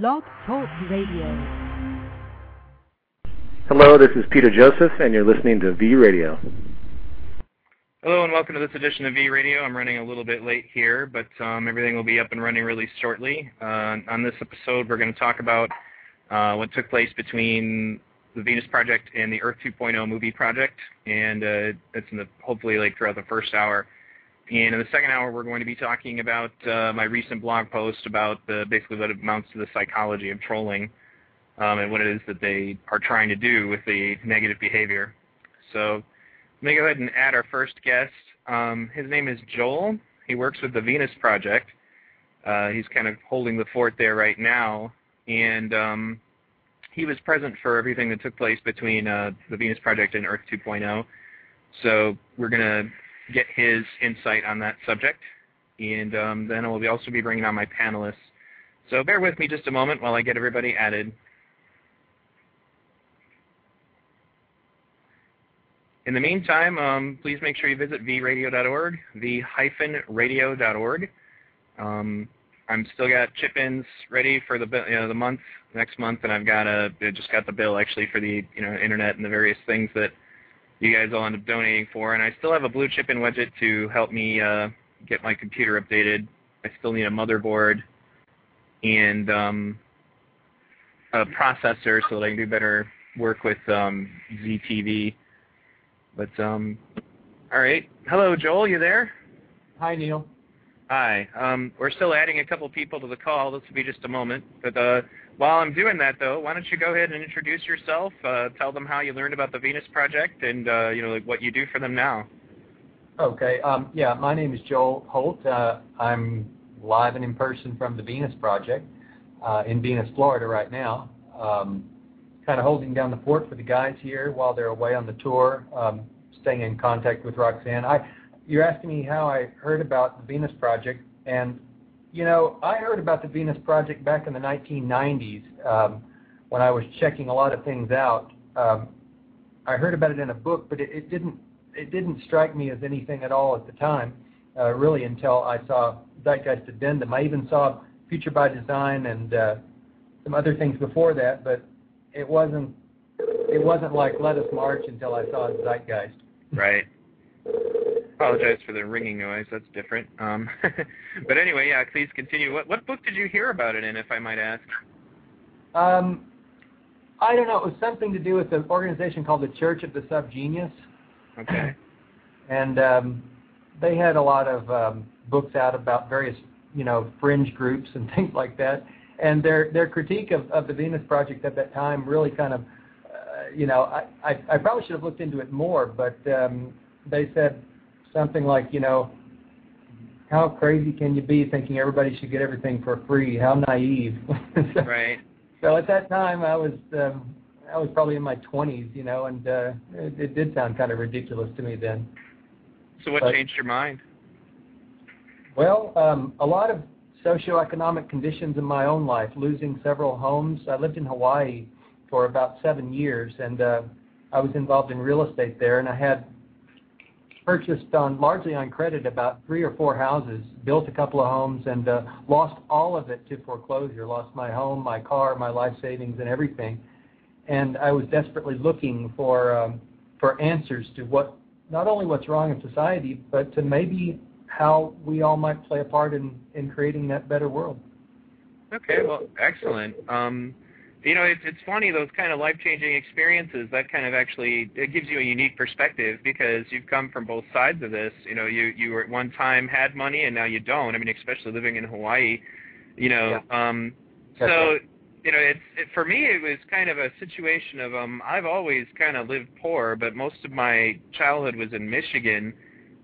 Blog Talk Radio. Hello, this is Peter Joseph, and you're listening to V Radio. Hello, and welcome to this edition of V Radio. I'm running a little bit late here, but um, everything will be up and running really shortly. Uh, on this episode, we're going to talk about uh, what took place between the Venus Project and the Earth 2.0 movie project, and uh, that's in the hopefully like throughout the first hour. And in the second hour, we're going to be talking about uh, my recent blog post about the, basically what amounts to the psychology of trolling um, and what it is that they are trying to do with the negative behavior. So let me go ahead and add our first guest. Um, his name is Joel. He works with the Venus Project. Uh, he's kind of holding the fort there right now. And um, he was present for everything that took place between uh, the Venus Project and Earth 2.0. So we're going to get his insight on that subject. And um, then I will also be bringing on my panelists. So bear with me just a moment while I get everybody added. In the meantime, um, please make sure you visit vradio.org, v-radio.org. Um, I'm still got chip-ins ready for the you know, the month next month, and I've got a I just got the bill actually for the you know internet and the various things that you guys all end up donating for. And I still have a blue chip in widget to help me uh, get my computer updated. I still need a motherboard and um, a processor so that I can do better work with um, ZTV. But um, all right, hello Joel, you there? Hi Neil. Hi. Um, we're still adding a couple people to the call. This will be just a moment. But uh, while I'm doing that, though, why don't you go ahead and introduce yourself? Uh, tell them how you learned about the Venus Project and uh, you know like what you do for them now. Okay. Um, yeah, my name is Joel Holt. Uh, I'm live and in person from the Venus Project uh, in Venus, Florida, right now. Um, kind of holding down the fort for the guys here while they're away on the tour. Um, staying in contact with Roxanne. I you're asking me how I heard about the Venus Project, and you know, I heard about the Venus Project back in the 1990s um, when I was checking a lot of things out. Um, I heard about it in a book, but it, it didn't it didn't strike me as anything at all at the time, uh, really until I saw Zeitgeist Addendum. I even saw Future by Design and uh, some other things before that, but it wasn't it wasn't like Let Us March until I saw Zeitgeist. Right apologize for the ringing noise. That's different. Um, but anyway, yeah, please continue. What, what book did you hear about it in, if I might ask? Um, I don't know. It was something to do with an organization called the Church of the Subgenius. Okay. and um, they had a lot of um, books out about various, you know, fringe groups and things like that. And their their critique of, of the Venus Project at that time really kind of, uh, you know, I, I I probably should have looked into it more, but um, they said something like, you know, how crazy can you be thinking everybody should get everything for free? How naive. so, right. So at that time, I was um, I was probably in my 20s, you know, and uh, it, it did sound kind of ridiculous to me then. So what but, changed your mind? Well, um, a lot of socioeconomic conditions in my own life, losing several homes. I lived in Hawaii for about seven years, and uh, I was involved in real estate there, and I had purchased on largely on credit about three or four houses, built a couple of homes, and uh, lost all of it to foreclosure. Lost my home, my car, my life savings, and everything. And I was desperately looking for um, for answers to what not only what's wrong in society, but to maybe how we all might play a part in in creating that better world. Okay, well, excellent. Um, you know, it's it's funny those kind of life changing experiences. That kind of actually it gives you a unique perspective because you've come from both sides of this. You know, you you were at one time had money and now you don't. I mean, especially living in Hawaii. You know, yeah. um, so you know, it's it, for me it was kind of a situation of um I've always kind of lived poor, but most of my childhood was in Michigan.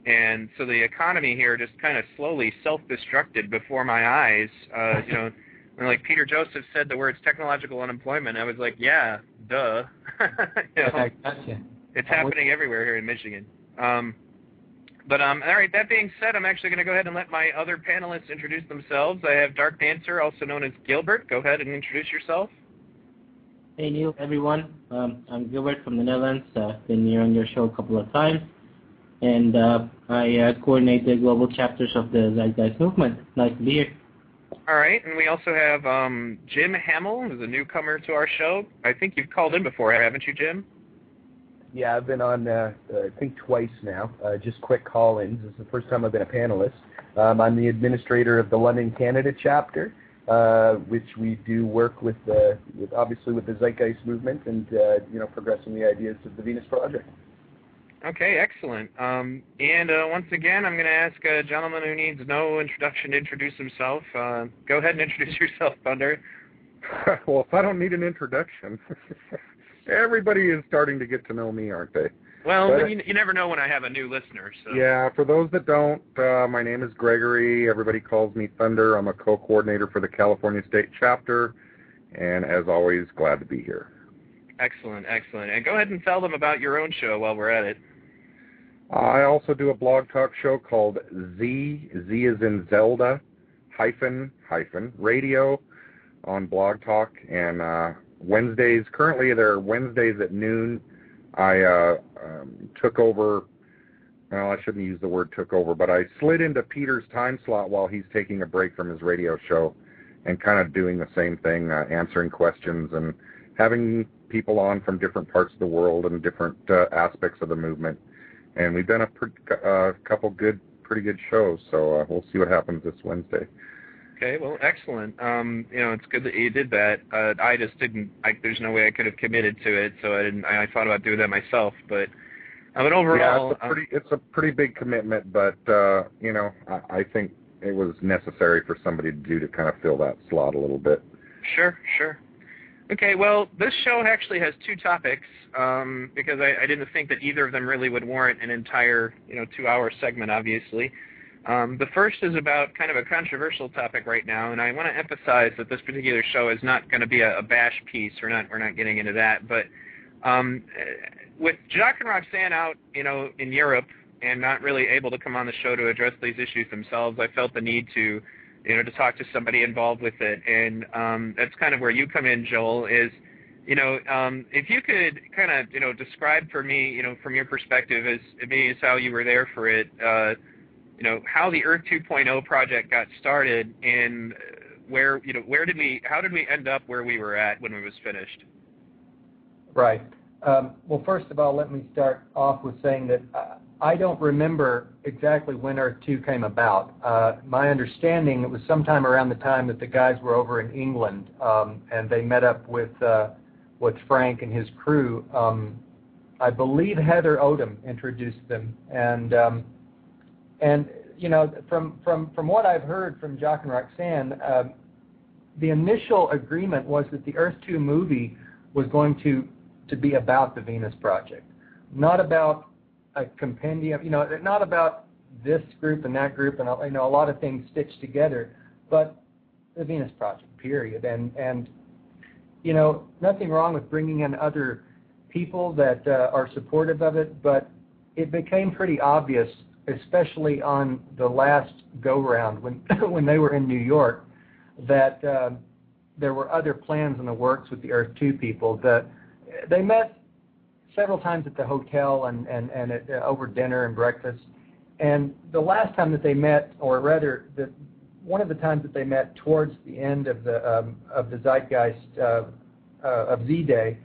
And so the economy here just kind of slowly self-destructed before my eyes. Uh, you know, and like Peter Joseph said the words technological unemployment, I was like, yeah, duh. you know, gotcha. It's happening everywhere here in Michigan. Um, but um, all right. That being said, I'm actually going to go ahead and let my other panelists introduce themselves. I have Dark Dancer, also known as Gilbert. Go ahead and introduce yourself. Hey Neil, everyone. Um, I'm Gilbert from the Netherlands. I've uh, been here on your show a couple of times, and uh, I uh, coordinate the global chapters of the Zeitgeist movement. Nice to be here. All right, and we also have um, Jim Hamill, who's a newcomer to our show. I think you've called in before, haven't you, Jim? Yeah, I've been on, uh, uh, I think, twice now. Uh, just quick call-ins. This is the first time I've been a panelist. Um, I'm the administrator of the London Canada chapter, uh, which we do work with, uh, with obviously with the Zeitgeist movement and uh, you know progressing the ideas of the Venus Project. Okay, excellent. Um, and uh, once again, I'm going to ask a gentleman who needs no introduction to introduce himself. Uh, go ahead and introduce yourself, Thunder. well, if I don't need an introduction, everybody is starting to get to know me, aren't they? Well, but, you, you never know when I have a new listener. So. Yeah, for those that don't, uh, my name is Gregory. Everybody calls me Thunder. I'm a co-coordinator for the California State Chapter, and as always, glad to be here. Excellent, excellent. And go ahead and tell them about your own show while we're at it. I also do a blog talk show called Z, Z is in Zelda, hyphen, hyphen, radio on Blog Talk. And uh, Wednesdays, currently they're Wednesdays at noon. I uh, um, took over, well, I shouldn't use the word took over, but I slid into Peter's time slot while he's taking a break from his radio show and kind of doing the same thing, uh, answering questions and having people on from different parts of the world and different uh, aspects of the movement and we've done a pre- uh, couple good, pretty good shows. So uh, we'll see what happens this Wednesday. Okay, well, excellent. Um, you know, it's good that you did that. Uh, I just didn't. I, there's no way I could have committed to it, so I didn't. I, I thought about doing that myself, but. Uh, but overall, yeah, it's a pretty, it's a pretty big commitment, but uh, you know, I, I think it was necessary for somebody to do to kind of fill that slot a little bit. Sure, sure. Okay, well, this show actually has two topics um, because I, I didn't think that either of them really would warrant an entire, you know, two-hour segment. Obviously, um, the first is about kind of a controversial topic right now, and I want to emphasize that this particular show is not going to be a, a bash piece. We're not we're not getting into that, but um, with Jacques and Roxanne out, you know, in Europe and not really able to come on the show to address these issues themselves, I felt the need to you know, to talk to somebody involved with it. And um, that's kind of where you come in, Joel, is, you know, um, if you could kind of, you know, describe for me, you know, from your perspective as maybe as how you were there for it, uh, you know, how the Earth 2.0 project got started and where, you know, where did we, how did we end up where we were at when it was finished? Right. Um, well, first of all, let me start off with saying that uh, I don't remember exactly when Earth 2 came about. Uh, my understanding, it was sometime around the time that the guys were over in England, um, and they met up with uh, with Frank and his crew. Um, I believe Heather Odom introduced them, and um, and you know from from from what I've heard from Jock and Roxanne, uh, the initial agreement was that the Earth 2 movie was going to to be about the Venus Project, not about a compendium, you know, not about this group and that group and you know a lot of things stitched together, but the Venus Project, period. And and you know nothing wrong with bringing in other people that uh, are supportive of it, but it became pretty obvious, especially on the last go round when when they were in New York, that uh, there were other plans in the works with the Earth Two people. That they met several times at the hotel and and and at, uh, over dinner and breakfast. And the last time that they met, or rather, the one of the times that they met towards the end of the um, of the zeitgeist uh, uh, of Z Day,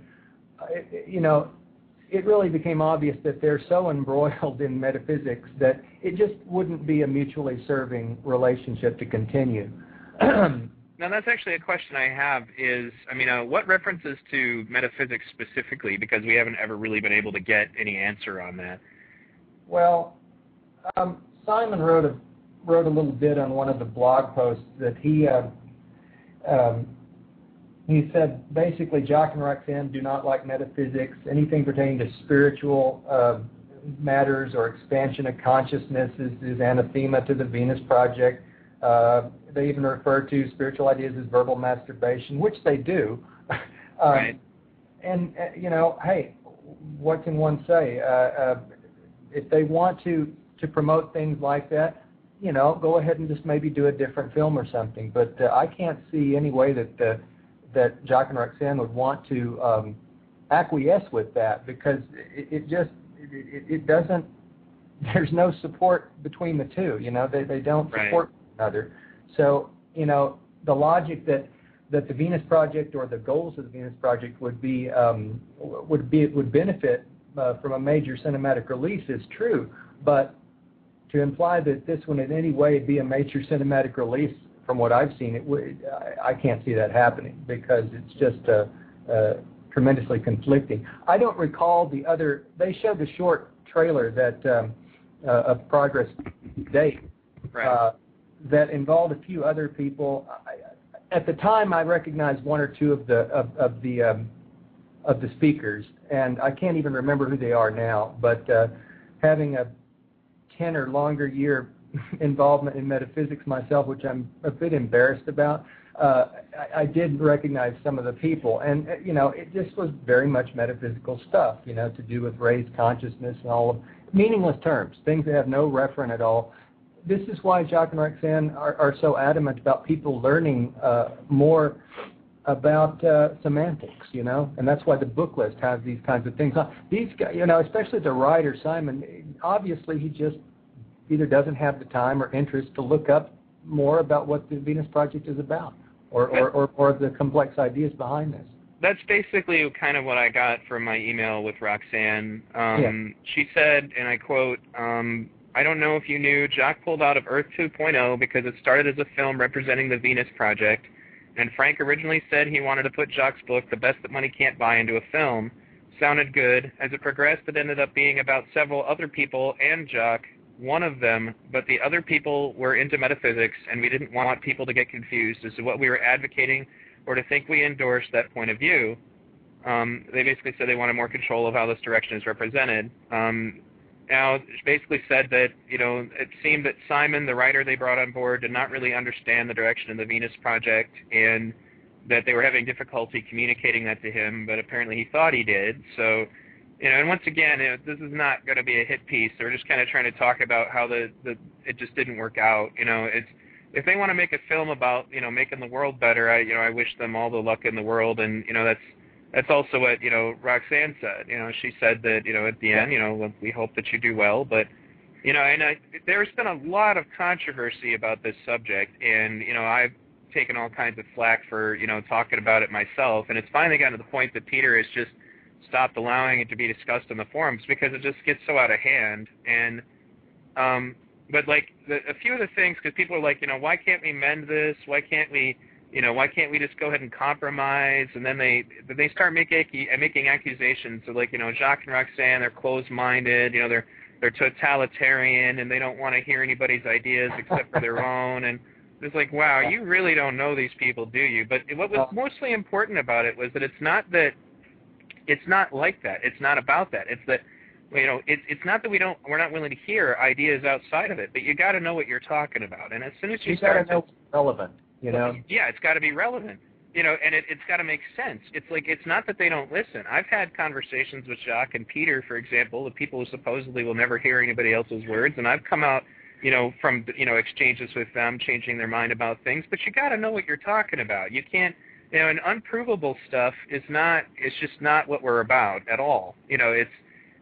uh, you know, it really became obvious that they're so embroiled in metaphysics that it just wouldn't be a mutually serving relationship to continue. Now that's actually a question I have is, I mean, uh, what references to metaphysics specifically? Because we haven't ever really been able to get any answer on that. Well, um, Simon wrote a wrote a little bit on one of the blog posts that he uh, um, he said basically Jock and Roxanne do not like metaphysics. Anything pertaining to spiritual uh, matters or expansion of consciousness is, is anathema to the Venus Project. Uh, they even refer to spiritual ideas as verbal masturbation, which they do. um, right. And uh, you know, hey, what can one say? Uh, uh, if they want to to promote things like that, you know, go ahead and just maybe do a different film or something. But uh, I can't see any way that the, that Jock and Roxanne would want to um, acquiesce with that because it, it just it, it doesn't. There's no support between the two. You know, they they don't support another. So, you know, the logic that that the Venus Project or the goals of the Venus Project would be um, would be would benefit uh, from a major cinematic release is true, but to imply that this one in any way be a major cinematic release, from what I've seen, it would I, I can't see that happening because it's just uh, uh, tremendously conflicting. I don't recall the other. They showed the short trailer that um, uh, of progress date Right. uh, that involved a few other people. At the time, I recognized one or two of the of, of the um, of the speakers, and I can't even remember who they are now. But uh, having a ten or longer year involvement in metaphysics myself, which I'm a bit embarrassed about, uh, I, I did recognize some of the people, and uh, you know, it just was very much metaphysical stuff, you know, to do with raised consciousness and all of meaningless terms, things that have no referent at all. This is why Jacques and Roxanne are, are so adamant about people learning uh, more about uh, semantics, you know, and that's why the book list has these kinds of things. These guys, you know, especially the writer Simon, obviously he just either doesn't have the time or interest to look up more about what the Venus Project is about, or or, or, or the complex ideas behind this. That's basically kind of what I got from my email with Roxanne. Um, Yeah. She said, and I quote, um, I don't know if you knew, Jock pulled out of Earth 2.0 because it started as a film representing the Venus Project, and Frank originally said he wanted to put Jock's book, The Best That Money Can't Buy, into a film. Sounded good. As it progressed, it ended up being about several other people and Jock, one of them, but the other people were into metaphysics, and we didn't want people to get confused as to what we were advocating or to think we endorsed that point of view. Um, they basically said they wanted more control of how this direction is represented. Um, now, basically said that you know it seemed that Simon, the writer they brought on board, did not really understand the direction of the Venus Project, and that they were having difficulty communicating that to him. But apparently, he thought he did. So, you know, and once again, this is not going to be a hit piece. They're just kind of trying to talk about how the the it just didn't work out. You know, it's if they want to make a film about you know making the world better, I you know I wish them all the luck in the world, and you know that's that's also what you know Roxanne said. You know, she said that you know at the end, you know, we hope that you do well, but you know, and I, there's been a lot of controversy about this subject, and you know, I've taken all kinds of flack for you know talking about it myself, and it's finally gotten to the point that Peter has just stopped allowing it to be discussed in the forums because it just gets so out of hand, and um, but like the, a few of the things, because people are like, you know, why can't we mend this? Why can't we, you know, why can't we just go ahead and compromise? And then they they start making uh, making accusations. So like, you know, Jacques and Roxanne, they're closed-minded. You know, they're they're totalitarian and they don't want to hear anybody's ideas except for their own. And it's like, wow, you really don't know these people, do you? But what was mostly important about it was that it's not that it's not like that. It's not about that. It's that you know, it's it's not that we don't we're not willing to hear ideas outside of it, but you got to know what you're talking about. And as soon as you, You start to know relevant, you know. yeah, it's got to be relevant. You know, and it, it's got to make sense. It's like it's not that they don't listen. I've had conversations with Jacques and Peter, for example, the people who supposedly will never hear anybody else's words, and I've come out, you know, from you know exchanges with them, changing their mind about things. But you got to know what you're talking about. You can't, you know, and unprovable stuff is not. It's just not what we're about at all. You know, it's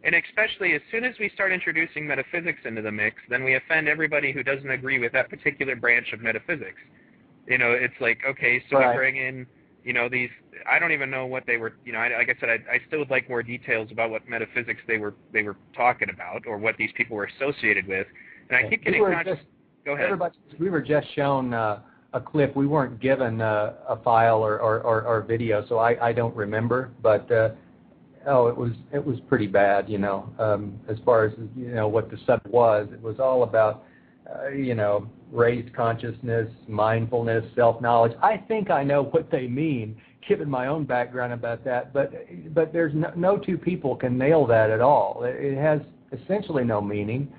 and especially as soon as we start introducing metaphysics into the mix, then we offend everybody who doesn't agree with that particular branch of metaphysics. You know, it's like, okay, so Right. we bring in, you know, these. I don't even know what they were. You know, I, like I said, I, I still would like more details about what metaphysics they were they were talking about, or what these people were associated with. And I keep we getting were conscious. just Go ahead. we were just shown uh, a clip. We weren't given uh, a file or, or, or, or video, so I, I don't remember. But uh, oh, it was it was pretty bad, you know. Um, as far as you know what the sub was, it was all about Uh, you know raised consciousness, mindfulness, self knowledge. I think I know what they mean, given my own background about that. But but there's no, no two people can nail that at all. It, it has essentially no meaning.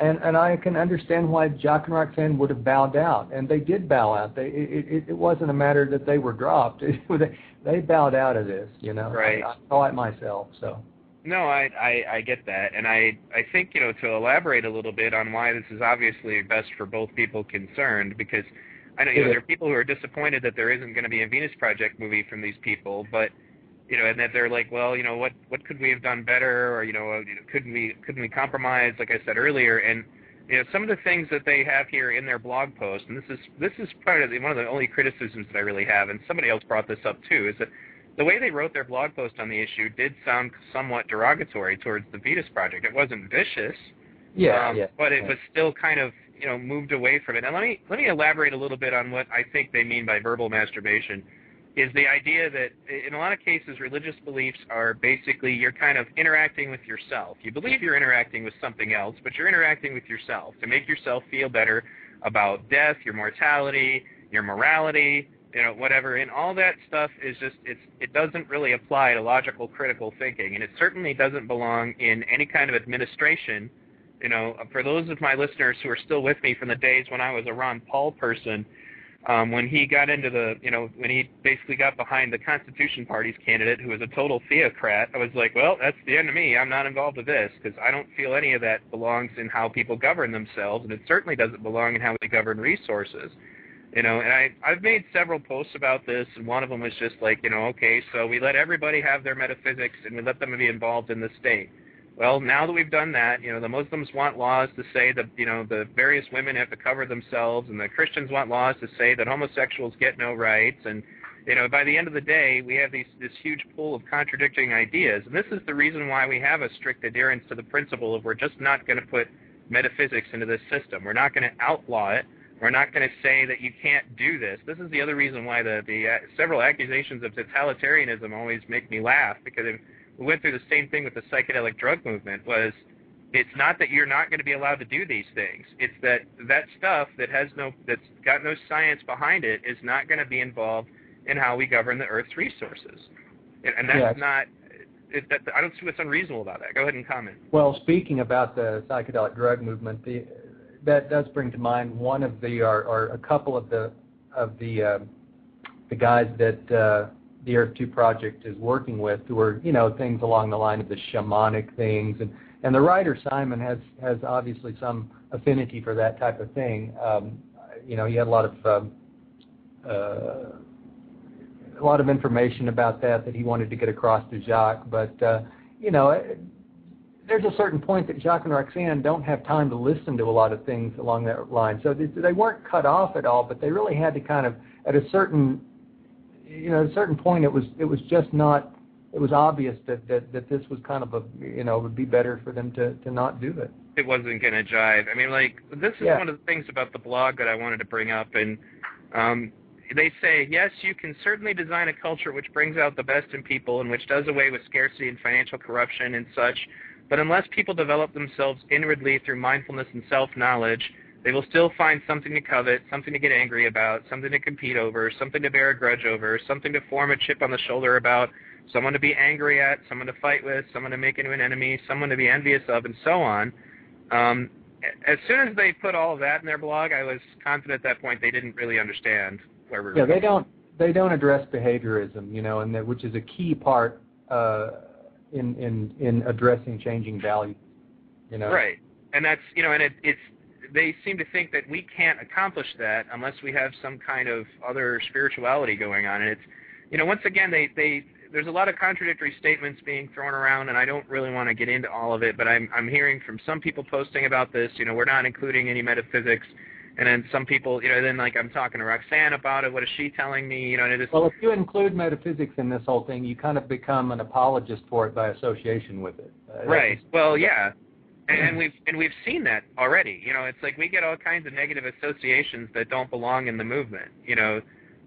And and I can understand why Jock and Roxanne would have bowed out, and they did bow out. They it, it, it wasn't a matter that they were dropped. they, they bowed out of this, you know. Right. I, I saw it myself. So No, I, I I get that, and I I think you know to elaborate a little bit on why this is obviously best for both people concerned, because I know you know there are people who are disappointed that there isn't going to be a Venus Project movie from these people, but you know, and that they're like, well, you know, what what could we have done better, or you know, couldn't we couldn't we compromise, like I said earlier, and you know, some of the things that they have here in their blog post, and this is this is part of the, one of the only criticisms that I really have, and somebody else brought this up too, is that the way they wrote their blog post on the issue did sound somewhat derogatory towards the Venus Project. It wasn't vicious, Yeah, um, yeah. but it yeah. was still kind of you know moved away from it. And let me let me elaborate a little bit on what I think they mean by verbal masturbation. Is the idea that in a lot of cases religious beliefs are basically you're kind of interacting with yourself. You believe you're interacting with something else, but you're interacting with yourself to make yourself feel better about death, your mortality, your morality, you know, whatever. And all that stuff is just it's it doesn't really apply to logical critical thinking, and it certainly doesn't belong in any kind of administration you know, for those of my listeners who are still with me from the days when I was a Ron Paul person, um, when he got into the, you know, when he basically got behind the Constitution Party's candidate, who was a total theocrat, I was like, well, that's the end of me. I'm not involved with this because I don't feel any of that belongs in how people govern themselves, and it certainly doesn't belong in how we govern resources. You know, and I I've made several posts about this, and one of them was just like, you know, okay, so we let everybody have their metaphysics, and we let them be involved in the state. Well, now that we've done that, you know, the Muslims want laws to say that, you know, the various women have to cover themselves, and the Christians want laws to say that homosexuals get no rights, and, you know, by the end of the day, we have these this huge pool of contradicting ideas, and this is the reason why we have a strict adherence to the principle of we're just not going to put metaphysics into this system. We're not going to outlaw it. We're not going to say that you can't do this. This is the other reason why the the uh, several accusations of totalitarianism always make me laugh because. If, we went through the same thing with the psychedelic drug movement was it's not that you're not going to be allowed to do these things it's that that stuff that has no that's got no science behind it is not going to be involved in how we govern the earth's resources and, and that's Yes. not it, that, i don't see what's unreasonable about that go ahead and comment Well, speaking about the psychedelic drug movement, the, that does bring to mind one of the or, a couple of the of the uh, the guys that uh, the Earth Two Project is working with, who are you know things along the line of the shamanic things, and and the writer Simon has has obviously some affinity for that type of thing. Um, you know, he had a lot of um, uh, a lot of information about that that he wanted to get across to Jacques, but uh, you know there's a certain point that Jacques and Roxanne don't have time to listen to a lot of things along that line. So they, they weren't cut off at all, but they really had to kind of, at a certain, you know, at a certain point, it was it was just not. It was obvious that that that this was kind of a, you know, would be better for them to to not do it. it wasn't going to jive. I mean, like this is Yeah. one of the things about the blog that I wanted to bring up, and um, they say yes, you can certainly design a culture which brings out the best in people and which does away with scarcity and financial corruption and such. But unless people develop themselves inwardly through mindfulness and self-knowledge, they will still find something to covet, something to get angry about, something to compete over, something to bear a grudge over, something to form a chip on the shoulder about, someone to be angry at, someone to fight with, someone to make into an enemy, someone to be envious of, and so on. Um, as soon as they put all of that in their blog, I was confident at that point they didn't really understand where we were Yeah, they don't they don't address behaviorism, you know, and that which is a key part uh, in in in addressing changing values. You know, Right. And that's you know, and it, it's they seem to think that we can't accomplish that unless we have some kind of other spirituality going on. And it's you know, once again they they there's a lot of contradictory statements being thrown around and I don't really want to get into all of it, but I'm I'm hearing from some people posting about this, you know, we're not including any metaphysics and then some people, you know, then like I'm talking to Roxanne about it, what is she telling me, you know, and it is Well, if you include metaphysics in this whole thing, you kind of become an apologist for it by association with it. Uh, Right. Well, yeah. And, and we've and we've seen that already. You know, it's like we get all kinds of negative associations that don't belong in the movement. You know,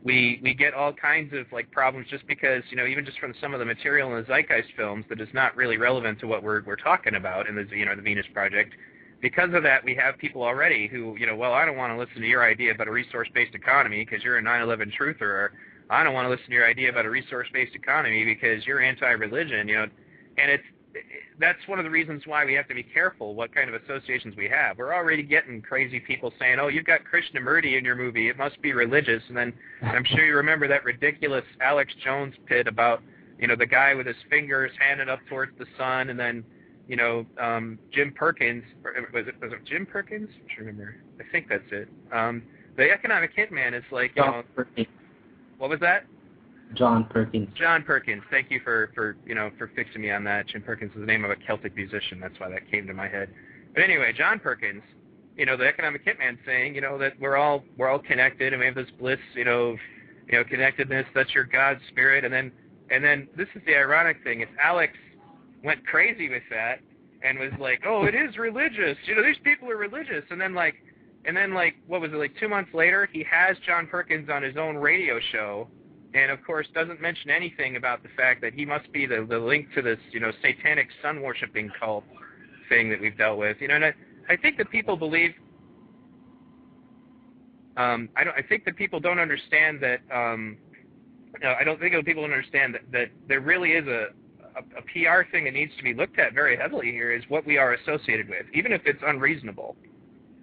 we we get all kinds of like problems just because you know even just from some of the material in the Zeitgeist films that is not really relevant to what we're we're talking about in the you know the Venus Project. Because of that, we have people already who you know, well, I don't want to listen to your idea about a resource-based economy because you're a 9/11 truther. Or, I don't want to listen to your idea about a resource-based economy because you're anti-religion. You know, and it's that's one of the reasons why we have to be careful what kind of associations we have. We're already getting crazy people saying, "Oh, you've got Krishnamurti in your movie; it must be religious." And then I'm sure you remember that ridiculous Alex Jones pit about you know the guy with his fingers handed up towards the sun, and then you know um, Jim Perkins or was it was it Jim Perkins? I'm remember. I think that's it. Um, the economic hitman is like you know Perkins. what was that? John Perkins. John Perkins. Thank you for for you know for fixing me on that. Jim Perkins is the name of a Celtic musician. That's why that came to my head. But anyway, John Perkins you know, the economic hitman saying, you know, that we're all we're all connected and we have this bliss, you know, you know, connectedness. That's your God spirit. And then and then this is the ironic thing: It's Alex went crazy with that and was like, oh, it is religious. You know, these people are religious. And then like, and then like, what was it like two months later? He has John Perkins on his own radio show, and of course doesn't mention anything about the fact that he must be the the link to this, you know, satanic sun worshipping cult thing that we've dealt with. You know, and I, I think that people believe. Um, I don't. I think that people don't understand that. Um, know, I don't think that people understand that, that there really is a, a, a PR thing that needs to be looked at very heavily here is what we are associated with, even if it's unreasonable.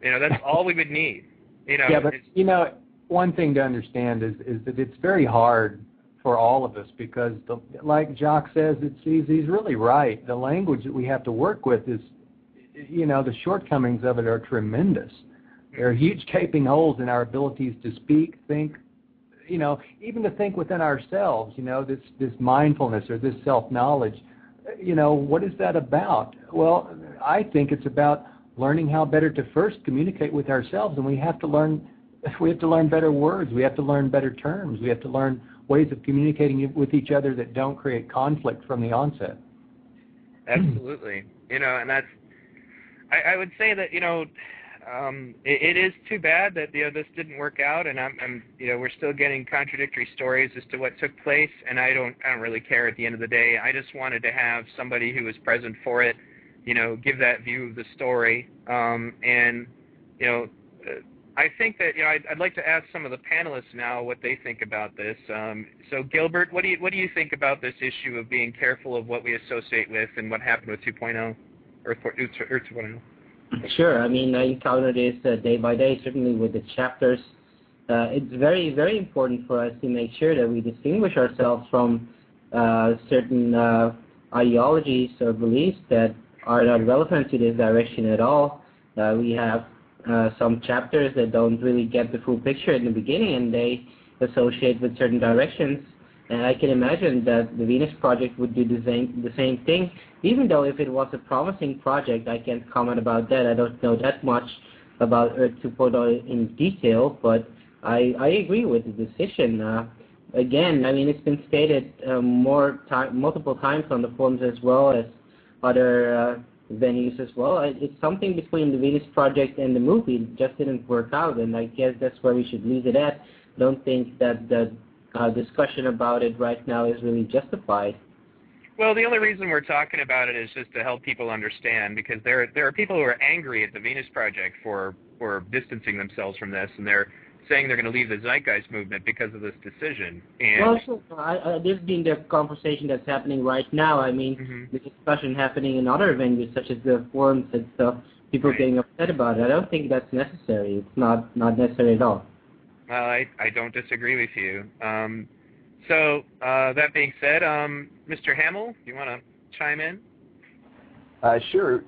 You know, that's all we would need. You know, yeah, but you know, one thing to understand is is that it's very hard for all of us because, the, like Jacques says, it's he's, he's really right. The language that we have to work with is, you know, the shortcomings of it are tremendous. There are huge gaping holes in our abilities to speak, think, you know, even to think within ourselves. You know, this this mindfulness or this self knowledge. You know, what is that about? Well, I think it's about learning how better to first communicate with ourselves, and we have to learn we have to learn better words. We have to learn better terms. We have to learn ways of communicating with each other that don't create conflict from the onset. Absolutely. You know, and that's I, I would say that, you know, um it, it is too bad that you know this didn't work out and I'm I'm you know, we're still getting contradictory stories as to what took place and I don't I don't really care at the end of the day. I just wanted to have somebody who was present for it, you know, give that view of the story. Um and you know, uh, I think that you know I'd, I'd like to ask some of the panelists now what they think about this. Um, so Gilbert, what do you what do you think about this issue of being careful of what we associate with and what happened with 2.0, Earth, Earth, Earth 2.0? Sure. I mean, I encounter this uh, day by day, certainly with the chapters. Uh, it's very, very important for us to make sure that we distinguish ourselves from uh, certain ideologies or beliefs that are not relevant to this direction at all. Uh, we have uh, some chapters that don't really get the full picture in the beginning, and they associate with certain directions. And I can imagine that the Venus Project would do the same, the same thing, even though if it was a promising project, I can't comment about that. I don't know that much about Earth 2.0 in detail, but I, I agree with the decision. Uh, again, I mean, it's been stated um, more time, multiple times on the forums as well as other uh, venues as well. It's something between the Venus Project and the movie. It just didn't work out, and I guess that's where we should leave it at. Don't think that the uh, discussion about it right now is really justified. Well, the only reason we're talking about it is just to help people understand because there there are people who are angry at the Venus Project for for distancing themselves from this, and they're saying they're going to leave the Zeitgeist movement because of this decision. And Well. I, I, this being the conversation that's happening right now, I mean, Mhm. the discussion happening in other venues such as the forums and stuff, people Right. getting upset about it. I don't think that's necessary. It's not not necessary at all. I, I don't disagree with you. Um, so uh, that being said, um, Mr. Hamill, you want to chime in? Uh, sure.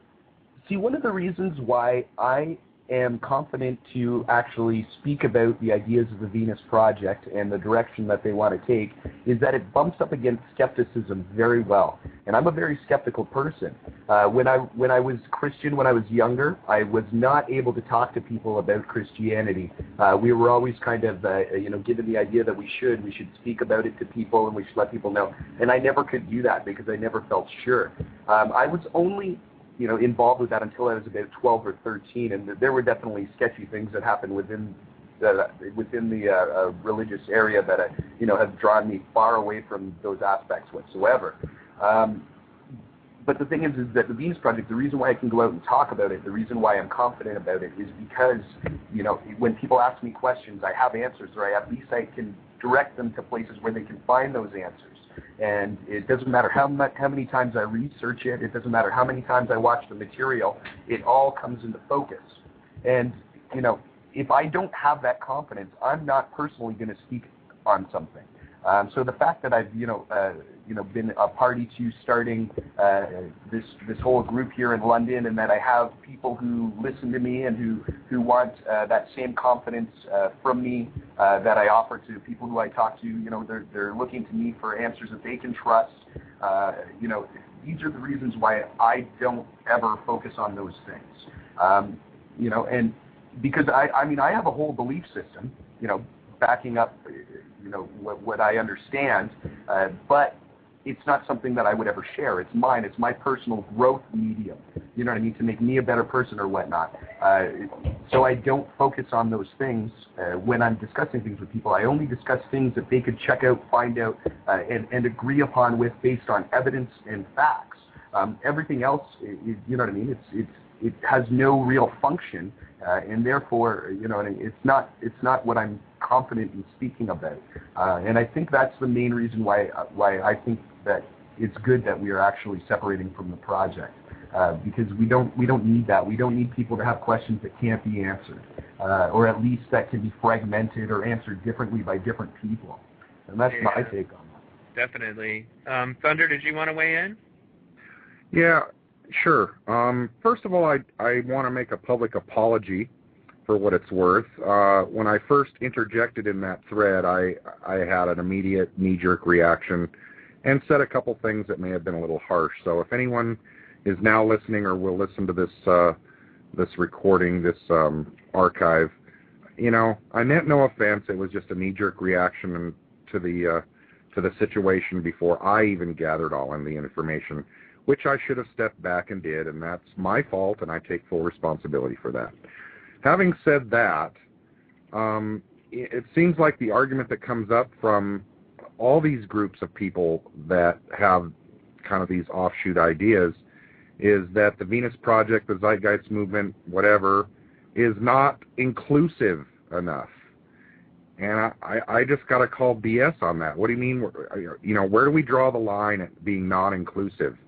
See, one of the reasons why I am confident to actually speak about the ideas of the Venus Project and the direction that they want to take is that it bumps up against skepticism very well. And I'm a very skeptical person. Uh, when I when I was Christian, when I was younger, I was not able to talk to people about Christianity. Uh, we were always kind of uh, you know given the idea that we should we should speak about it to people and we should let people know. And I never could do that because I never felt sure. Um, I was only you know, involved with that until I was about 12 or 13, and there were definitely sketchy things that happened within the within the uh, uh, religious area that uh, you know have drawn me far away from those aspects whatsoever. Um, but the thing is, is that the Venus Project, the reason why I can go out and talk about it, the reason why I'm confident about it, is because you know when people ask me questions, I have answers, or I, at least I can direct them to places where they can find those answers. And it doesn't matter how much, how many times I research it. It doesn't matter how many times I watch the material. It all comes into focus. And you know, if I don't have that confidence, I'm not personally going to speak on something. Um, so the fact that I've you know uh, you know been a party to starting uh, this this whole group here in London, and that I have people who listen to me and who who want uh, that same confidence uh, from me uh, that I offer to people who I talk to. You know, they're they're looking to me for answers that they can trust. Uh, you know, these are the reasons why I don't ever focus on those things. Um, you know, and because I, I mean, I have a whole belief system, you know, backing up, you know, what, what I understand, uh, but it's not something that I would ever share. It's mine. It's my personal growth medium. You know what I mean? To make me a better person or whatnot. Uh, so I don't focus on those things uh, when I'm discussing things with people. I only discuss things that they could check out, find out, uh, and, and agree upon with based on evidence and facts. Um, everything else, it, you know what I mean? It's it's it has no real function, uh, and therefore, you know, it's not it's not what I'm confident in speaking about. Uh, and I think that's the main reason why why I think that it's good that we are actually separating from the project. Uh, because we don't we don't need that. We don't need people to have questions that can't be answered, uh, or at least that can be fragmented or answered differently by different people. And that's Yeah. my take on that. Definitely. Um, Thunder, did you want to weigh in? Yeah, sure. Um, first of all, I I want to make a public apology for what it's worth. Uh, when I first interjected in that thread, I I had an immediate knee-jerk reaction and said a couple things that may have been a little harsh. So if anyone is now listening or will listen to this uh, this recording, this um, archive, you know, I meant no offense. It was just a knee-jerk reaction to the uh, to the situation before I even gathered all of the information which I should have stepped back and did, and that's my fault, and I take full responsibility for that. Having said that, um, it, it seems like the argument that comes up from all these groups of people that have kind of these offshoot ideas is that the Venus Project, the Zeitgeist Movement, whatever, is not inclusive enough. And I, I I just got to call BS on that. What do you mean? You know, where do we draw the line at being non-inclusive?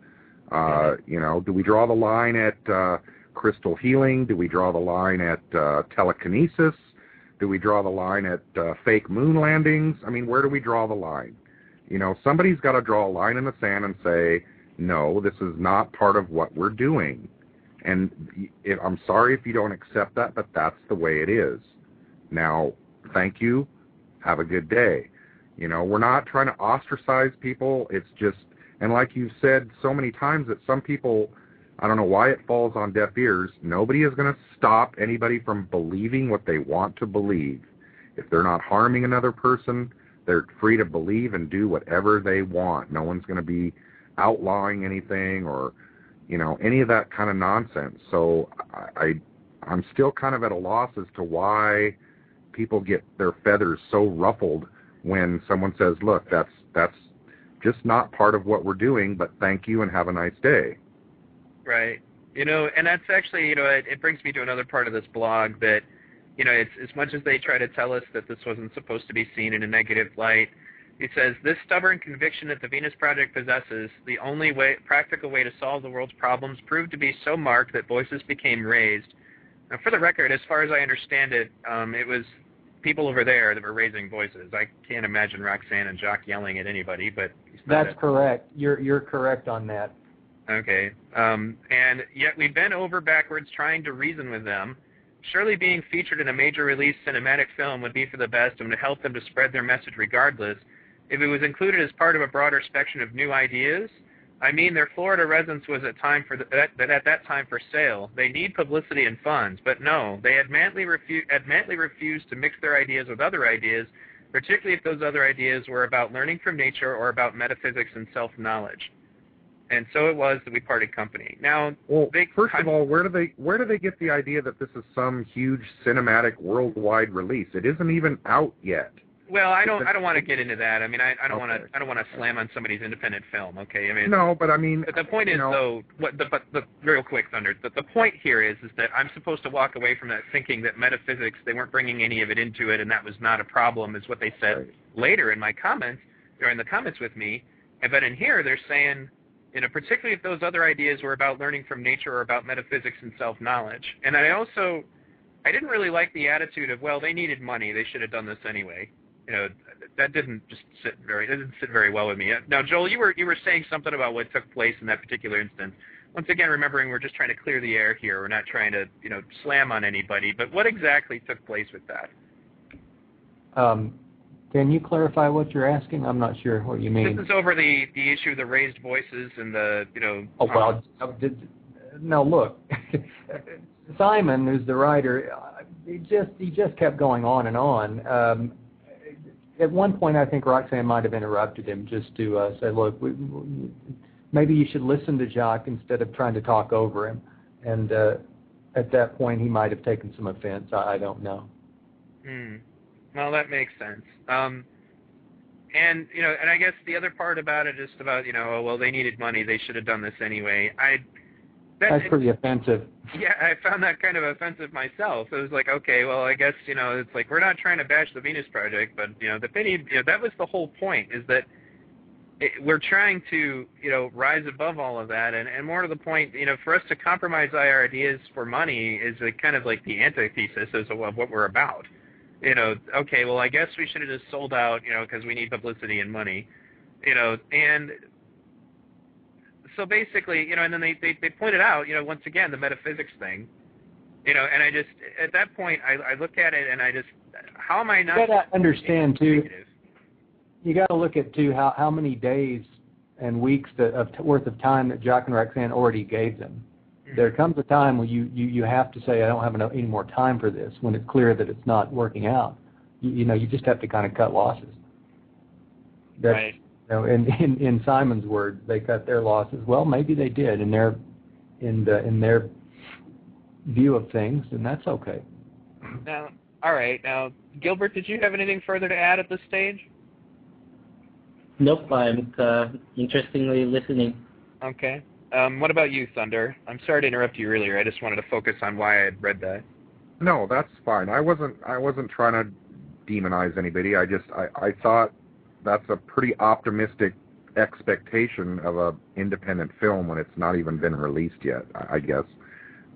Uh, you know, do we draw the line at uh, crystal healing? Do we draw the line at uh, telekinesis? Do we draw the line at uh, fake moon landings? I mean, where do we draw the line? You know, somebody's got to draw a line in the sand and say, no, this is not part of what we're doing. And if, I'm sorry if you don't accept that, but that's the way it is. Now, thank you. Have a good day. You know, we're not trying to ostracize people. It's just and like you've said so many times that some people, I don't know why it falls on deaf ears, nobody is going to stop anybody from believing what they want to believe. If they're not harming another person, they're free to believe and do whatever they want. No one's going to be outlawing anything or, you know, any of that kind of nonsense. So I, I I'm still kind of at a loss as to why people get their feathers so ruffled when someone says, "Look, that's that's just not part of what we're doing, but thank you and have a nice day. Right. You know, and that's actually, you know, it, it brings me to another part of this blog that, you know, it's as much as they try to tell us that this wasn't supposed to be seen in a negative light. It says this stubborn conviction that the Venus Project possesses the only way, practical way to solve the world's problems proved to be so marked that voices became raised. Now, for the record, as far as I understand it, um, it was people over there that were raising voices. I can't imagine Roxanne and Jock yelling at anybody, but That's a- correct. You're you're correct on that. Okay. Um, and yet we bent over backwards trying to reason with them. Surely being featured in a major release cinematic film would be for the best and would help them to spread their message regardless. If it was included as part of a broader spectrum of new ideas, I mean their Florida residence was at time for the, that, that at that time for sale. They need publicity and funds, but no, they adamantly, refu- adamantly refused to mix their ideas with other ideas, particularly if those other ideas were about learning from nature or about metaphysics and self-knowledge. And so it was that we parted company. Now, Well, They- first of all, where do they where do they get the idea that this is some huge cinematic worldwide release? It isn't even out yet. well, I don't, I don't want to get into that. I mean, I, I don't want to, I don't want to slam on somebody's independent film. Okay, I mean, No, but I mean, But the point is, know, though, what the but the real quick, Thunder. The, the point here is, is that I'm supposed to walk away from that thinking that metaphysics they weren't bringing any of it into it, and that was not a problem, is what they said Right. later in my comments or in the comments with me. And but in here, they're saying, you know, particularly if those other ideas were about learning from nature or about metaphysics and self-knowledge. And I also, I didn't really like the attitude of, well, they needed money, they should have done this anyway. You know, that didn't just sit very, that didn't sit very well with me. Now, Joel, you were you were saying something about what took place in that particular instance. Once again, remembering we're just trying to clear the air here. We're not trying to, you know, slam on anybody. But what exactly took place with that? Um, can you clarify what you're asking? I'm not sure what you mean. This is over the the issue of the raised voices and the, you know. Oh well, uh, did, now look, Simon, who's the writer, uh, he just he just kept going on and on. Um, at one point, I think Roxanne might have interrupted him just to uh, say, "Look, we, we, maybe you should listen to Jacques instead of trying to talk over him." And uh, at that point, he might have taken some offense. I, I don't know. Hmm. Well, that makes sense. Um, and you know, and I guess the other part about it is about you know, oh, well, they needed money, they should have done this anyway. I that, that's pretty offensive. Yeah, I found that kind of offensive myself. It was like, okay, well, I guess you know, it's like we're not trying to bash the Venus Project, but you know, the pity, you know, that was the whole point, is that it, we're trying to you know rise above all of that, and and more to the point, you know, for us to compromise our ideas for money is like kind of like the antithesis of what we're about you know, okay, well, I guess we should have just sold out, you know, because we need publicity and money, you know, and so basically, you know, and then they, they they pointed out, you know, once again the metaphysics thing, you know, and I just at that point I I look at it and I just how am I not? You got to understand too. You got to look at too how how many days and weeks that, of worth of time that Jacques and Roxanne already gave them there comes a time when you, you, you have to say, I don't have enough, any more time for this, when it's clear that it's not working out. You, you know, you just have to kind of cut losses. That's, right. You know, in, in, in Simon's words, they cut their losses. Well, maybe they did in their, in, the, in their view of things, and that's okay. Now, all right. Now, Gilbert, did you have anything further to add at this stage? Nope, I'm uh, interestingly listening. Okay. Um, what about you, Thunder? I'm sorry to interrupt you earlier. I just wanted to focus on why I had read that. No, that's fine. I wasn't. I wasn't trying to demonize anybody. I just. I, I thought that's a pretty optimistic expectation of a independent film when it's not even been released yet. I, I guess.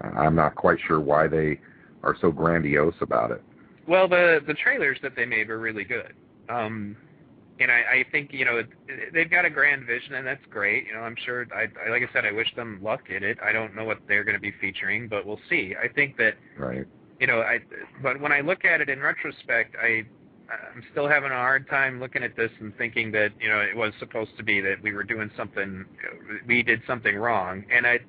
I'm not quite sure why they are so grandiose about it. Well, the the trailers that they made were really good. Um, and I, I think you know they've got a grand vision, and that's great. You know, I'm sure. I, I like I said, I wish them luck in it. I don't know what they're going to be featuring, but we'll see. I think that. Right. You know, I. But when I look at it in retrospect, I. I'm still having a hard time looking at this and thinking that you know it was supposed to be that we were doing something, we did something wrong, and I.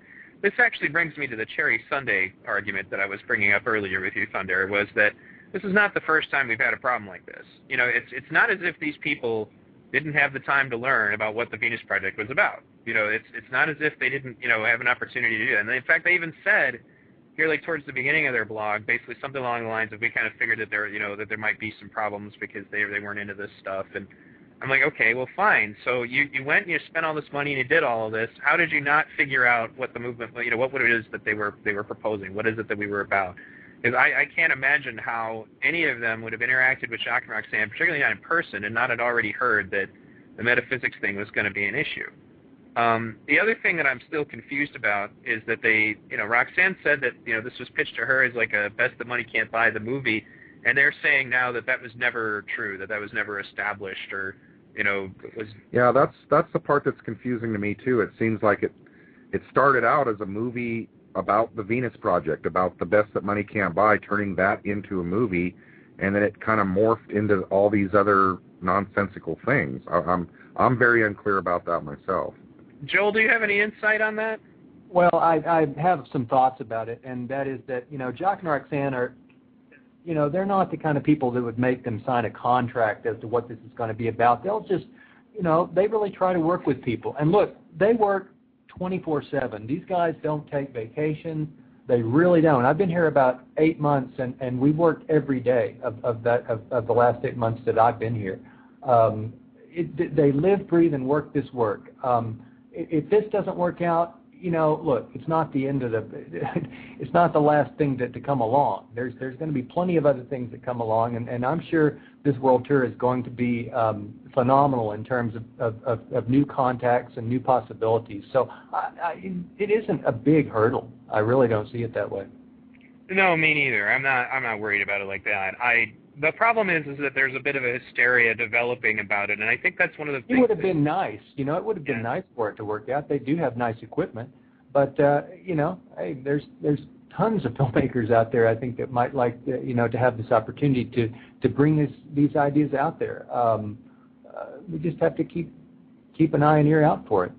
This actually brings me to the cherry sundae argument that I was bringing up earlier with you, Thunder. Was that this is not the first time we've had a problem like this. You know, it's it's not as if these people didn't have the time to learn about what the Venus Project was about. You know, it's it's not as if they didn't you know have an opportunity to do that. And in fact, they even said here, like towards the beginning of their blog, basically something along the lines of we kind of figured that there you know that there might be some problems because they they weren't into this stuff. And I'm like, okay, well, fine. So you you went and you spent all this money and you did all of this. How did you not figure out what the movement, you know, what it is that they were they were proposing? What is it that we were about? Because I, I can't imagine how any of them would have interacted with Jacques and Roxanne, particularly not in person, and not had already heard that the metaphysics thing was going to be an issue. Um, the other thing that I'm still confused about is that they, you know, Roxanne said that you know this was pitched to her as like a best that money can't buy the movie, and they're saying now that that was never true, that that was never established, or you know, was. Yeah, that's that's the part that's confusing to me too. It seems like it it started out as a movie about the Venus Project, about the best that money can't buy, turning that into a movie, and then it kind of morphed into all these other nonsensical things. I, I'm I'm very unclear about that myself. Joel, do you have any insight on that? Well, I, I have some thoughts about it, and that is that you know Jacques and Roxanne are, you know, they're not the kind of people that would make them sign a contract as to what this is going to be about. They'll just, you know, they really try to work with people. And look, they work 24/7. These guys don't take vacations. They really don't. I've been here about eight months, and and we've worked every day of of that of, of the last eight months that I've been here. Um, it, they live, breathe, and work this work. Um, if this doesn't work out, you know, look, it's not the end of the, it's not the last thing to, to come along. There's there's going to be plenty of other things that come along, and, and I'm sure this world tour is going to be um, phenomenal in terms of, of, of, of new contacts and new possibilities. So I, I, it isn't a big hurdle. I really don't see it that way. No, me neither. I'm not. I'm not worried about it like that. I the problem is is that there's a bit of a hysteria developing about it, and I think that's one of the things. It would have been nice, you know. It would have been yeah. nice for it to work out. They do have nice equipment, but uh, you know, hey, there's there's tons of filmmakers out there. I think that might like to, you know to have this opportunity to to bring this these ideas out there. Um, uh, we just have to keep keep an eye and ear out for it.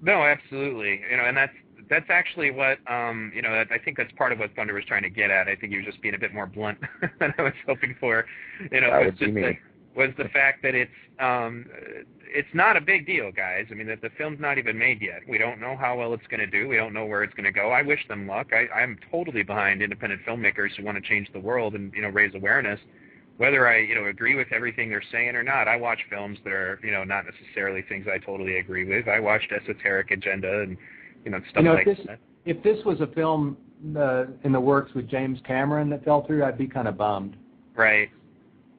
No, absolutely. You know, and that's that's actually what um, you know. I think that's part of what Thunder was trying to get at. I think he was just being a bit more blunt than I was hoping for. You know, That was would be just me. Was the fact that it's um, it's not a big deal, guys. I mean, that the film's not even made yet. We don't know how well it's going to do. We don't know where it's going to go. I wish them luck. I, I'm totally behind independent filmmakers who want to change the world and you know raise awareness. Whether I you know agree with everything they're saying or not, I watch films that are you know not necessarily things I totally agree with. I watched Esoteric Agenda and you know stuff You know, like if this- that. If this was a film uh, in the works with James Cameron that fell through, I'd be kind of bummed. Right.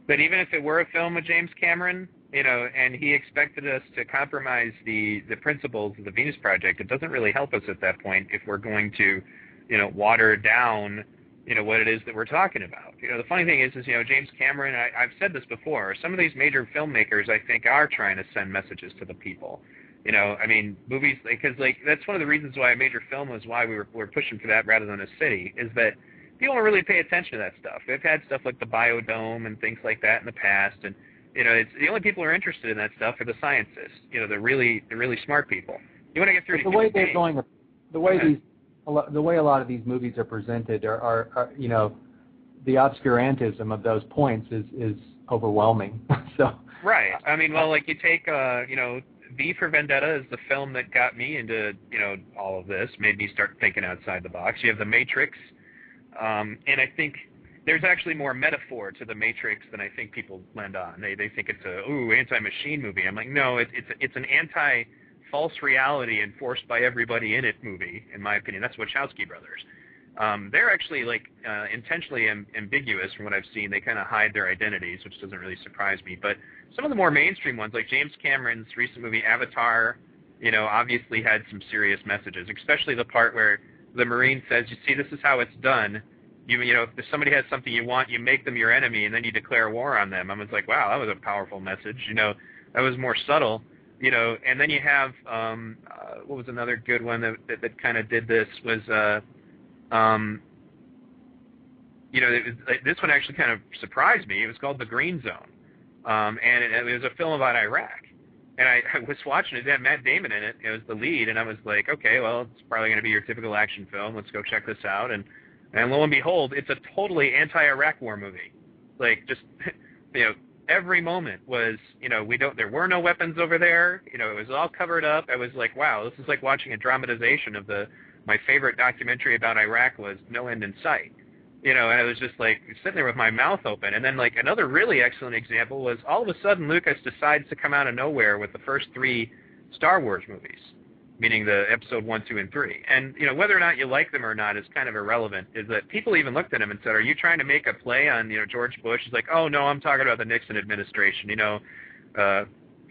But even if it were a film with James Cameron, you know, and he expected us to compromise the the principles of the Venus Project, it doesn't really help us at that point if we're going to, you know, water down, you know, what it is that we're talking about. You know, the funny thing is, is you know, James Cameron. I, I've said this before. Some of these major filmmakers, I think, are trying to send messages to the people. You know, I mean, movies because like that's one of the reasons why a major film was why we were, were pushing for that rather than a city is that people don't really pay attention to that stuff. They've had stuff like the Biodome and things like that in the past, and you know, it's the only people who are interested in that stuff are the scientists. You know, the really the really smart people. You want to get through the way they're beings. going, the way these, the way a lot of these movies are presented are, are, are you know, the obscurantism of those points is is overwhelming. so Right. I mean, well, like you take, uh, you know, V for Vendetta is the film that got me into, you know, all of this, made me start thinking outside the box. You have The Matrix, I think there's actually more metaphor to The Matrix than I think people lend on. They they think it's a ooh anti-machine movie. I'm like, no, it, it's it's an anti false reality enforced by everybody in it movie, in my opinion. That's Wachowski brothers. Um, they're actually like uh, intentionally am- ambiguous from what I've seen. They kind of hide their identities, which doesn't really surprise me. But some of the more mainstream ones, like James Cameron's recent movie Avatar, you know, obviously had some serious messages, especially the part where the Marine says, "You see, this is how it's done. You, you know, if somebody has something you want, you make them your enemy, and then you declare war on them." I was like, "Wow, that was a powerful message." You know, that was more subtle. You know, and then you have um, uh, what was another good one that that, that kind of did this was. Uh, um, you know, it was, this one actually kind of surprised me. It was called The Green Zone, um, and it, it was a film about Iraq. And I, I was watching it. It had Matt Damon in it. It was the lead, and I was like, okay, well, it's probably going to be your typical action film. Let's go check this out. And and lo and behold, it's a totally anti-Iraq war movie. Like just, you know, every moment was, you know, we don't. There were no weapons over there. You know, it was all covered up. I was like, wow, this is like watching a dramatization of the my favorite documentary about Iraq was No End in Sight. You know, and I was just like sitting there with my mouth open. And then like another really excellent example was all of a sudden Lucas decides to come out of nowhere with the first three Star Wars movies, meaning the episode one, two, and three. And you know, whether or not you like them or not is kind of irrelevant. Is that people even looked at him and said, "Are you trying to make a play on you know George Bush?" He's like, "Oh no, I'm talking about the Nixon administration." You know, uh,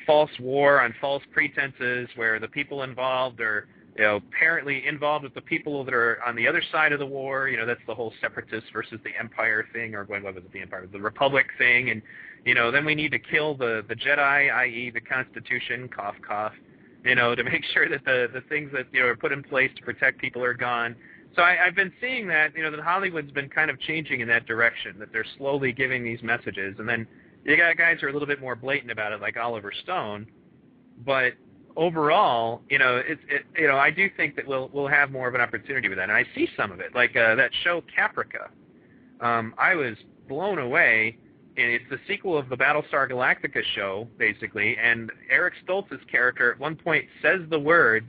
false war on false pretenses where the people involved are you know, apparently involved with the people that are on the other side of the war. You know, that's the whole separatist versus the empire thing, or what was it, the empire, the republic thing, and you know, then we need to kill the the Jedi, i.e., the Constitution, cough cough, you know, to make sure that the the things that you know are put in place to protect people are gone. So I, I've been seeing that, you know, that Hollywood's been kind of changing in that direction, that they're slowly giving these messages, and then you got guys who are a little bit more blatant about it, like Oliver Stone, but overall, you know, it's it, you know, I do think that we'll we'll have more of an opportunity with that, and I see some of it, like uh, that show Caprica. Um, I was blown away. And it's the sequel of the Battlestar Galactica show, basically, and Eric Stoltz's character at one point says the words,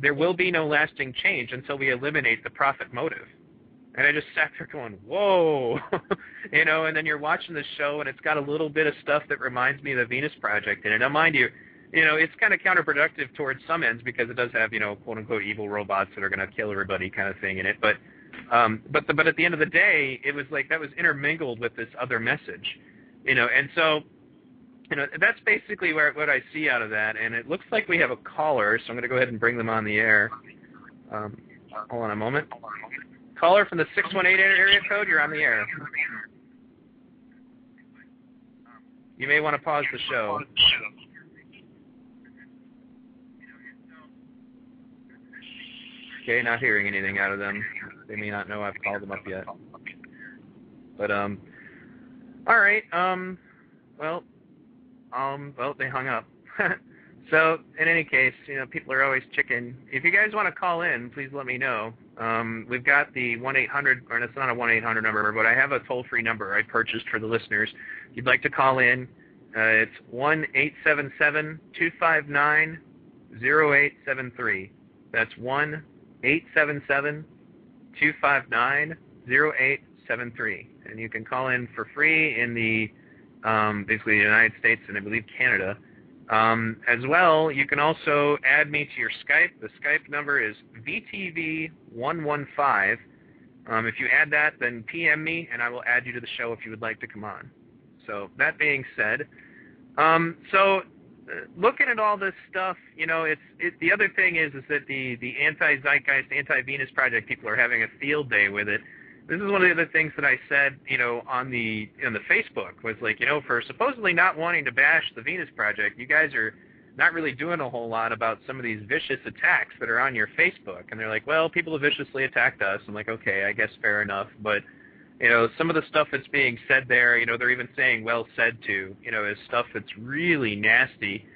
"There will be no lasting change until we eliminate the profit motive." And I just sat there going, "Whoa," you know. And then you're watching the show, and it's got a little bit of stuff that reminds me of the Venus Project in it. Now, mind you, you know, it's kind of counterproductive towards some ends because it does have, you know, quote unquote evil robots that are going to kill everybody kind of thing in it. But, um, but the, but at the end of the day, it was like that was intermingled with this other message, you know. And so, you know, that's basically where what I see out of that. And it looks like we have a caller, so I'm going to go ahead and bring them on the air. Um, hold on a moment. Caller from the 618 area code, you're on the air. You may want to pause the show. Okay, not hearing anything out of them. They may not know I've called them up yet. But um all right, um well um well they hung up. So in any case, you know, people are always chicken. If you guys want to call in, please let me know. Um, we've got the 1-800, or it's not a 1-800 number, but I have a toll-free number I purchased for the listeners. If you'd like to call in, uh, it's 1-877-259-0873. That's 1-877-259-0873. And you can call in for free in the, um, basically the United States and I believe Canada. Um, as well, you can also add me to your Skype. The Skype number is VTV115. Um, if you add that, then PM me, and I will add you to the show if you would like to come on. So that being said, um, so looking at all this stuff, you know, it's it, the other thing is is that the the anti-zeitgeist, anti-Venus project people are having a field day with it this is one of the other things that I said, you know, on the on the Facebook was like, you know, for supposedly not wanting to bash the Venus Project, you guys are not really doing a whole lot about some of these vicious attacks that are on your Facebook. And they're like, well, people have viciously attacked us. I'm like, okay, I guess fair enough. But, you know, some of the stuff that's being said there, you know, they're even saying well said to, you know, is stuff that's really nasty.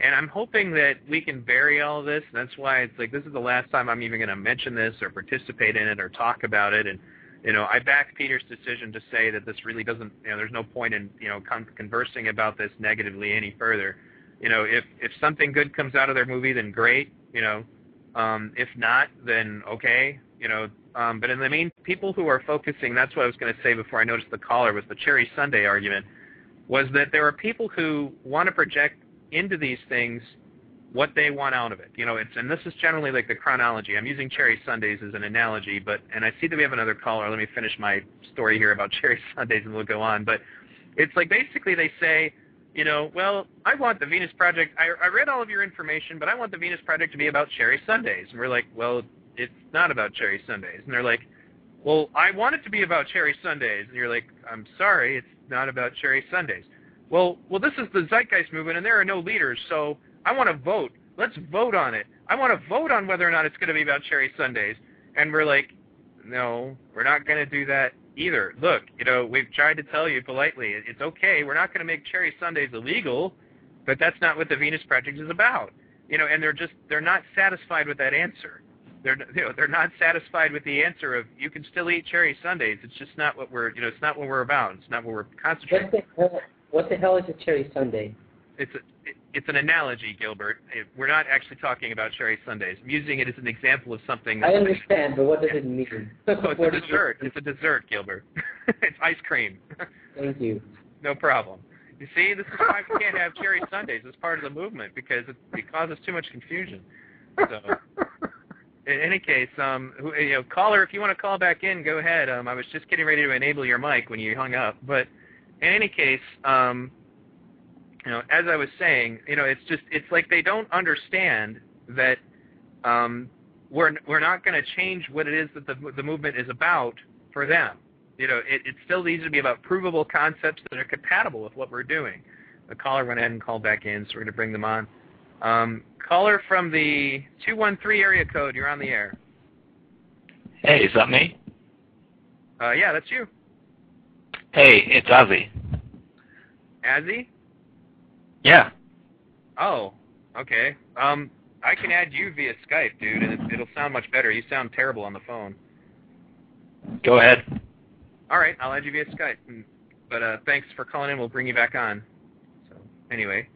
And I'm hoping that we can bury all this. That's why it's like this is the last time I'm even going to mention this or participate in it or talk about it. And you know, I back Peter's decision to say that this really doesn't, you know, there's no point in, you know, con- conversing about this negatively any further. You know, if if something good comes out of their movie, then great. You know, um, if not, then okay. You know, um, but in the mean, people who are focusing, that's what I was going to say before I noticed the caller was the Cherry sundae argument, was that there are people who want to project into these things what they want out of it. You know, it's and this is generally like the chronology. I'm using Cherry sundaes as an analogy, but and I see that we have another caller. Let me finish my story here about Cherry sundaes and we'll go on. But it's like basically they say, you know, well, I want the Venus Project. I, I read all of your information, but I want the Venus Project to be about Cherry sundaes. And we're like, well, it's not about Cherry sundaes. And they're like, well, I want it to be about Cherry sundaes. And you're like, I'm sorry, it's not about Cherry sundaes. Well, well, this is the Zeitgeist movement, and there are no leaders, so I want to vote. Let's vote on it. I want to vote on whether or not it's going to be about Cherry sundaes. And we're like, no, we're not going to do that either. Look, you know, we've tried to tell you politely, it's okay. We're not going to make Cherry sundaes illegal, but that's not what the Venus Project is about. You know, and they're just they're not satisfied with that answer. They're you know, they're not satisfied with the answer of you can still eat Cherry sundaes. It's just not what we're you know it's not what we're about. It's not what we're concentrating. What the hell, what the hell is a Cherry sundae? It's a, it's an analogy, Gilbert. We're not actually talking about cherry sundaes. I'm using it as an example of something. I understand, but what does it mean? oh, it's a dessert. It's a dessert, Gilbert. it's ice cream. Thank you. No problem. You see, this is why we can't have cherry sundaes as part of the movement because it, it causes too much confusion. So, in any case, um, who, you know, caller, if you want to call back in, go ahead. Um, I was just getting ready to enable your mic when you hung up, but in any case, um, you know, as I was saying, you know, it's just it's like they don't understand that um, we're we're not going to change what it is that the the movement is about for them. You know, it, it still needs to be about provable concepts that are compatible with what we're doing. The caller went ahead and called back in, so we're going to bring them on. Um, caller from the 213 area code, you're on the air. Hey, is that me? Uh, yeah, that's you. Hey, it's Ozzy. Azzy? Yeah. Oh, okay. Um, I can add you via Skype, dude, and it, it'll sound much better. You sound terrible on the phone. Go ahead. All right, I'll add you via Skype. Mm, but uh, thanks for calling in. We'll bring you back on. So anyway,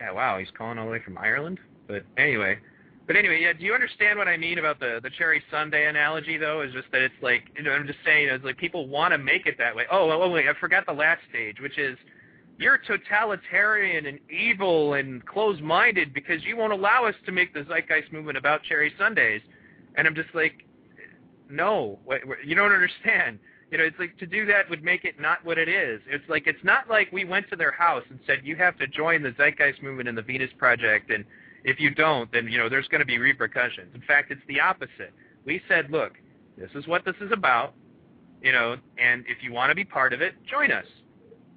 yeah, wow, he's calling all the way from Ireland. But anyway, but anyway, yeah. Do you understand what I mean about the the cherry sundae analogy, though? Is just that it's like you know, I'm just saying, it's like people want to make it that way. Oh, oh, wait, I forgot the last stage, which is you're totalitarian and evil and closed-minded because you won't allow us to make the zeitgeist movement about cherry sundaes. And I'm just like, no, you don't understand. You know, it's like to do that would make it not what it is. It's like it's not like we went to their house and said you have to join the zeitgeist movement and the Venus Project, and if you don't, then you know there's going to be repercussions. In fact, it's the opposite. We said, look, this is what this is about, you know, and if you want to be part of it, join us.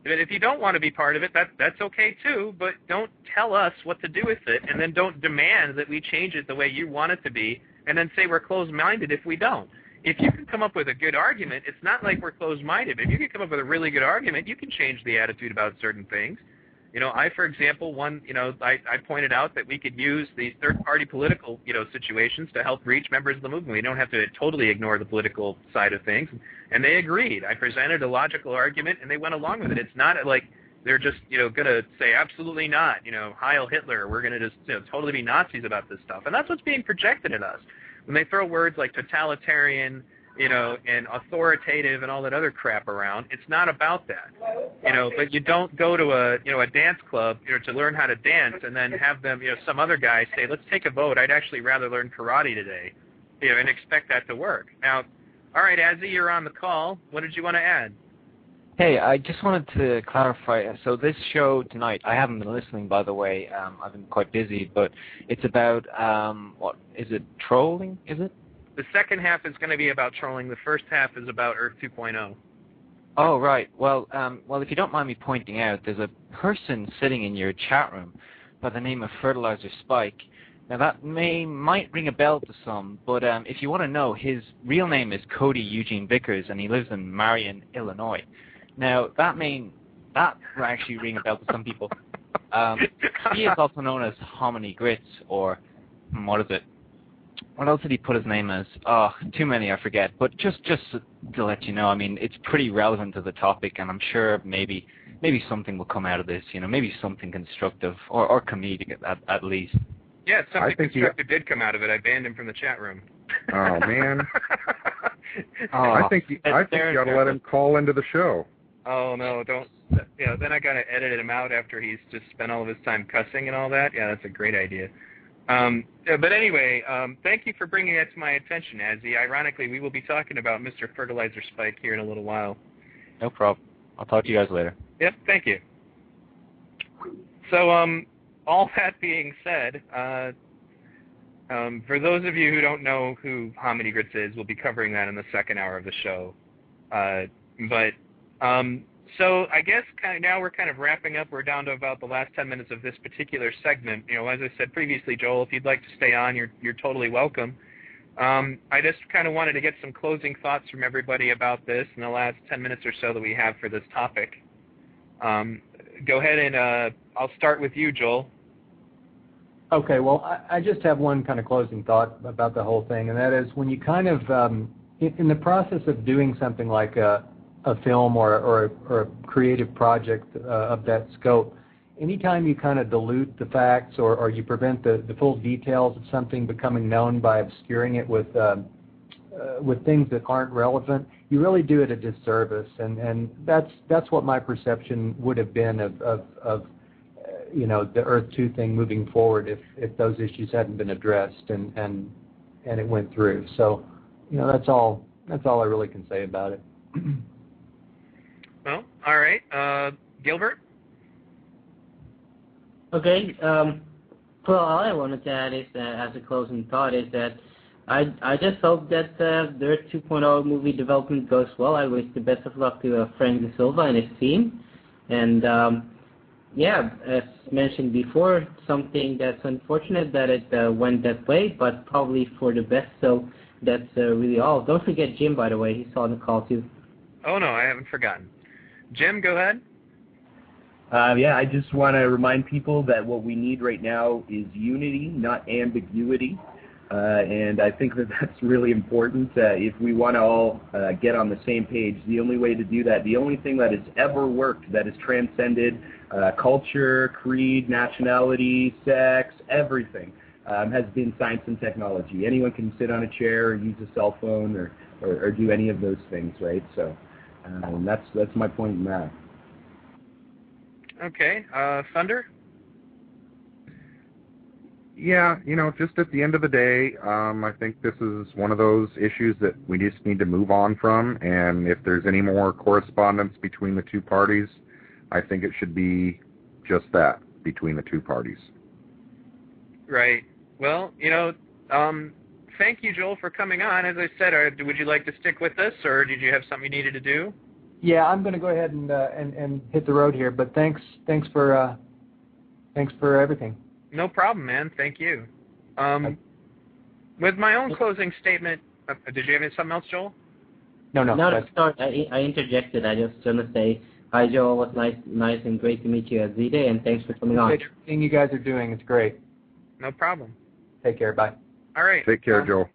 But if you don't want to be part of it, that that's okay too. But don't tell us what to do with it, and then don't demand that we change it the way you want it to be, and then say we're closed-minded if we don't. If you can come up with a good argument, it's not like we're closed-minded. If you can come up with a really good argument, you can change the attitude about certain things. You know, I, for example, one, you know, I, I pointed out that we could use these third-party political, you know, situations to help reach members of the movement. We don't have to totally ignore the political side of things. And they agreed. I presented a logical argument, and they went along with it. It's not like they're just, you know, going to say absolutely not, you know, Heil Hitler. We're going to just, you know, totally be Nazis about this stuff. And that's what's being projected at us. When they throw words like totalitarian, you know, and authoritative and all that other crap around. It's not about that, you know. But you don't go to a, you know, a dance club, you know, to learn how to dance, and then have them, you know, some other guy say, "Let's take a vote. I'd actually rather learn karate today," you know, and expect that to work. Now, all right, Azzy, you're on the call. What did you want to add? Hey, I just wanted to clarify. So this show tonight, I haven't been listening, by the way. Um, I've been quite busy, but it's about um, what is it? Trolling? Is it? The second half is going to be about trolling. The first half is about Earth 2.0. Oh right. Well, um, well, if you don't mind me pointing out, there's a person sitting in your chat room by the name of Fertilizer Spike. Now that may might ring a bell to some, but um, if you want to know, his real name is Cody Eugene Vickers, and he lives in Marion, Illinois. Now that may that will actually ring a bell to some people. Um, he is also known as Hominy Grits, or hmm, what is it? what else did he put his name as? Oh, too many, I forget. But just just to let you know, I mean, it's pretty relevant to the topic, and I'm sure maybe maybe something will come out of this. You know, maybe something constructive or or comedic at at least. Yeah, something I think constructive did come out of it. I banned him from the chat room. Oh man, Oh, I think you, I think you ought to let him call into the show. Oh no, don't. You know, then I gotta edit him out after he's just spent all of his time cussing and all that. Yeah, that's a great idea. Um, yeah, but anyway, um, thank you for bringing that to my attention, Azzy. Ironically, we will be talking about Mr. Fertilizer Spike here in a little while. No problem. I'll talk to you guys later. Yep, thank you. So, um, all that being said, uh, um, for those of you who don't know who Hominy Grits is, we'll be covering that in the second hour of the show. Uh, but um, so I guess kind of now we're kind of wrapping up. We're down to about the last 10 minutes of this particular segment. You know, as I said previously, Joel, if you'd like to stay on, you're you're totally welcome. Um, I just kind of wanted to get some closing thoughts from everybody about this in the last 10 minutes or so that we have for this topic. Um, go ahead and uh, I'll start with you, Joel. Okay, well, I, I just have one kind of closing thought about the whole thing, and that is when you kind of, um, in, in the process of doing something like a, a film or, a, creative project uh, of that scope, anytime you kind of dilute the facts or, you prevent the, full details of something becoming known by obscuring it with um, uh, things that aren't relevant, you really do it a disservice, that's what my perception would have been of uh, the Earth Two thing moving forward if those issues hadn't been addressed and it went through. That's all I really can say about it. Well, all right, uh, Gilbert. Okay. Um, well, all I wanted to add is that, as a closing thought, is that I I just hope that uh, the Earth 2.0 movie development goes well. I wish the best of luck to uh, Frank De Silva and his team. And um, yeah, as mentioned before, something that's unfortunate that it uh, went that way, but probably for the best. So that's uh, really all. Don't forget Jim, by the way. He's on the call too. Oh no, I haven't forgotten. Jim, go ahead. Uh, yeah, I just want to remind people that what we need right now is unity, not ambiguity. Uh, and I think that that's really important. Uh, if we want to all uh, get on the same page, the only way to do that, the only thing that has ever worked, that has transcended uh, culture, creed, nationality, sex, everything, um, has been science and technology. Anyone can sit on a chair or use a cell phone or, or, or do any of those things, right? So um, that's that's my point in that. Okay, uh, Thunder. Yeah, you know, just at the end of the day, um, I think this is one of those issues that we just need to move on from. And if there's any more correspondence between the two parties, I think it should be just that between the two parties. Right. Well, you know, um, thank you, Joel, for coming on. As I said, uh, would you like to stick with us, or did you have something you needed to do? Yeah, I'm going to go ahead and uh, and and hit the road here. But thanks thanks for uh, thanks for everything. No problem, man. Thank you. Um, with my own closing statement, uh, did you have something else, Joel? No, no. Not but- to start, I, I interjected. I just want to say Hi, Joel. It was nice, nice and great to meet you at Z-Day, and thanks for coming on. Everything you guys are doing is great. No problem. Take care. Bye. All right. Take care, Um, Joel.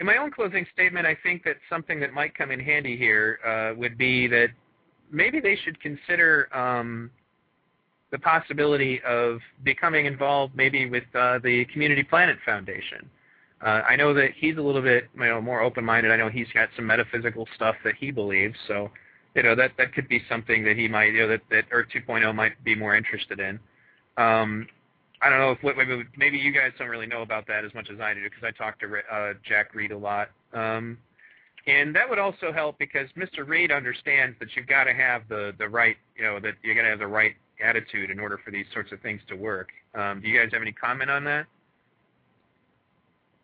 In my own closing statement, I think that something that might come in handy here uh, would be that maybe they should consider um, the possibility of becoming involved maybe with uh, the Community Planet Foundation. Uh, I know that he's a little bit you know, more open-minded. I know he's got some metaphysical stuff that he believes, so you know that that could be something that he might you know that that Earth 2.0 might be more interested in. Um, I don't know if what- maybe, maybe you guys don't really know about that as much as I do because I talk to uh, Jack Reed a lot. Um, and that would also help because Mr. Reed understands that you've got to have the the right you know that you're going to have the right attitude in order for these sorts of things to work. Um, do you guys have any comment on that?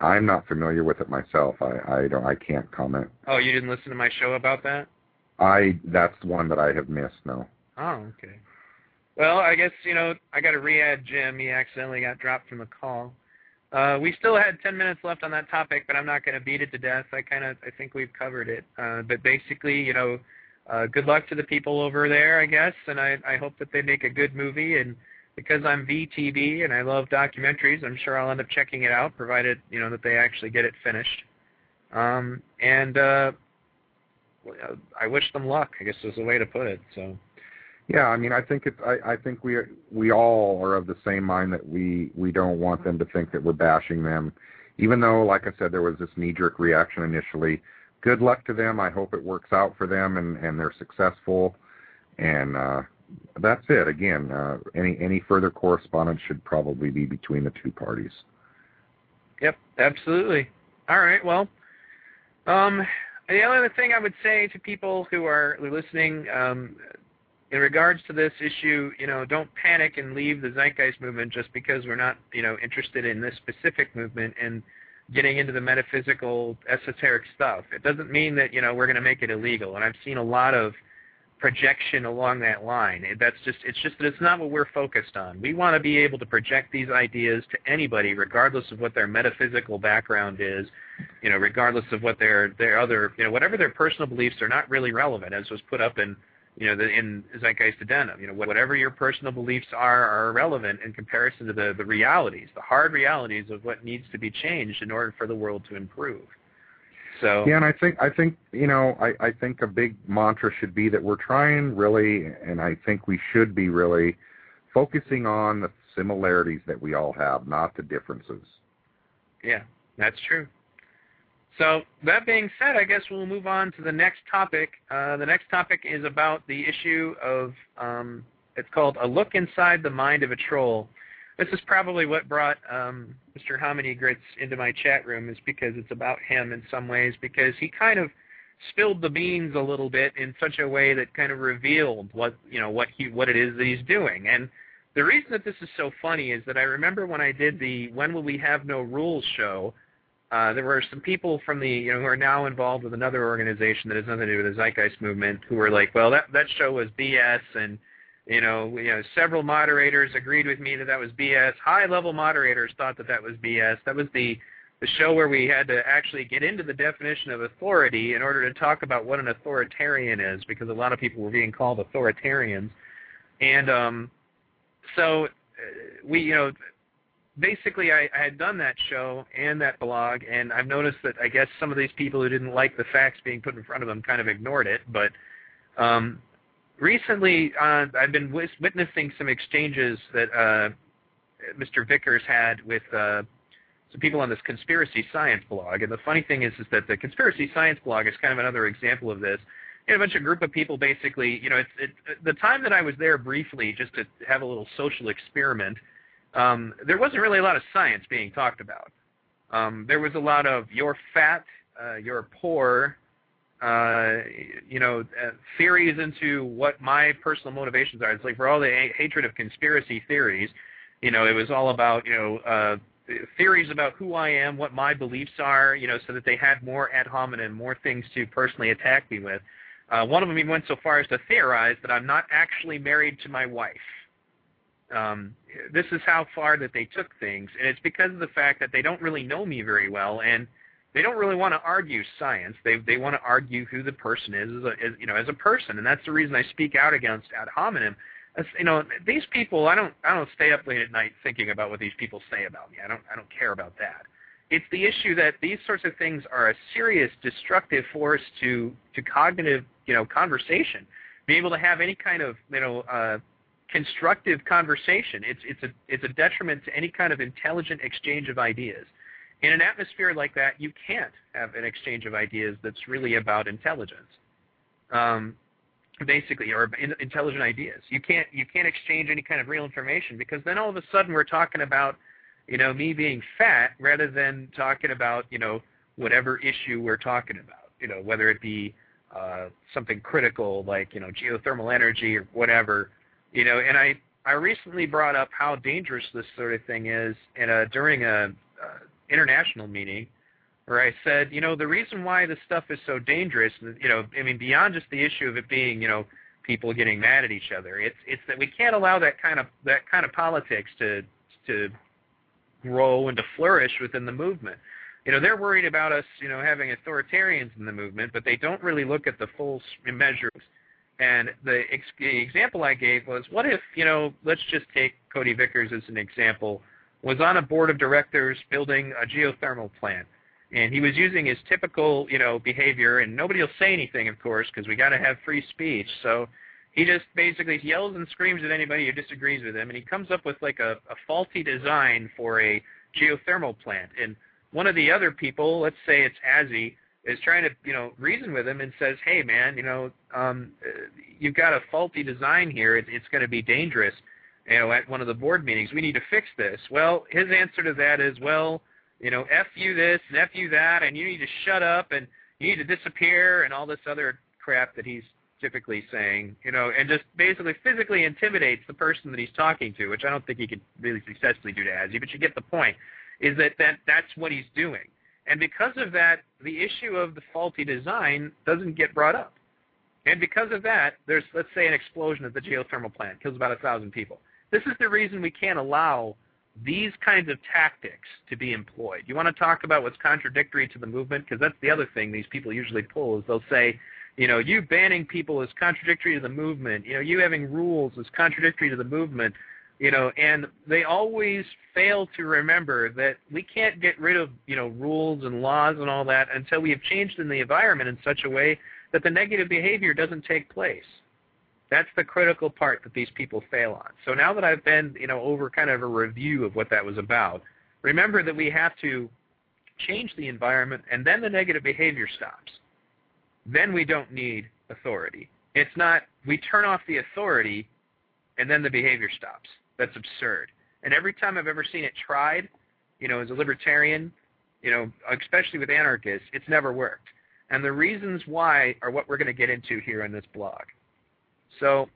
I'm not familiar with it myself. I, I don't. I can't comment. Oh, you didn't listen to my show about that? I that's one that I have missed. No. Oh, okay. Well, I guess you know I got to re-add Jim. He accidentally got dropped from the call. Uh, we still had 10 minutes left on that topic, but I'm not going to beat it to death. I kind of I think we've covered it. Uh, but basically, you know, uh, good luck to the people over there, I guess, and I I hope that they make a good movie. And because I'm VTV and I love documentaries, I'm sure I'll end up checking it out, provided you know that they actually get it finished. Um, and uh, I wish them luck. I guess is the way to put it. So. Yeah, I mean, I think it's. I, I think we we all are of the same mind that we we don't want them to think that we're bashing them, even though, like I said, there was this knee-jerk reaction initially. Good luck to them. I hope it works out for them and and they're successful. And uh, that's it. Again, uh, any any further correspondence should probably be between the two parties. Yep, absolutely. All right. Well, um, the only other thing I would say to people who are listening, um, in regards to this issue, you know, don't panic and leave the zeitgeist movement just because we're not, you know, interested in this specific movement and getting into the metaphysical, esoteric stuff. It doesn't mean that, you know, we're going to make it illegal. And I've seen a lot of projection along that line. That's just it's just that it's not what we're focused on. We want to be able to project these ideas to anybody regardless of what their metaphysical background is, you know, regardless of what their their other, you know, whatever their personal beliefs are not really relevant as was put up in you know, the, in Zeitgeist Addendum, you know, whatever your personal beliefs are are irrelevant in comparison to the, the realities, the hard realities of what needs to be changed in order for the world to improve. So Yeah, and I think I think you know I I think a big mantra should be that we're trying really, and I think we should be really focusing on the similarities that we all have, not the differences. Yeah, that's true. So that being said, I guess we'll move on to the next topic. Uh, the next topic is about the issue of um, it's called a look inside the mind of a troll. This is probably what brought um, Mr. Hominy Grits into my chat room, is because it's about him in some ways, because he kind of spilled the beans a little bit in such a way that kind of revealed what you know what he what it is that he's doing. And the reason that this is so funny is that I remember when I did the When Will We Have No Rules show. Uh, there were some people from the you know who are now involved with another organization that has nothing to do with the Zeitgeist movement who were like, well, that that show was BS, and you know, you know, several moderators agreed with me that that was BS. High-level moderators thought that that was BS. That was the the show where we had to actually get into the definition of authority in order to talk about what an authoritarian is, because a lot of people were being called authoritarians, and um, so uh, we, you know, basically I, I had done that show and that blog, and I've noticed that I guess some of these people who didn't like the facts being put in front of them kind of ignored it. But um, recently, uh, I've been wis- witnessing some exchanges that uh, Mr. Vickers had with uh, some people on this conspiracy science blog. And the funny thing is, is that the conspiracy science blog is kind of another example of this. You know, a bunch of group of people basically, you know, it's it, the time that I was there briefly just to have a little social experiment um, there wasn't really a lot of science being talked about. Um, there was a lot of you're fat, uh, you're poor, uh, you know, uh, theories into what my personal motivations are. It's like for all the hatred of conspiracy theories, you know, it was all about, you know, uh, theories about who I am, what my beliefs are, you know, so that they had more ad hominem, more things to personally attack me with. Uh, one of them even went so far as to theorize that I'm not actually married to my wife um, this is how far that they took things, and it's because of the fact that they don't really know me very well, and they don't really want to argue science. They they want to argue who the person is as, a, as you know as a person, and that's the reason I speak out against ad hominem. As, you know, these people, I don't I don't stay up late at night thinking about what these people say about me. I don't I don't care about that. It's the issue that these sorts of things are a serious destructive force to to cognitive you know conversation. Be able to have any kind of you know uh, constructive conversation. It's it's a it's a detriment to any kind of intelligent exchange of ideas. In an atmosphere like that, you can't have an exchange of ideas that's really about intelligence, um, basically, or in, intelligent ideas. You can't you can't exchange any kind of real information because then all of a sudden we're talking about, you know, me being fat rather than talking about you know whatever issue we're talking about. You know, whether it be uh, something critical like you know geothermal energy or whatever. You know, and I I recently brought up how dangerous this sort of thing is in a during a uh, international meeting where I said, you know, the reason why this stuff is so dangerous, you know, I mean, beyond just the issue of it being, you know, people getting mad at each other, it's it's that we can't allow that kind of that kind of politics to to grow and to flourish within the movement. You know, they're worried about us, you know, having authoritarians in the movement, but they don't really look at the full measure. And the, ex- the example I gave was, what if, you know, let's just take Cody Vickers as an example was on a board of directors building a geothermal plant. And he was using his typical, you know, behavior, and nobody will say anything, of course, because we got to have free speech. So he just basically yells and screams at anybody who disagrees with him, and he comes up with like a, a faulty design for a geothermal plant. And one of the other people, let's say it's Azzy, is trying to, you know, reason with him and says, "Hey, man, you know, um, you've got a faulty design here. It, it's going to be dangerous." you know, at one of the board meetings, we need to fix this. Well, his answer to that is, well, you know, F you this and F you that, and you need to shut up and you need to disappear and all this other crap that he's typically saying, you know, and just basically physically intimidates the person that he's talking to, which I don't think he could really successfully do to Azzy, but you get the point, is that, that that's what he's doing. And because of that, the issue of the faulty design doesn't get brought up. And because of that, there's, let's say, an explosion at the geothermal plant, kills about a thousand people. This is the reason we can't allow these kinds of tactics to be employed. You want to talk about what's contradictory to the movement? Because that's the other thing these people usually pull is they'll say, you know, you banning people is contradictory to the movement. You know, you having rules is contradictory to the movement. You know, and they always fail to remember that we can't get rid of, you know, rules and laws and all that until we have changed in the environment in such a way that the negative behavior doesn't take place. That's the critical part that these people fail on. So now that I've been, you know, over kind of a review of what that was about, remember that we have to change the environment and then the negative behavior stops. Then we don't need authority. It's not we turn off the authority and then the behavior stops. That's absurd. And every time I've ever seen it tried, you know, as a libertarian, you know, especially with anarchists, it's never worked. And the reasons why are what we're going to get into here in this blog. So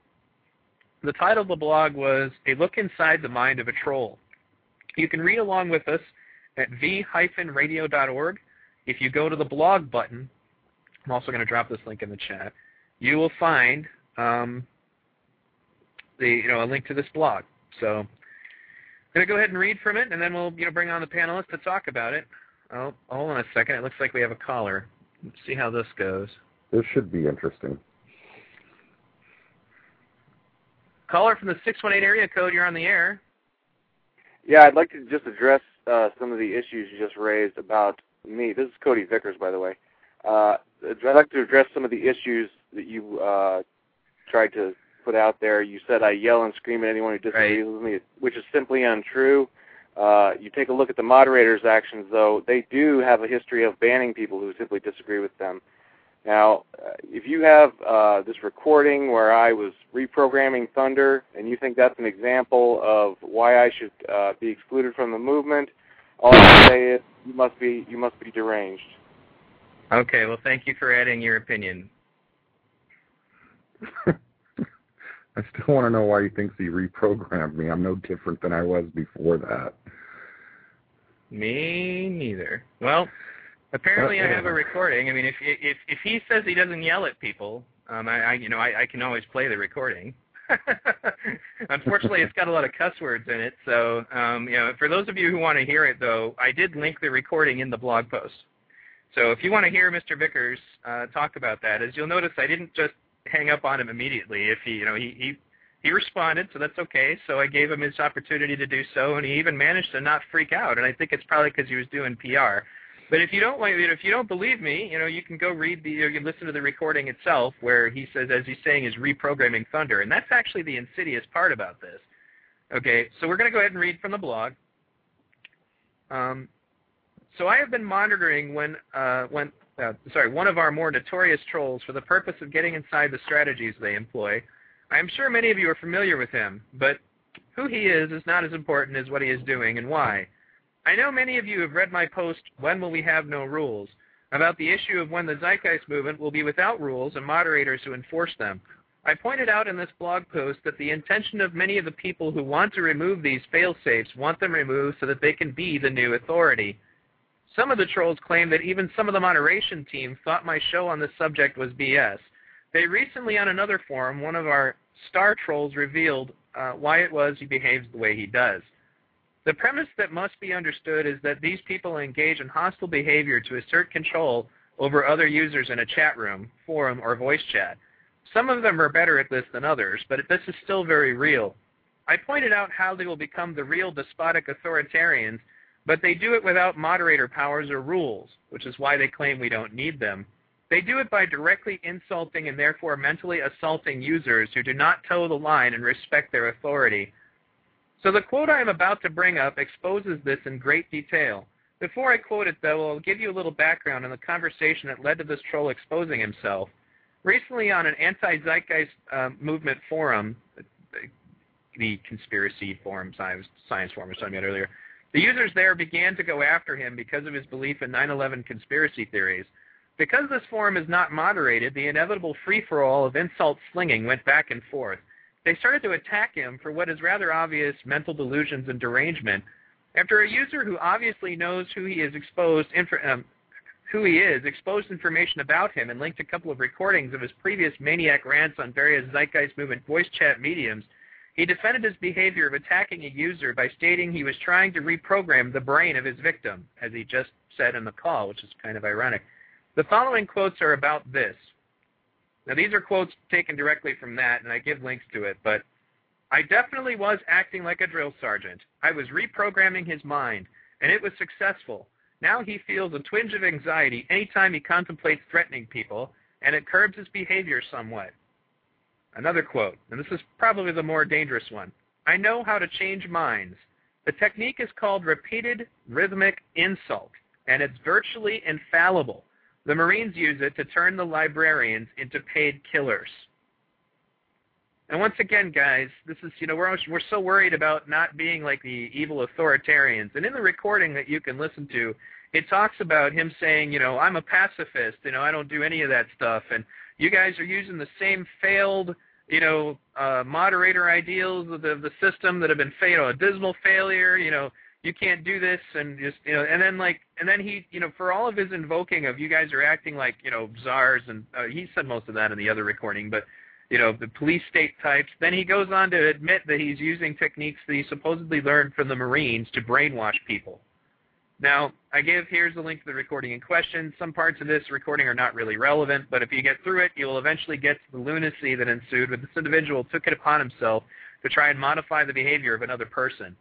the title of the blog was A Look Inside the Mind of a Troll. You can read along with us at v-radio.org. If you go to the blog button, I'm also going to drop this link in the chat, you will find um, the you know a link to this blog. So I'm going to go ahead and read from it, and then we'll you know bring on the panelists to talk about it. Oh, hold on a second. It looks like we have a caller. Let's see how this goes. This should be interesting. Caller from the 618 area code, you're on the air. Yeah, I'd like to just address uh, some of the issues you just raised about me. This is Cody Vickers, by the way. Uh, I'd like to address some of the issues that you uh, tried to put out there. You said I yell and scream at anyone who disagrees Right. with me, which is simply untrue. Uh, you take a look at the moderators' actions, though, they do have a history of banning people who simply disagree with them. Now, uh, if you have uh, this recording where I was reprogramming Thunder, and you think that's an example of why I should uh, be excluded from the movement, all I say is you must be you must be deranged. Okay, well, thank you for adding your opinion. I still want to know why he thinks he reprogrammed me. I'm no different than I was before that. Me neither. Well, apparently I have a recording. I mean, if if if he says he doesn't yell at people, um, I, I you know I, I can always play the recording. Unfortunately, it's got a lot of cuss words in it. So, um, you know, for those of you who want to hear it, though, I did link the recording in the blog post. So if you want to hear Mr. Vickers uh, talk about that, as you'll notice, I didn't just hang up on him immediately. If he, you know, he, he he responded, so that's okay. So I gave him his opportunity to do so, and he even managed to not freak out. And I think it's probably because he was doing PR. But if you don't want, if you don't believe me, you know, you can go read the, you can listen to the recording itself, where he says, as he's saying, is reprogramming Thunder, and that's actually the insidious part about this. Okay, so we're going to go ahead and read from the blog. Um, so I have been monitoring when, uh, when, uh, sorry, one of our more notorious trolls for the purpose of getting inside the strategies they employ. I am sure many of you are familiar with him, but who he is is not as important as what he is doing and why. I know many of you have read my post, When Will We Have No Rules, about the issue of when the Zeitgeist movement will be without rules and moderators who enforce them. I pointed out in this blog post that the intention of many of the people who want to remove these fail-safes want them removed so that they can be the new authority. Some of the trolls claim that even some of the moderation team thought my show on this subject was BS. They recently, on another forum, one of our star trolls revealed uh, why it was he behaves the way he does. The premise that must be understood is that these people engage in hostile behavior to assert control over other users in a chat room, forum, or voice chat. Some of them are better at this than others, but this is still very real. I pointed out how they will become the real despotic authoritarians, but they do it without moderator powers or rules, which is why they claim we don't need them. They do it by directly insulting and therefore mentally assaulting users who do not toe the line and respect their authority. So the quote I am about to bring up exposes this in great detail. Before I quote it, though, I'll give you a little background on the conversation that led to this troll exposing himself. Recently, on an anti-zeitgeist uh, movement forum, the conspiracy forum, science, forum I was talking about earlier, the users there began to go after him because of his belief in 9/11 conspiracy theories. Because this forum is not moderated, the inevitable free-for-all of insult slinging went back and forth. They started to attack him for what is rather obvious mental delusions and derangement. After a user who obviously knows who he is exposed, um, who he is, exposed information about him, and linked a couple of recordings of his previous maniac rants on various Zeitgeist Movement voice chat mediums, he defended his behavior of attacking a user by stating he was trying to reprogram the brain of his victim, as he just said in the call, which is kind of ironic. The following quotes are about this. Now, these are quotes taken directly from that, and I give links to it, but I definitely was acting like a drill sergeant. I was reprogramming his mind, and it was successful. Now he feels a twinge of anxiety anytime he contemplates threatening people, and it curbs his behavior somewhat. Another quote, and this is probably the more dangerous one. I know how to change minds. The technique is called repeated rhythmic insult, and it's virtually infallible. The Marines use it to turn the librarians into paid killers. And once again, guys, this is, you know, we're, we're so worried about not being like the evil authoritarians. And in the recording that you can listen to, it talks about him saying, you know, I'm a pacifist, you know, I don't do any of that stuff. And you guys are using the same failed, you know, uh, moderator ideals of the, of the system that have been, know, a dismal failure, you know, you can't do this and just you know and then like and then he you know for all of his invoking of you guys are acting like you know czars and uh, he said most of that in the other recording but you know the police state types then he goes on to admit that he's using techniques that he supposedly learned from the marines to brainwash people now i give here's the link to the recording in question some parts of this recording are not really relevant but if you get through it you'll eventually get to the lunacy that ensued when this individual took it upon himself to try and modify the behavior of another person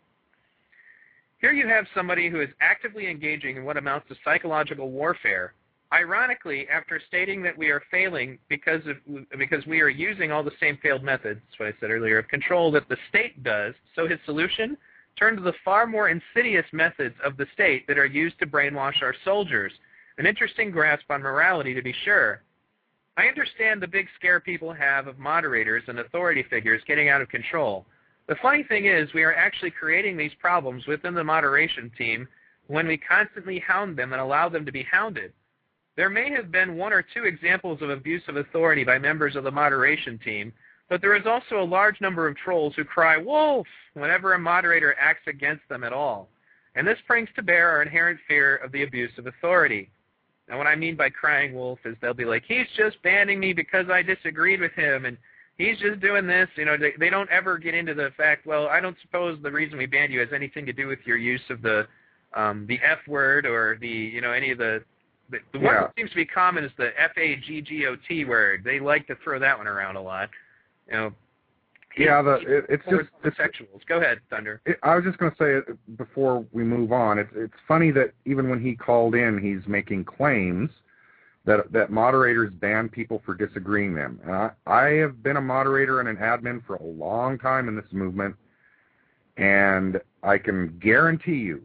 here you have somebody who is actively engaging in what amounts to psychological warfare. Ironically, after stating that we are failing because of because we are using all the same failed methods, what I said earlier, of control that the state does, so his solution turned to the far more insidious methods of the state that are used to brainwash our soldiers. An interesting grasp on morality, to be sure. I understand the big scare people have of moderators and authority figures getting out of control. The funny thing is, we are actually creating these problems within the moderation team when we constantly hound them and allow them to be hounded. There may have been one or two examples of abuse of authority by members of the moderation team, but there is also a large number of trolls who cry wolf whenever a moderator acts against them at all. And this brings to bear our inherent fear of the abuse of authority. Now what I mean by crying wolf is they'll be like, he's just banning me because I disagreed with him, and he's just doing this. You know, they, they don't ever get into the fact. Well, I don't suppose the reason we banned you has anything to do with your use of the um, the F word or the you know any of the the, the one that seems to be common is the F A G G O T word. They like to throw that one around a lot. You know. Yeah, the it, it's just it's, sexuals. Go ahead, Thunder. it, I was just going to say before we move on. It's it's funny that even when he called in, he's making claims that that moderators ban people for disagreeing them. And I, I have been a moderator and an admin for a long time in this movement, and I can guarantee you,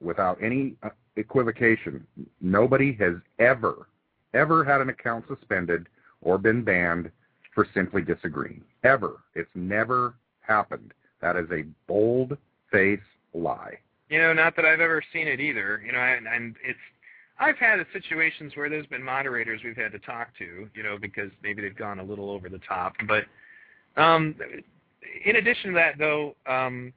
without any uh, equivocation, nobody has ever ever had an account suspended or been banned for simply disagreeing. Ever. It's never happened. That is a bold face lie. You know, not that I've ever seen it either. You know, and, and it's I've had situations where there's been moderators we've had to talk to, you know, because maybe they've gone a little over the top. But um, in addition to that, though, um,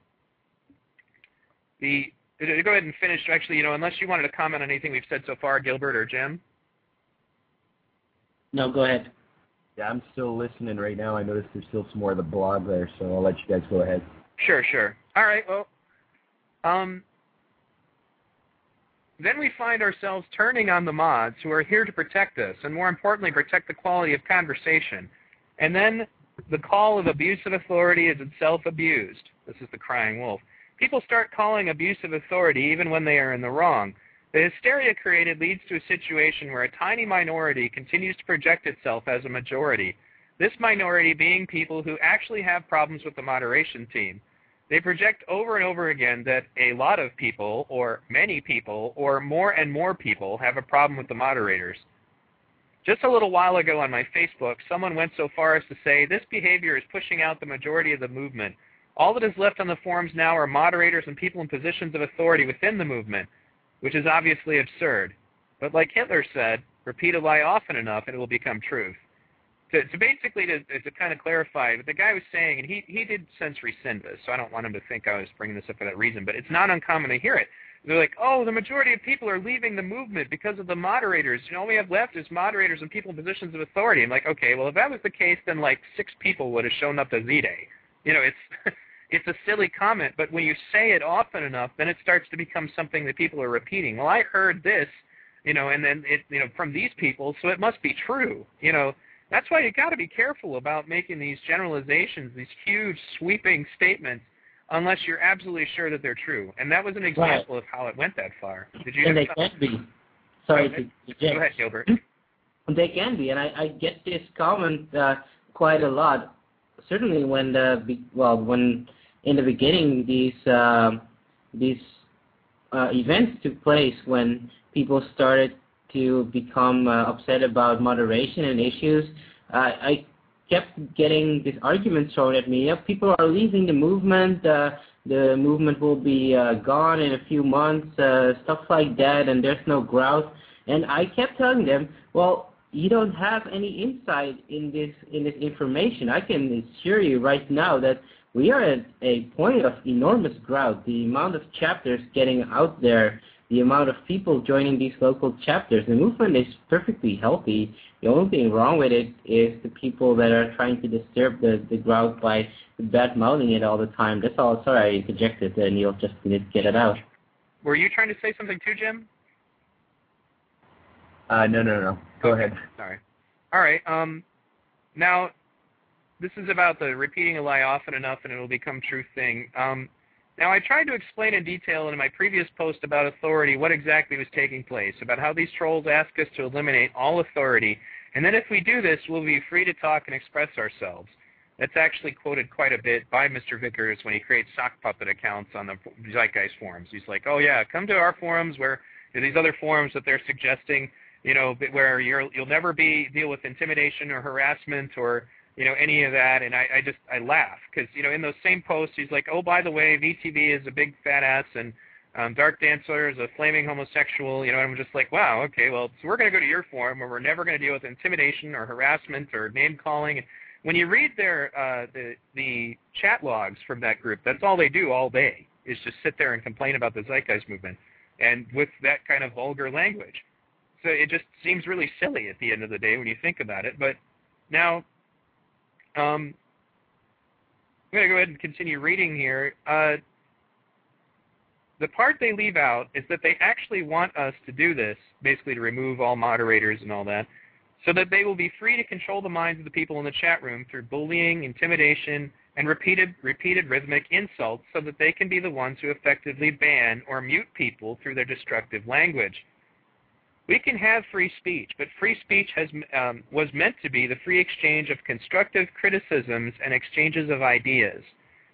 the to go ahead and finish. Actually, you know, unless you wanted to comment on anything we've said so far, Gilbert or Jim. No, go ahead. Yeah, I'm still listening right now. I noticed there's still some more of the blog there, so I'll let you guys go ahead. Sure, sure. All right. Well, um, then we find ourselves turning on the mods who are here to protect us, and more importantly, protect the quality of conversation. And then the call of abusive authority is itself abused. This is the crying wolf. People start calling abusive authority even when they are in the wrong. The hysteria created leads to a situation where a tiny minority continues to project itself as a majority. This minority being people who actually have problems with the moderation team. They project over and over again that a lot of people, or many people, or more and more people have a problem with the moderators. Just a little while ago on my Facebook, someone went so far as to say this behavior is pushing out the majority of the movement. All that is left on the forums now are moderators and people in positions of authority within the movement, which is obviously absurd. But like Hitler said, repeat a lie often enough and it will become truth. To basically to, to kind of clarify, what the guy was saying, and he, he did since rescind this, so I don't want him to think I was bringing this up for that reason, but it's not uncommon to hear it. They're like, oh, the majority of people are leaving the movement because of the moderators. You know, all we have left is moderators and people in positions of authority. I'm like, okay, well, if that was the case, then like six people would have shown up to Z-Day. You know, it's it's a silly comment, but when you say it often enough, then it starts to become something that people are repeating. Well, I heard this, you know, and then it, you know, from these people, so it must be true. You know, that's why you got to be careful about making these generalizations, these huge sweeping statements, unless you're absolutely sure that they're true. And that was an example Right. of how it went that far. Did you? And they some- can be. Sorry Go to. Go ahead, Gilbert. They can be, and I, I get this comment uh, quite a lot. Certainly, when the well, when in the beginning these um these uh, events took place, when people started to become uh, upset about moderation and issues, uh, I kept getting these arguments thrown at me. Yeah, people are leaving the movement. Uh, the movement will be uh, gone in a few months. Uh, stuff like that, and there's no growth. And I kept telling them, well, you don't have any insight in this in this information. I can assure you right now that we are at a point of enormous growth. The amount of chapters getting out there, the amount of people joining these local chapters, the movement is perfectly healthy. The only thing wrong with it is the people that are trying to disturb the, the growth by bad mouthing it all the time. That's all. Sorry, I interjected, Neil. Just needed to get it out. Were you trying to say something too, Jim? Uh, no, no, no. Go ahead. Sorry. All right. Um, now, this is about the repeating a lie often enough and it will become true thing. Um, now, I tried to explain in detail in my previous post about authority what exactly was taking place, about how these trolls ask us to eliminate all authority, and then if we do this, we'll be free to talk and express ourselves. That's actually quoted quite a bit by Mr. Vickers when he creates sock puppet accounts on the Zeitgeist forums. He's like, oh yeah, come to our forums where these other forums that they're suggesting, you know, where you're, you'll never be deal with intimidation or harassment or you know any of that. And I, I just I laugh because you know in those same posts he's like, oh by the way, VTV is a big fat ass and um, Dark Dancer is a flaming homosexual. You know, and I'm just like, wow, okay, well, so we're going to go to your forum where we're never going to deal with intimidation or harassment or name calling. And when you read their uh, the the chat logs from that group, that's all they do all day is just sit there and complain about the Zeitgeist movement, and with that kind of vulgar language. So it just seems really silly at the end of the day when you think about it. But now, um, I'm going to go ahead and continue reading here. Uh, the part they leave out is that they actually want us to do this, basically to remove all moderators and all that, so that they will be free to control the minds of the people in the chat room through bullying, intimidation, and repeated, repeated rhythmic insults so that they can be the ones who effectively ban or mute people through their destructive language. We can have free speech, but free speech has, um, was meant to be the free exchange of constructive criticisms and exchanges of ideas.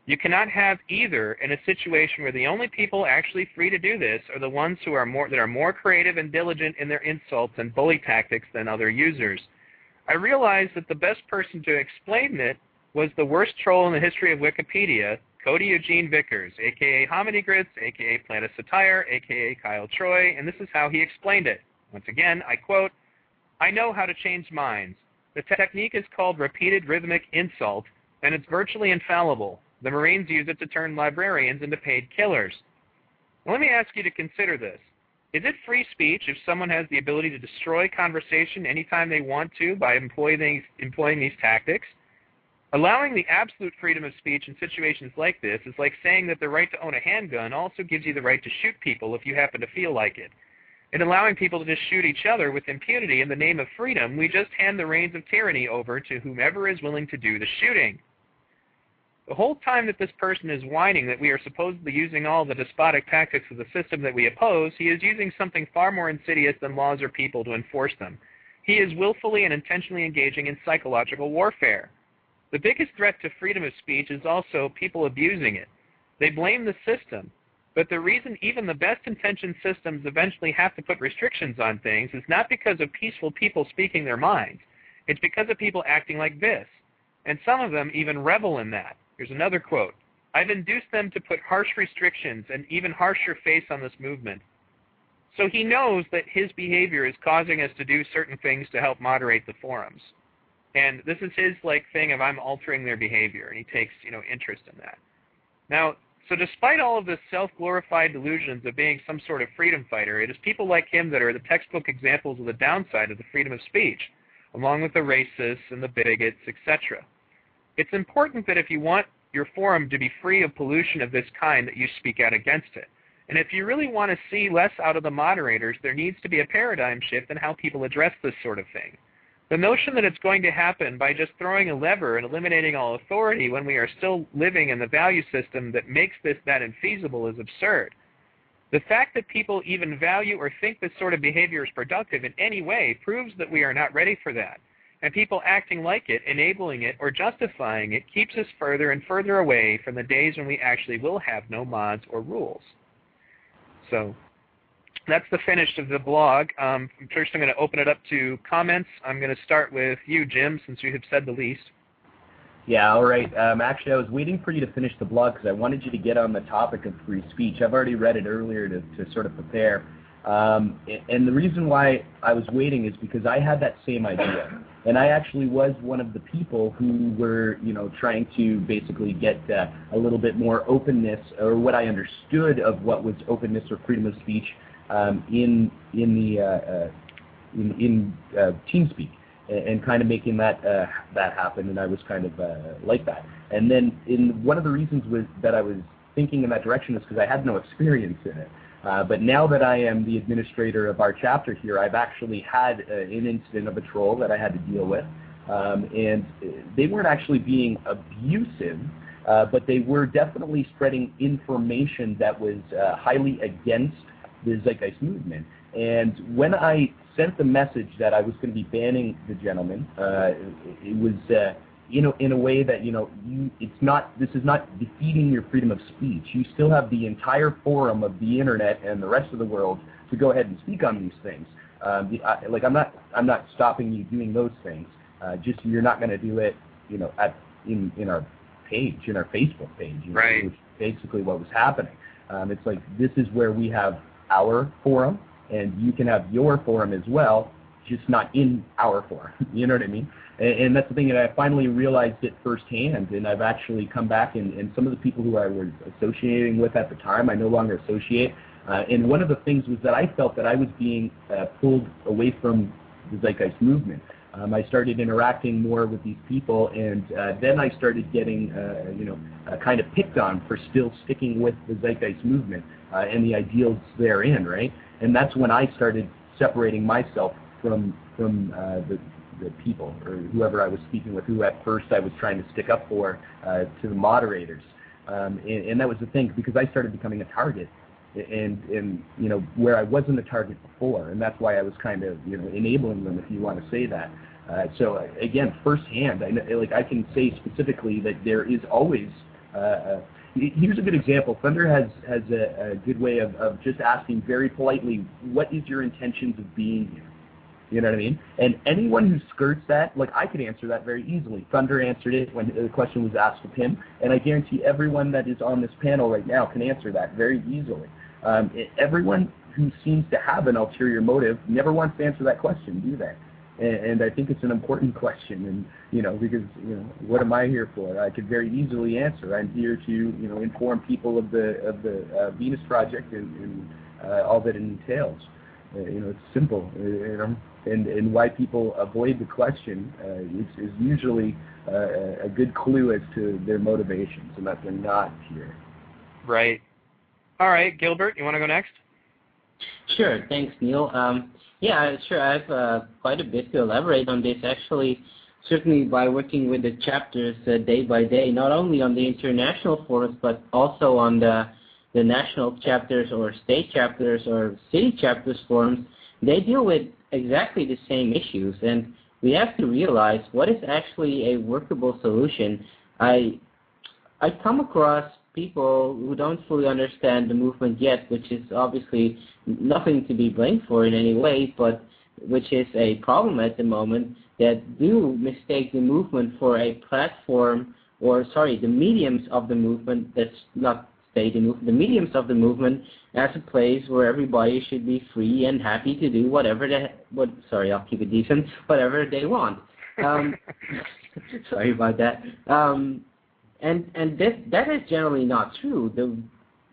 You cannot have either in a situation where the only people actually free to do this are the ones who are more that are more creative and diligent in their insults and bully tactics than other users. I realized that the best person to explain it was the worst troll in the history of Wikipedia, Cody Eugene Vickers, aka Homidigrits, aka Planet Satire, aka Kyle Troy, and this is how he explained it. Once again, I quote, I know how to change minds. The technique is called repeated rhythmic insult, and it's virtually infallible. The Marines use it to turn librarians into paid killers. Now, let me ask you to consider this. Is it free speech if someone has the ability to destroy conversation anytime they want to by employing these, employing these tactics? Allowing the absolute freedom of speech in situations like this is like saying that the right to own a handgun also gives you the right to shoot people if you happen to feel like it. In allowing people to just shoot each other with impunity in the name of freedom, we just hand the reins of tyranny over to whomever is willing to do the shooting. The whole time that this person is whining that we are supposedly using all the despotic tactics of the system that we oppose, he is using something far more insidious than laws or people to enforce them. He is willfully and intentionally engaging in psychological warfare. The biggest threat to freedom of speech is also people abusing it. They blame the system, but the reason even the best intentioned systems eventually have to put restrictions on things is not because of peaceful people speaking their minds. It's because of people acting like this. And some of them even revel in that. Here's another quote. I've induced them to put harsh restrictions and even harsher face on this movement. So he knows that his behavior is causing us to do certain things to help moderate the forums. And this is his like thing of I'm altering their behavior, and he takes, you know, interest in that. Now, so despite all of the self-glorified delusions of being some sort of freedom fighter, it is people like him that are the textbook examples of the downside of the freedom of speech, along with the racists and the bigots, etc. It's important that if you want your forum to be free of pollution of this kind, that you speak out against it. And if you really want to see less out of the moderators, there needs to be a paradigm shift in how people address this sort of thing. The notion that it's going to happen by just throwing a lever and eliminating all authority when we are still living in the value system that makes this that infeasible is absurd. The fact that people even value or think this sort of behavior is productive in any way proves that we are not ready for that and people acting like it, enabling it, or justifying it keeps us further and further away from the days when we actually will have no mods or rules. So that's the finish of the blog. Um, first, I'm going to open it up to comments. I'm going to start with you, Jim, since you have said the least. Yeah, all right. Um, actually, I was waiting for you to finish the blog because I wanted you to get on the topic of free speech. I've already read it earlier to, to sort of prepare. Um, and the reason why I was waiting is because I had that same idea, and I actually was one of the people who were, you know, trying to basically get uh, a little bit more openness, or what I understood of what was openness or freedom of speech in in the uh, uh, in, in uh, TeamSpeak, and, kind of making that uh, that happen. And I was kind of like that. And then, in one of the reasons was that I was thinking in that direction is because I had no experience in it. Uh, but now that I am the administrator of our chapter here, I've actually had uh, an incident of a troll that I had to deal with. Um, and they weren't actually being abusive, uh, but they were definitely spreading information that was uh, highly against the Zeitgeist movement. And when I sent the message that I was going to be banning the gentleman, uh, it was uh, you know, in a way that you know, you, it's not. This is not defeating your freedom of speech. You still have the entire forum of the internet and the rest of the world to go ahead and speak on these things. Um, the, I, like I'm not, I'm not stopping you doing those things. Uh, just you're not going to do it, you know, at in in our page, in our Facebook page. You know, right. Which basically what was happening. Um, it's like this is where we have our forum, and you can have your forum as well, just not in our forum. you know what I mean? And, and that's the thing that I finally realized it firsthand. And I've actually come back, and, and some of the people who I was associating with at the time, I no longer associate. Uh, and one of the things was that I felt that I was being uh, pulled away from the Zeitgeist movement. Um, I started interacting more with these people, and uh, then I started getting, uh, you know, uh, kind of picked on for still sticking with the Zeitgeist movement. Uh, and the ideals therein, right? And that's when I started separating myself from from uh, the the people or whoever I was speaking with, who at first I was trying to stick up for uh, to the moderators, um, and, and that was the thing because I started becoming a target, and and you know where I wasn't a target before, and that's why I was kind of you know enabling them, if you want to say that. Uh, so uh, again, firsthand, I know, like I can say specifically that there is always. Uh, here's a good example. Thunder has has a, a good way of, of just asking very politely, "What is your intentions of being here?" You know what I mean? And anyone who skirts that, like I could answer that very easily. Thunder answered it when the question was asked of him, and I guarantee everyone that is on this panel right now can answer that very easily. Um, everyone who seems to have an ulterior motive never wants to answer that question, do they? And, and I think it's an important question, and you know, because you know, what am I here for? I could very easily answer. I'm here to you know inform people of the of the uh, Venus Project and, and uh, all that it entails. Uh, you know, it's simple. You know, and and why people avoid the question uh, is, is usually uh, a good clue as to their motivations and that they're not here. Right. All right, Gilbert, you want to go next? Sure. Thanks, Neil. Um, yeah, sure. I have uh, quite a bit to elaborate on this. Actually, certainly by working with the chapters uh, day by day, not only on the international forums, but also on the the national chapters or state chapters or city chapters forums, they deal with exactly the same issues. And we have to realize what is actually a workable solution. I I come across people who don't fully understand the movement yet, which is obviously nothing to be blamed for in any way, but which is a problem at the moment, that do mistake the movement for a platform, or sorry, the mediums of the movement that's not say the, move, the mediums of the movement as a place where everybody should be free and happy to do whatever they what sorry I'll keep it decent whatever they want. Um, sorry about that. Um, and and this, that is generally not true. The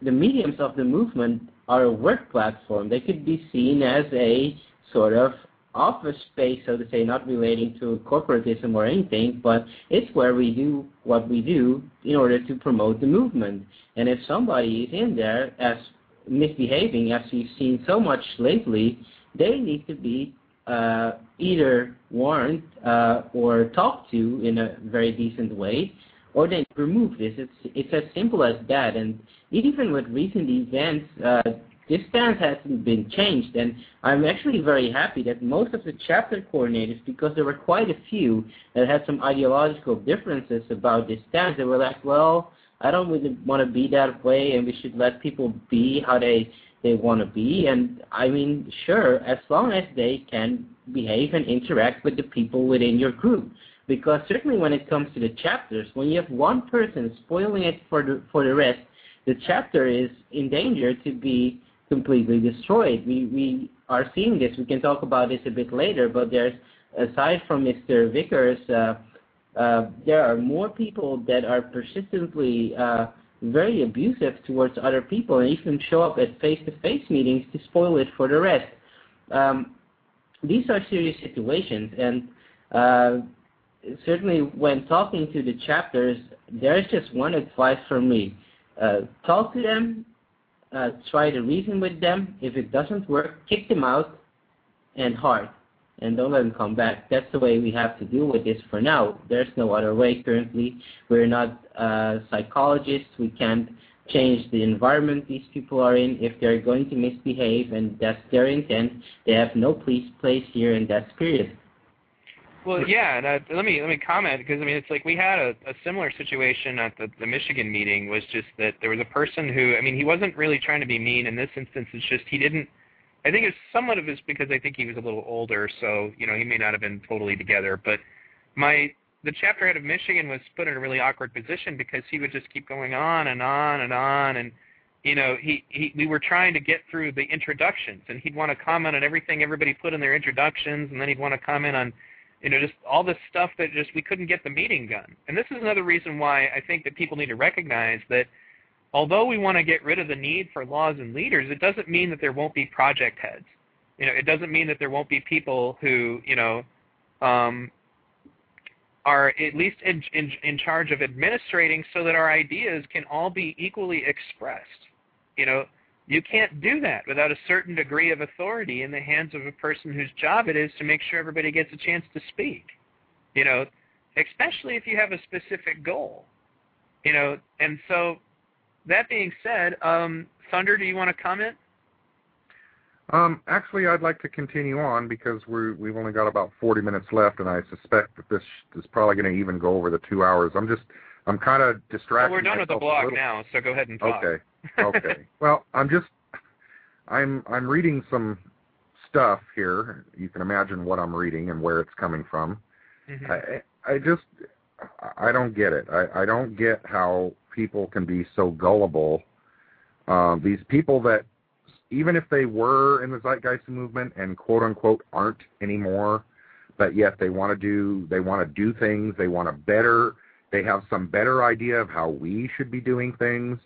the mediums of the movement are a work platform. They could be seen as a sort of office space, so to say, not relating to corporatism or anything, but it's where we do what we do in order to promote the movement. And if somebody is in there as misbehaving, as we've seen so much lately, they need to be uh, either warned uh, or talked to in a very decent way, or they remove this. It's it's as simple as that. And even with recent events, uh, this stance hasn't been changed, and I'm actually very happy that most of the chapter coordinators, because there were quite a few that had some ideological differences about this stance, they were like, well, I don't really want to be that way, and we should let people be how they they want to be. And I mean, sure, as long as they can behave and interact with the people within your group. Because certainly when it comes to the chapters, when you have one person spoiling it for the for the rest, the chapter is in danger to be completely destroyed. We we are seeing this. We can talk about this a bit later, but there's aside from Mr. Vickers, uh, uh, there are more people that are persistently uh, very abusive towards other people and even show up at face-to-face meetings to spoil it for the rest. Um, these are serious situations, and uh, certainly when talking to the chapters, there's just one advice from me. Uh, talk to them uh, try to reason with them. If it doesn't work, kick them out and hard. And don't let them come back. That's the way we have to deal with this for now. There's no other way currently. We're not uh, psychologists. We can't change the environment these people are in. If they're going to misbehave and that's their intent, they have no place here and that's period. Well, yeah, and uh, let me let me comment because I mean it's like we had a, a similar situation at the, the Michigan meeting was just that there was a person who I mean he wasn't really trying to be mean in this instance. It's just he didn't. I think it's somewhat of his because I think he was a little older, so you know he may not have been totally together. But my the chapter head of Michigan was put in a really awkward position because he would just keep going on and on and on and you know he, he we were trying to get through the introductions and he'd want to comment on everything everybody put in their introductions and then he'd want to comment on you know, just all this stuff that just we couldn't get the meeting done. And this is another reason why I think that people need to recognize that although we want to get rid of the need for laws and leaders, it doesn't mean that there won't be project heads. You know, it doesn't mean that there won't be people who, you know, um, are at least in, in, in charge of administrating so that our ideas can all be equally expressed. You know, you can't do that without a certain degree of authority in the hands of a person whose job it is to make sure everybody gets a chance to speak. You know, especially if you have a specific goal. You know, and so that being said, um, Thunder, do you want to comment? Um, actually, I'd like to continue on because we we've only got about 40 minutes left, and I suspect that this is probably going to even go over the two hours. I'm just, I'm kind of distracted. Well, we're done with the blog now, so go ahead and talk. Okay. Okay. well, I'm just, I'm I'm reading some stuff here. You can imagine what I'm reading and where it's coming from. Mhm. I I just I don't get it. I I don't get how people can be so gullible. Um, these people that even if they were in the zeitgeist movement and quote unquote aren't anymore, but yet they want to do they want to do things. They want to better. They have some better idea of how we should be doing things,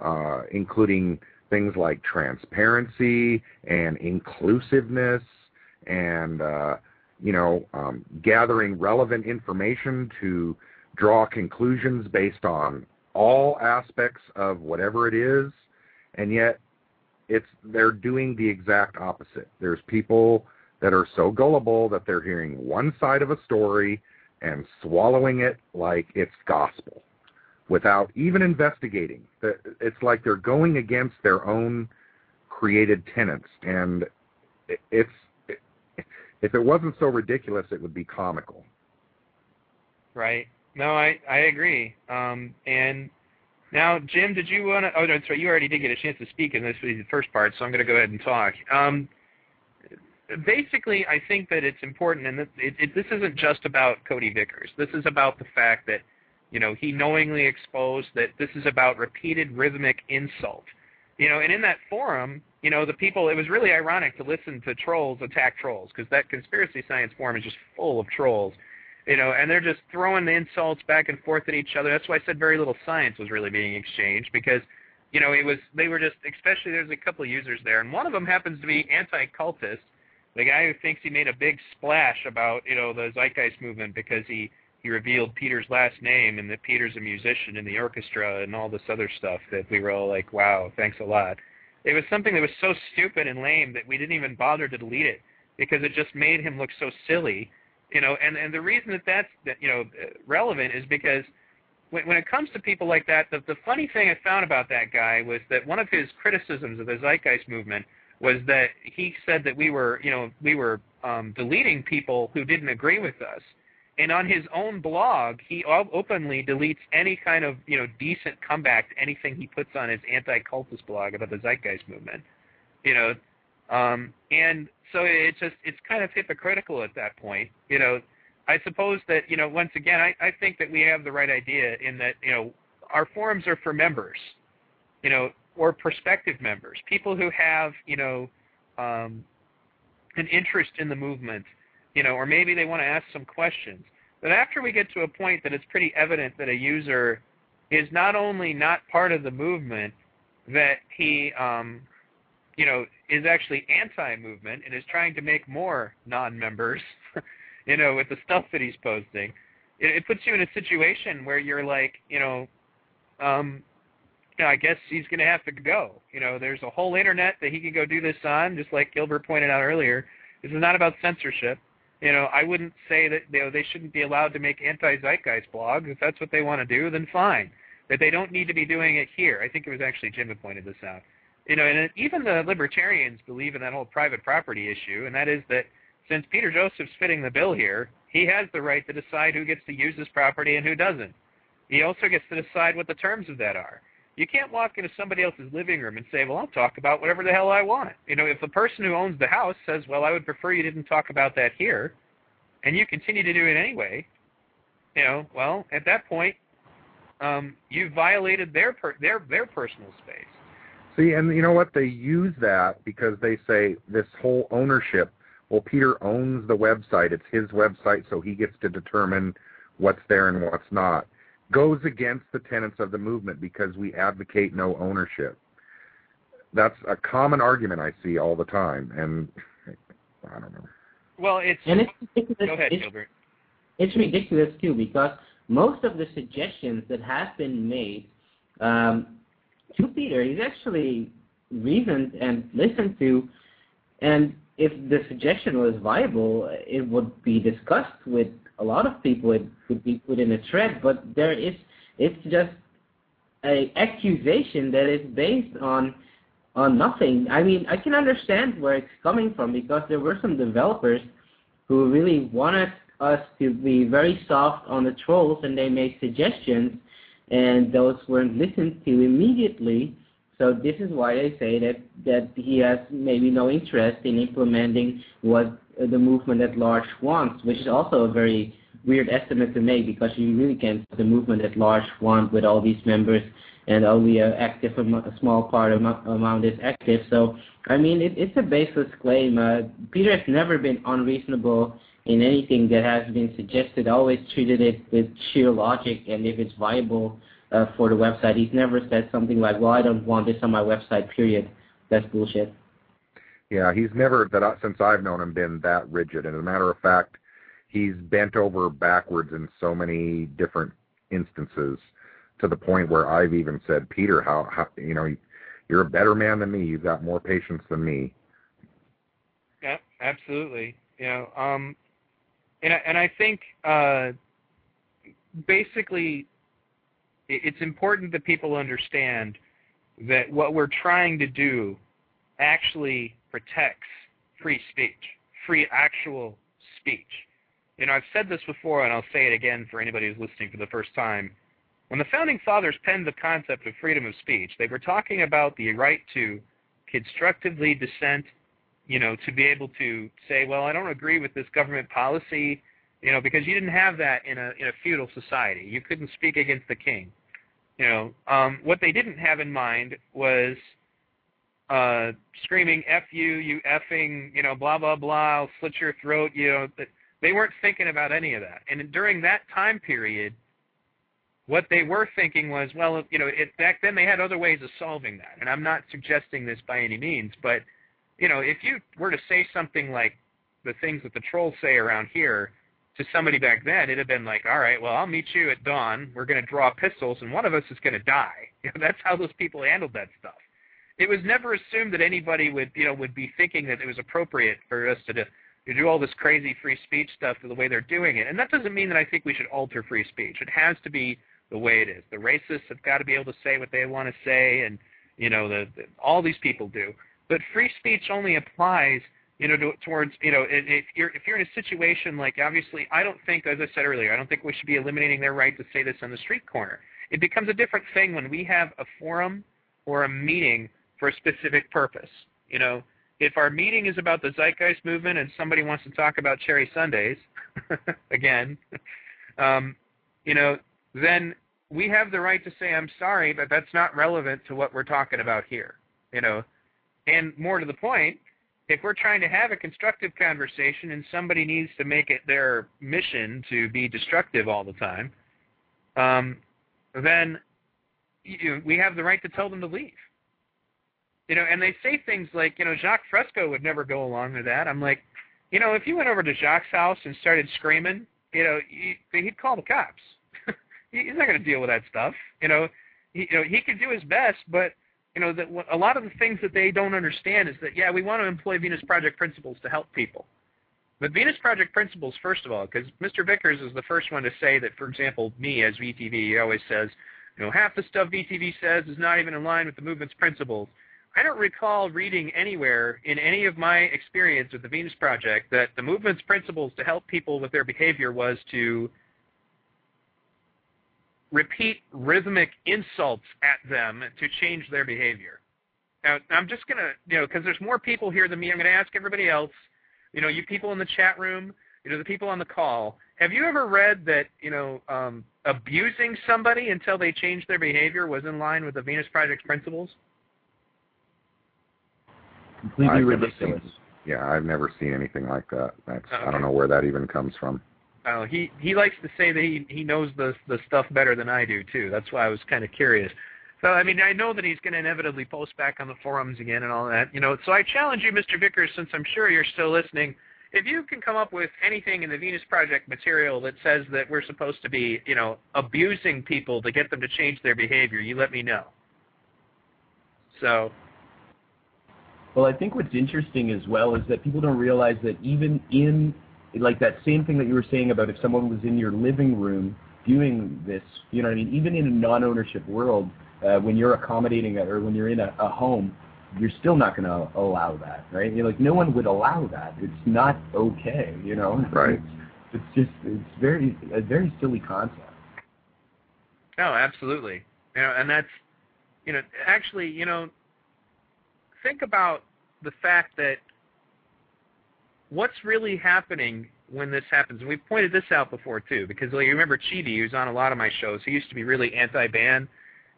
uh, including things like transparency and inclusiveness and uh, you know um, gathering relevant information to draw conclusions based on all aspects of whatever it is. And yet it's they're doing the exact opposite. There's people that are so gullible that they're hearing one side of a story and swallowing it like it's gospel without even investigating it's like they're going against their own created tenets and it's if it wasn't so ridiculous it would be comical Right. No, I I agree. Um, and now, Jim, did you want to? Oh, no, that's right. You already did get a chance to speak in this was the first part, so I'm going to go ahead and talk. Um, basically, I think that it's important, and that it, it, this isn't just about Cody Vickers. This is about the fact that, you know, he knowingly exposed that this is about repeated rhythmic insult. You know, and in that forum, you know, the people. It was really ironic to listen to trolls attack trolls because that conspiracy science forum is just full of trolls you know, and they're just throwing the insults back and forth at each other. That's why I said very little science was really being exchanged because, you know, it was they were just especially there's a couple of users there, and one of them happens to be anti-cultist, the guy who thinks he made a big splash about you know the Zeitgeist movement because he he revealed Peter's last name and that Peter's a musician in the orchestra and all this other stuff that we were all like, wow, thanks a lot. It was something that was so stupid and lame that we didn't even bother to delete it because it just made him look so silly you know and and the reason that that's that, you know relevant is because when when it comes to people like that the the funny thing i found about that guy was that one of his criticisms of the zeitgeist movement was that he said that we were you know we were um deleting people who didn't agree with us and on his own blog he openly deletes any kind of you know decent comeback to anything he puts on his anti-cultist blog about the zeitgeist movement you know um and so it's just it's kind of hypocritical at that point. You know, I suppose that you know once again I, I think that we have the right idea in that you know our forums are for members, you know, or prospective members, people who have you know um, an interest in the movement, you know, or maybe they want to ask some questions. But after we get to a point that it's pretty evident that a user is not only not part of the movement, that he um, you know, is actually anti-movement and is trying to make more non-members, you know, with the stuff that he's posting, it, it puts you in a situation where you're like, you know, um, you know, I guess he's going to have to go. You know, there's a whole internet that he can go do this on, just like Gilbert pointed out earlier. This is not about censorship. You know, I wouldn't say that you know they shouldn't be allowed to make anti-zeitgeist blogs. If that's what they want to do, then fine. But they don't need to be doing it here. I think it was actually Jim who pointed this out you know, and even the libertarians believe in that whole private property issue, and that is that since Peter Joseph's fitting the bill here, he has the right to decide who gets to use his property and who doesn't. He also gets to decide what the terms of that are. You can't walk into somebody else's living room and say, "Well, I'll talk about whatever the hell I want." You know, if the person who owns the house says, "Well, I would prefer you didn't talk about that here," and you continue to do it anyway, you know, well, at that point, um, you violated their per- their their personal space. See, and you know what? They use that because they say this whole ownership. Well, Peter owns the website. It's his website, so he gets to determine what's there and what's not. Goes against the tenets of the movement because we advocate no ownership. That's a common argument I see all the time, and I don't know. Well, it's And it's ridiculous. go ahead, it's, Gilbert. it's ridiculous too because most of the suggestions that have been made um, to Peter, he's actually reasoned and listened to, and if the suggestion was viable, it would be discussed with a lot of people. It would be put in a threat, but there is it's just a accusation that is based on on nothing. I mean, I can understand where it's coming from because there were some developers who really wanted us to be very soft on the trolls, and they made suggestions, and those weren't listened to immediately. So this is why I say that that he has maybe no interest in implementing what the movement at large wants, which is also a very weird estimate to make because you really can't the movement at large want with all these members and only a active a small part amount is active. So I mean it, it's a baseless claim. Uh, Peter has never been unreasonable in anything that has been suggested. Always treated it with sheer logic and if it's viable uh, for the website. He's never said something like, "Well, I don't want this on my website." Period. That's bullshit. Yeah, he's never that I, since I've known him been that rigid. And as a matter of fact, he's bent over backwards in so many different instances to the point where I've even said, Peter, how, how you know, you're a better man than me. You've got more patience than me. Yeah, absolutely. You know, um, and I, and I think uh, basically it's important that people understand that what we're trying to do actually protects free speech, free actual speech you know, I've said this before, and I'll say it again for anybody who's listening for the first time. When the founding fathers penned the concept of freedom of speech, they were talking about the right to constructively dissent, you know, to be able to say, well, I don't agree with this government policy, you know, because you didn't have that in a in a feudal society. You couldn't speak against the king. You know, um, what they didn't have in mind was uh, screaming "f you, you effing," you know, blah blah blah, I'll slit your throat, you know. They weren't thinking about any of that. And during that time period, what they were thinking was, well, you know, it, back then they had other ways of solving that. And I'm not suggesting this by any means, but you know, if you were to say something like the things that the trolls say around here to somebody back then, it'd have been like, all right, well, I'll meet you at dawn. We're going to draw pistols, and one of us is going to die. You know, that's how those people handled that stuff. It was never assumed that anybody would, you know, would be thinking that it was appropriate for us to to do all this crazy free speech stuff the way they're doing it. And that doesn't mean that I think we should alter free speech. It has to be the way it is. The racists have got to be able to say what they want to say, and you know, the, the all these people do. But free speech only applies, you know, to, towards you know, if you're if you're in a situation like obviously, I don't think, as I said earlier, I don't think we should be eliminating their right to say this on the street corner. It becomes a different thing when we have a forum or a meeting for a specific purpose. You know, if our meeting is about the zeitgeist movement and somebody wants to talk about cherry sundaes, again, um, you know, then we have the right to say, I'm sorry, but that's not relevant to what we're talking about here, you know. And more to the point, if we're trying to have a constructive conversation and somebody needs to make it their mission to be destructive all the time, um, then you, we have the right to tell them to leave. You know, and they say things like, you know, Jacque Fresco would never go along with that. I'm like, you know, if you went over to Jacque's house and started screaming, you know, he, he'd call the cops. He's not going to deal with that stuff. You know, he, you know, he could do his best, but you know, that a lot of the things that they don't understand is that yeah, we want to employ Venus Project principles to help people. But Venus Project principles, first of all, because Mr. Vickers is the first one to say that, for example, me as VTV, he always says, you know, half the stuff VTV says is not even in line with the movement's principles. I don't recall reading anywhere in any of my experience with the Venus Project that the movement's principles to help people with their behavior was to repeat rhythmic insults at them to change their behavior. Now, I'm just going to, you know, because there's more people here than me, I'm going to ask everybody else, you know, you people in the chat room, you know, the people on the call, have you ever read that, you know, um, abusing somebody until they change their behavior was in line with the Venus Project principles? completely I've ridiculous. Seen, yeah, I've never seen anything like that. That's Okay. I don't know where that even comes from. Oh, he he likes to say that he he knows the the stuff better than I do too. That's why I was kind of curious. So I mean, I know that he's going to inevitably post back on the forums again and all that, you know. So I challenge you, Mr. Vickers, since I'm sure you're still listening, if you can come up with anything in the Venus Project material that says that we're supposed to be, you know, abusing people to get them to change their behavior, you let me know. So Well, I think what's interesting as well is that people don't realize that even in like that same thing that you were saying about if someone was in your living room viewing this, you know what I mean? Even in a non-ownership world, uh, when you're accommodating it or when you're in a, a home, you're still not going to allow that, right? You're like no one would allow that. It's not okay, you know. Right. It's, it's just it's very a very silly concept. No, absolutely. You know, and that's you know, actually, you know, think about the fact that what's really happening when this happens. And we've pointed this out before too, because like, you remember Chidi, who's on a lot of my shows. He used to be really anti-ban,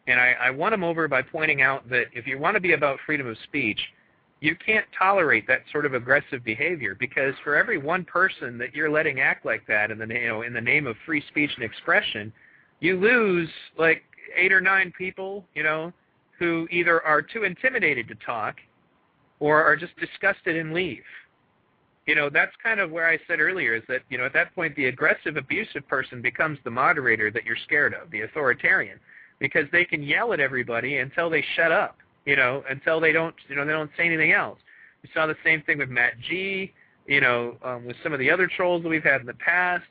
and I, I won him over by pointing out that if you want to be about freedom of speech, you can't tolerate that sort of aggressive behavior because for every one person that you're letting act like that in the you know in the name of free speech and expression, you lose like eight or nine people, you know, who either are too intimidated to talk or are just disgusted and leave. You know, that's kind of where I said earlier is that, you know, at that point the aggressive, abusive person becomes the moderator that you're scared of, the authoritarian, because they can yell at everybody until they shut up, you know, until they don't, you know, they don't say anything else. We saw the same thing with Matt G, you know, um, with some of the other trolls that we've had in the past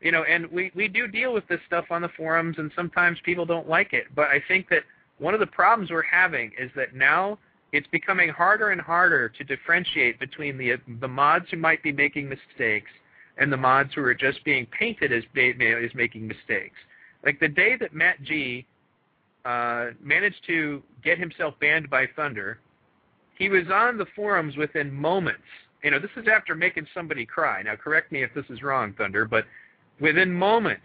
you know, and we we do deal with this stuff on the forums, and sometimes people don't like it. But I think that one of the problems we're having is that now it's becoming harder and harder to differentiate between the the mods who might be making mistakes and the mods who are just being painted as as making mistakes. Like the day that Matt G uh, managed to get himself banned by Thunder, he was on the forums within moments. You know, this is after making somebody cry. Now, correct me if this is wrong, Thunder, but within moments,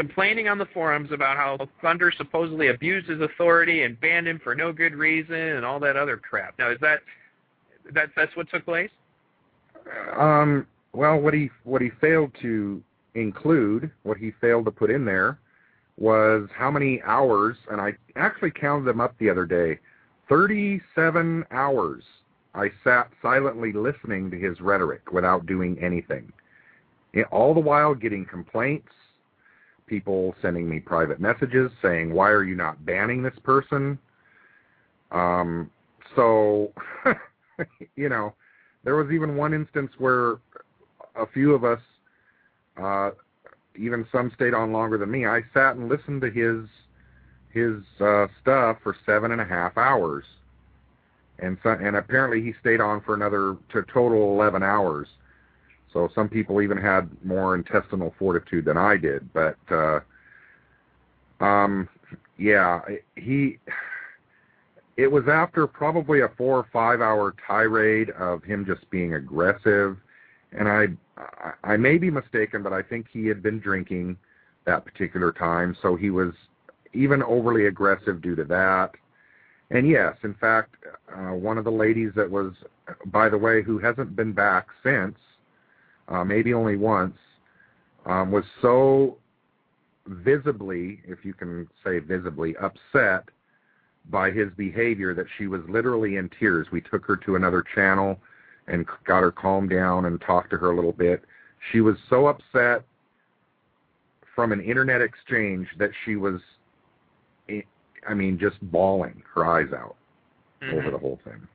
complaining on the forums about how Thunder supposedly abused his authority and banned him for no good reason and all that other crap. Now, is that that that's what took place? Um, well, what he what he failed to include, what he failed to put in there, was how many hours, and I actually counted them up the other day. Thirty-seven hours I sat silently listening to his rhetoric without doing anything all the while getting complaints, people sending me private messages saying, "Why are you not banning this person?" Um, so, you know, there was even one instance where a few of us, uh, even some stayed on longer than me. I sat and listened to his his uh, stuff for seven and a half hours, and so, and apparently he stayed on for another to total eleven hours. So some people even had more intestinal fortitude than I did. But uh, um, yeah, he. It was after probably a four or five hour tirade of him just being aggressive, and I, I may be mistaken, but I think he had been drinking that particular time, so he was even overly aggressive due to that. And yes, in fact, uh, one of the ladies that was, by the way, who hasn't been back since, uh, maybe only once, um, was so visibly, if you can say visibly, upset by his behavior that she was literally in tears. We took her to another channel and got her calmed down and talked to her a little bit. She was so upset from an internet exchange that she was, I mean, just bawling her eyes out mm-hmm. over the whole thing.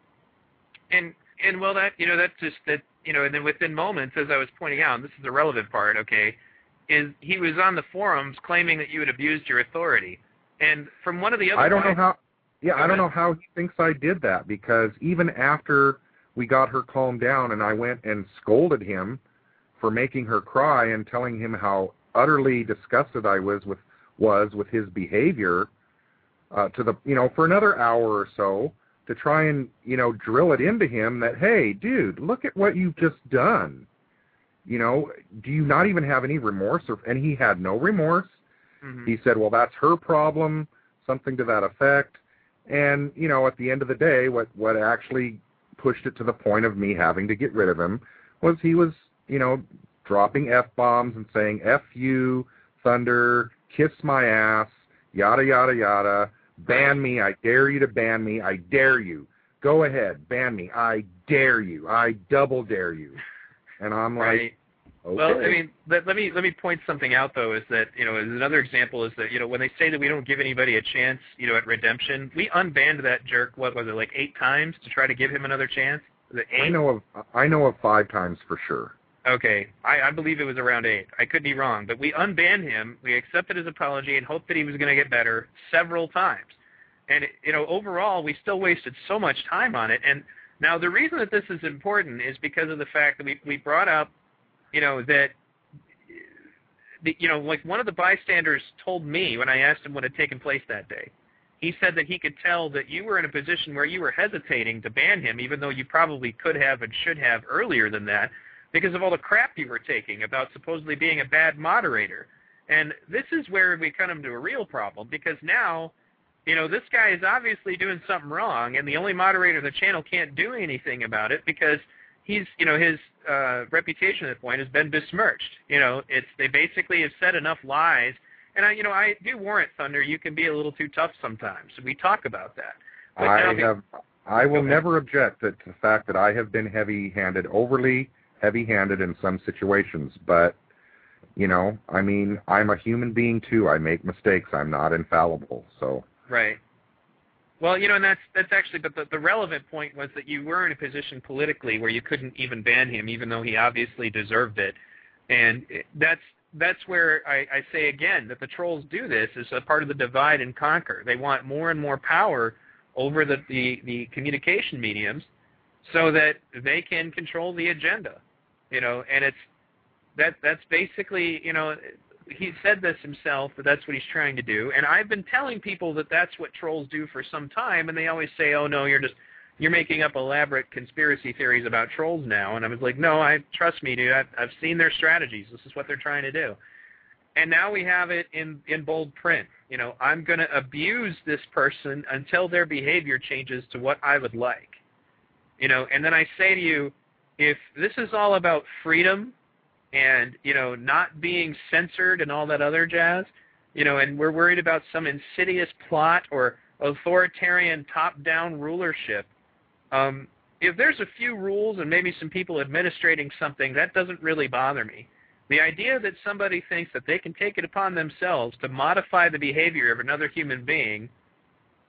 And and well, that you know, that just that you know, and then within moments, as I was pointing out, this is the relevant part, okay, is he was on the forums claiming that you had abused your authority. And from one of the other I don't guys, know how yeah, I don't know how he thinks I did that because even after we got her calmed down and I went and scolded him for making her cry and telling him how utterly disgusted I was with was with his behavior uh to the you know for another hour or so to try and you know drill it into him that hey dude look at what you've just done. You know do you not even have any remorse? Or and he had no remorse. Mm-hmm. he said well that's her problem something to that effect. And you know at the end of the day what what actually pushed it to the point of me having to get rid of him was he was you know dropping f bombs and saying f you thunder kiss my ass yada yada yada Ban me. I dare you to ban me. I dare you. Go ahead. Ban me. I dare you. I double dare you. And I'm like, right. Okay. Well, I mean, let, let me let me point something out though. Is that you know, another example is that you know when they say that we don't give anybody a chance, you know, at redemption, we unbanned that jerk. What was it like eight times to try to give him another chance? Was it eight? I know of I know of five times for sure. Okay, I, I believe it was around eight. I could be wrong, but we unbanned him. We accepted his apology and hoped that he was going to get better several times. And you know, overall, we still wasted so much time on it. And now the reason that this is important is because of the fact that we we brought up, you know, that. The, you know, like one of the bystanders told me when I asked him what had taken place that day. He said that he could tell that you were in a position where you were hesitating to ban him, even though you probably could have and should have earlier than that, because of all the crap you were taking about supposedly being a bad moderator. And this is where we come to a real problem because now, you know, this guy is obviously doing something wrong, and the only moderator of the channel can't do anything about it because he's, you know, his uh, reputation at that point has been besmirched. You know, it's they basically have said enough lies. And I, you know, I do warrant Thunder. You can be a little too tough sometimes. We talk about that. But I have I will never object to the fact that I have been heavy-handed, overly heavy-handed in some situations, but you know, I mean, I'm a human being too. I make mistakes. I'm not infallible. So, Right. Well, you know, and that's that's actually, but the, the relevant point was that you were in a position politically where you couldn't even ban him, even though he obviously deserved it, and that's that's where I, I say again that the trolls do this as a part of the divide and conquer. They want more and more power over the the, the communication mediums, so that they can control the agenda, you know, and it's that that's basically you know he said this himself that that's what he's trying to do. And i've been telling people that that's what trolls do for some time and they always say oh no you're just you're making up elaborate conspiracy theories about trolls now. And i was like no i trust me dude i've, I've seen their strategies. This is what they're trying to do. And now we have it in in bold print. You know i'm going to abuse this person until their behavior changes to what i would like you know and then i say to you if this is all about freedom and you know not being censored and all that other jazz you know and we're worried about some insidious plot or authoritarian top down rulership um if there's a few rules and maybe some people administrating something that doesn't really bother me. The idea that somebody thinks that they can take it upon themselves to modify the behavior of another human being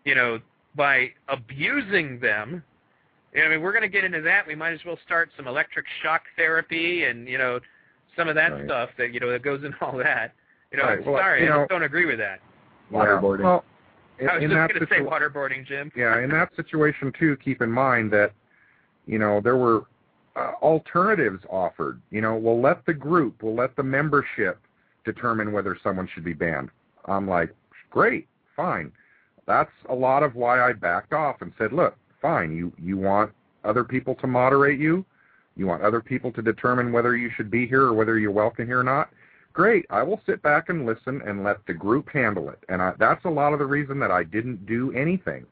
you know by abusing them I mean, we're going to get into that. We might as well start some electric shock therapy and you know some of that Right. stuff that you know that goes into all that. You know, Right, I'm well, sorry, you I know- just don't agree with that. Waterboarding. Well, in, I was in just going to say waterboarding, Jim. yeah, in that situation too, keep in mind that you know there were uh, alternatives offered. You know, we'll let the group, we'll let the membership determine whether someone should be banned. I'm like, great, fine. That's a lot of why I backed off and said, look, fine. You you want other people to moderate you. You want other people to determine whether you should be here or whether you're welcome here or not. Great. I will sit back and listen and let the group handle it. And I, that's a lot of the reason that I didn't do anything.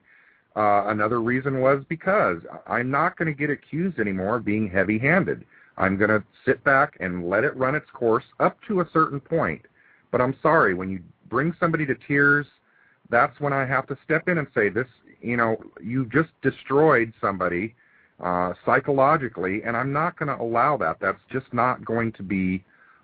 Uh, another reason was because I'm not going to get accused anymore of being heavy-handed. I'm going to sit back and let it run its course up to a certain point. But I'm sorry, when you bring somebody to tears, that's when I have to step in and say, this, you know, you just destroyed somebody uh, psychologically, and I'm not going to allow that. That's just not going to be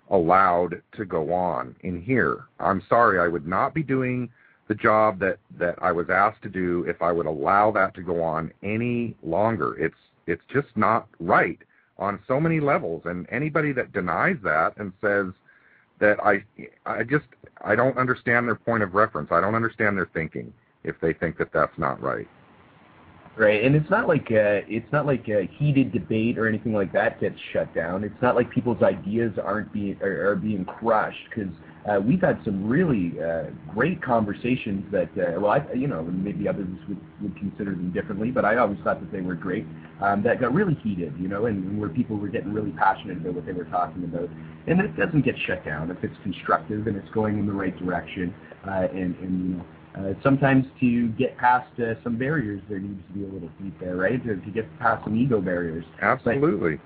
allowed to go on in here. I'm sorry, I would not be doing the job that that I was asked to do if I would allow that to go on any longer. It's it's just not right on so many levels and anybody that denies that and says that I I just I don't understand their point of reference. I don't understand their thinking if they think that that's not right. Right, and it's not like uh, it's not like a heated debate or anything like that gets shut down. It's not like people's ideas aren't being are, are being crushed because uh, we've had some really uh, great conversations that uh, well, I, you know, maybe others would, would consider them differently, but I always thought that they were great. Um, that got really heated, you know, and where people were getting really passionate about what they were talking about, and it doesn't get shut down if it's constructive and it's going in the right direction, uh, and and you know. Uh, sometimes to get past uh, some barriers, there needs to be a little heat there, right? To, to get past some ego barriers. Absolutely.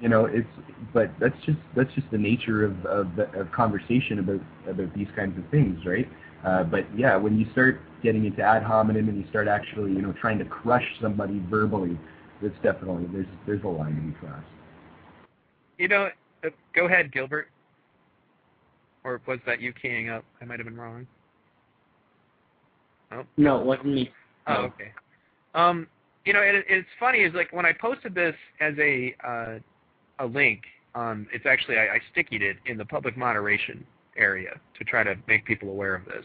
You know, it's but that's just that's just the nature of of, the, of conversation about about these kinds of things, right? Uh, but yeah, when you start getting into ad hominem and you start actually, you know, trying to crush somebody verbally, it's definitely there's there's a line to be crossed. You know, Uh, go ahead, Gilbert. Or was that you keying up? I might have been wrong. Oh. No, it wasn't me. Oh, okay. Um, you know, it, it's funny is like when I posted this as a uh, a link, um, it's actually I, I stickied it in the public moderation area to try to make people aware of this.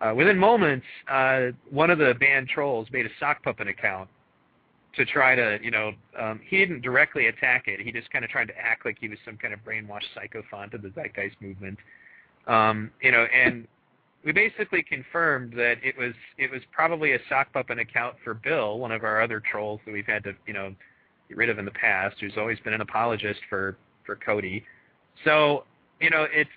Uh, within moments, uh, one of the band trolls made a sock puppet account to try to, you know, um, he didn't directly attack it. He just kind of tried to act like he was some kind of brainwashed sycophant of the Zeitgeist movement. Um, you know, and we basically confirmed that it was it was probably a sock puppet account for Bill, one of our other trolls that we've had to, you know, get rid of in the past, who's always been an apologist for for Cody. So, you know, it's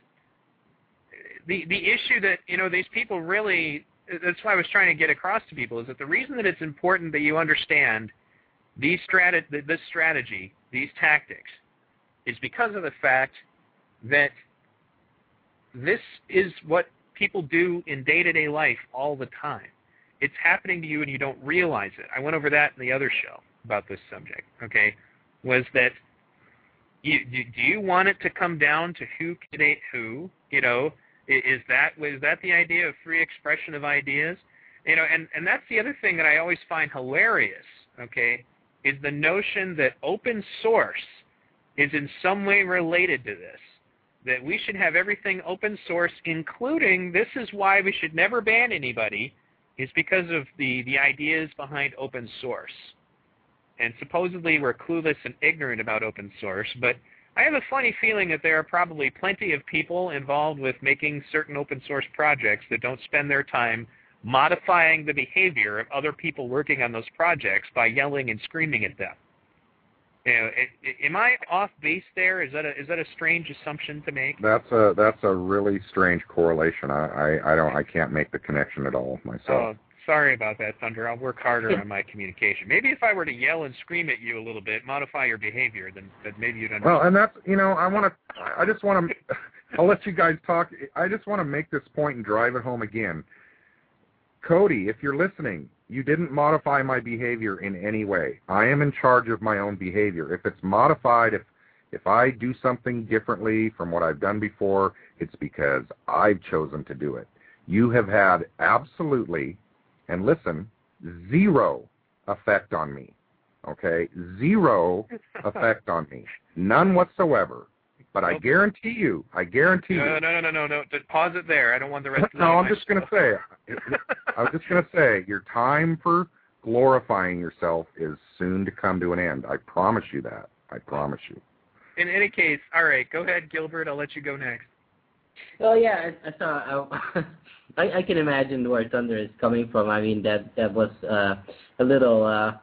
the the issue that you know these people really that's why I was trying to get across to people is that the reason that it's important that you understand these strat this strategy, these tactics, is because of the fact that this is what people do in day-to-day life all the time. It's happening to you and you don't realize it. I went over that in the other show about this subject. Okay, was that you, do, do you want it to come down to who can date who? You know, is that was that the idea of free expression of ideas? You know, and and that's the other thing that I always find hilarious. Okay, is the notion that open source is in some way related to this. That we should have everything open source, including this is why we should never ban anybody, is because of the the ideas behind open source. And supposedly we're clueless and ignorant about open source, but I have a funny feeling that there are probably plenty of people involved with making certain open source projects that don't spend their time modifying the behavior of other people working on those projects by yelling and screaming at them. You know, it, it, am I off base there? Is that a is that a strange assumption to make? That's a that's a really strange correlation. I, I I don't I can't make the connection at all myself. Oh, sorry about that, Thunder. I'll work harder on my communication. Maybe if I were to yell and scream at you a little bit, modify your behavior, then, then maybe you'd understand. Well, and that's you know I want to I just want to I'll let you guys talk. I just want to make this point and drive it home again. Cody, if you're listening, you didn't modify my behavior in any way. I am in charge of my own behavior. If it's modified, if if I do something differently from what I've done before, it's because I've chosen to do it. You have had absolutely, and listen, zero effect on me. Okay? Zero effect on me. None whatsoever. But I guarantee you, I guarantee no, you. no, no, no, no, no. Just pause it there. I don't want the rest of the No, I'm just going to say, I was just going to say, your time for glorifying yourself is soon to come to an end. I promise you that. I promise you. In any case, all right, go ahead, Gilbert. I'll let you go next. Oh yeah, I, I saw. I, I I can imagine where Thunder is coming from. I mean that that was uh, a little uh, a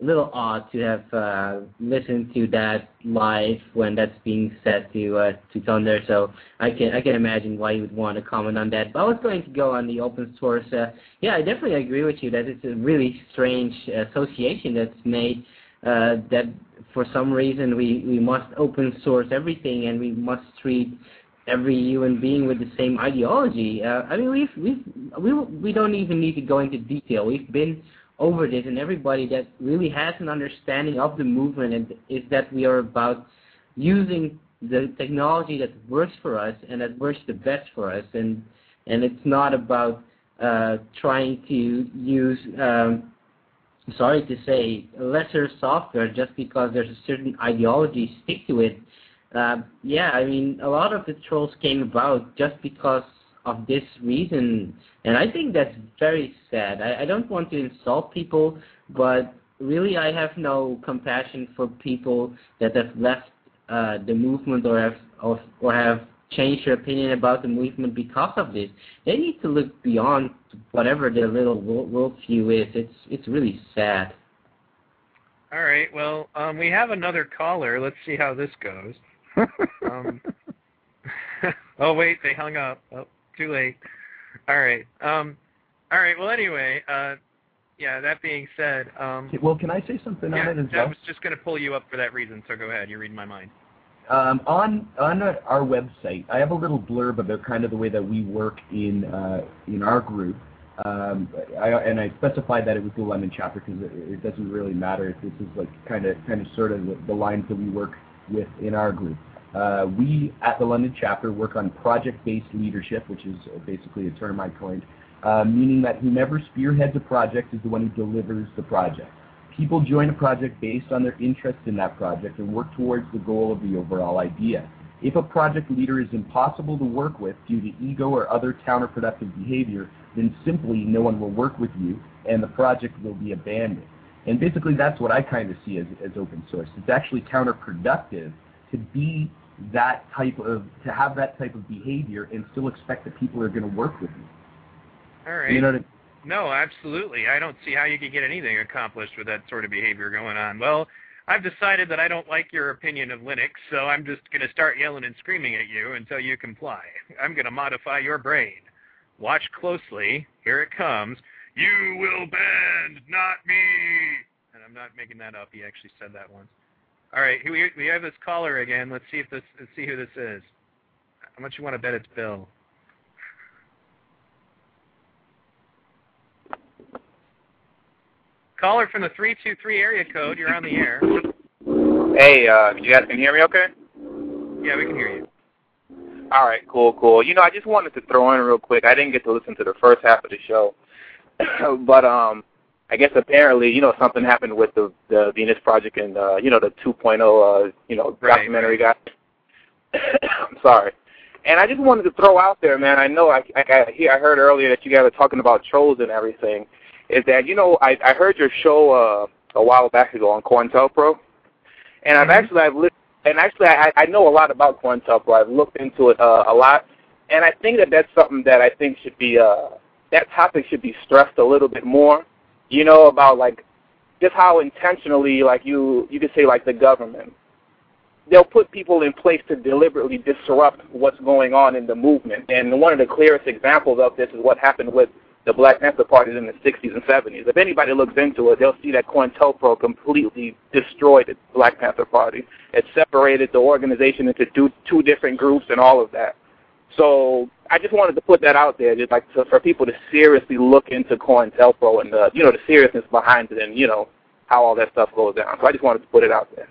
little odd to have uh, listened to that live when that's being said to uh, to Thunder. So I can I can imagine why you would want to comment on that. But I was going to go on the open source. Uh, yeah, I definitely agree with you that it's a really strange association that's made. Uh, that for some reason we, we must open source everything and we must treat every human being with the same ideology. Uh, I mean, we've, we've, we we don't even need to go into detail. We've been over this, and everybody that really has an understanding of the movement and is that we are about using the technology that works for us and that works the best for us, and and it's not about uh, trying to use. Um, sorry to say, lesser software just because there's a certain ideology stick to it. Uh, yeah, I mean, a lot of the trolls came about just because of this reason, and I think that's very sad. I, I don't want to insult people, but really, I have no compassion for people that have left uh, the movement or have or, or have changed their opinion about the movement because of this. They need to look beyond whatever their little world worldview is. It's it's really sad. All right. Well, um, we have another caller. Let's see how this goes. Um, oh wait, they hung up. Oh, too late. All right. Um, all right. Well, anyway, uh, yeah. That being said, um, Well, can I say something yeah, on it as I well? was just going to pull you up for that reason. So go ahead. You're reading my mind. Um, on on our website, I have a little blurb about kind of the way that we work in uh, in our group. Um, I, and I specified that it was the London chapter because it, it doesn't really matter. if This is like kind of kind of sort of the, the lines that we work with in our group. Uh, we at the London chapter work on project-based leadership, which is basically a term I coined, uh, meaning that whomever spearheads a project is the one who delivers the project. People join a project based on their interest in that project and work towards the goal of the overall idea. If a project leader is impossible to work with due to ego or other counterproductive behavior, then simply no one will work with you and the project will be abandoned. And basically that's what I kind of see as, as open source. It's actually counterproductive to be that type of, to have that type of behavior and still expect that people are going to work with you. All right. You know what I, No, absolutely. I don't see how you could get anything accomplished with that sort of behavior going on. Well, I've decided that I don't like your opinion of Linux, so I'm just going to start yelling and screaming at you until you comply. I'm going to modify your brain. Watch closely. Here it comes. You will bend, not me. And I'm not making that up. He actually said that once. All right, we we have this caller again. Let's see if this let's see who this is. How much you want to bet it's Bill? Caller from the 323 area code, you're on the air. Hey, uh, you guys can you hear me okay? Yeah, we can hear you. All right, cool, cool. You know, I just wanted to throw in real quick. I didn't get to listen to the first half of the show, but um, I guess apparently, you know, something happened with the the Venus Project and uh, you know the 2.0, uh, you know, Right, documentary guy. I'm sorry. And I just wanted to throw out there, man. I know I I, I, hear, I heard earlier that you guys are talking about trolls and everything. Is that you know I I heard your show uh, a while back ago on COINTELPRO, and I've Mhm. actually I've li- and actually I I know a lot about COINTELPRO. I've looked into it uh, a lot, and I think that that's something that I think should be uh that topic should be stressed a little bit more. You know about like just how intentionally like you you could say like the government they'll put people in place to deliberately disrupt what's going on in the movement. And one of the clearest examples of this is what happened with the Black Panther parties in the 60s and 70s. If anybody looks into it, they'll see that COINTELPRO completely destroyed the Black Panther Party. It separated the organization into two, two different groups and all of that. So I just wanted to put that out there, just like to, for people to seriously look into COINTELPRO and the, you know, the seriousness behind it and, you know, how all that stuff goes down. So I just wanted to put it out there.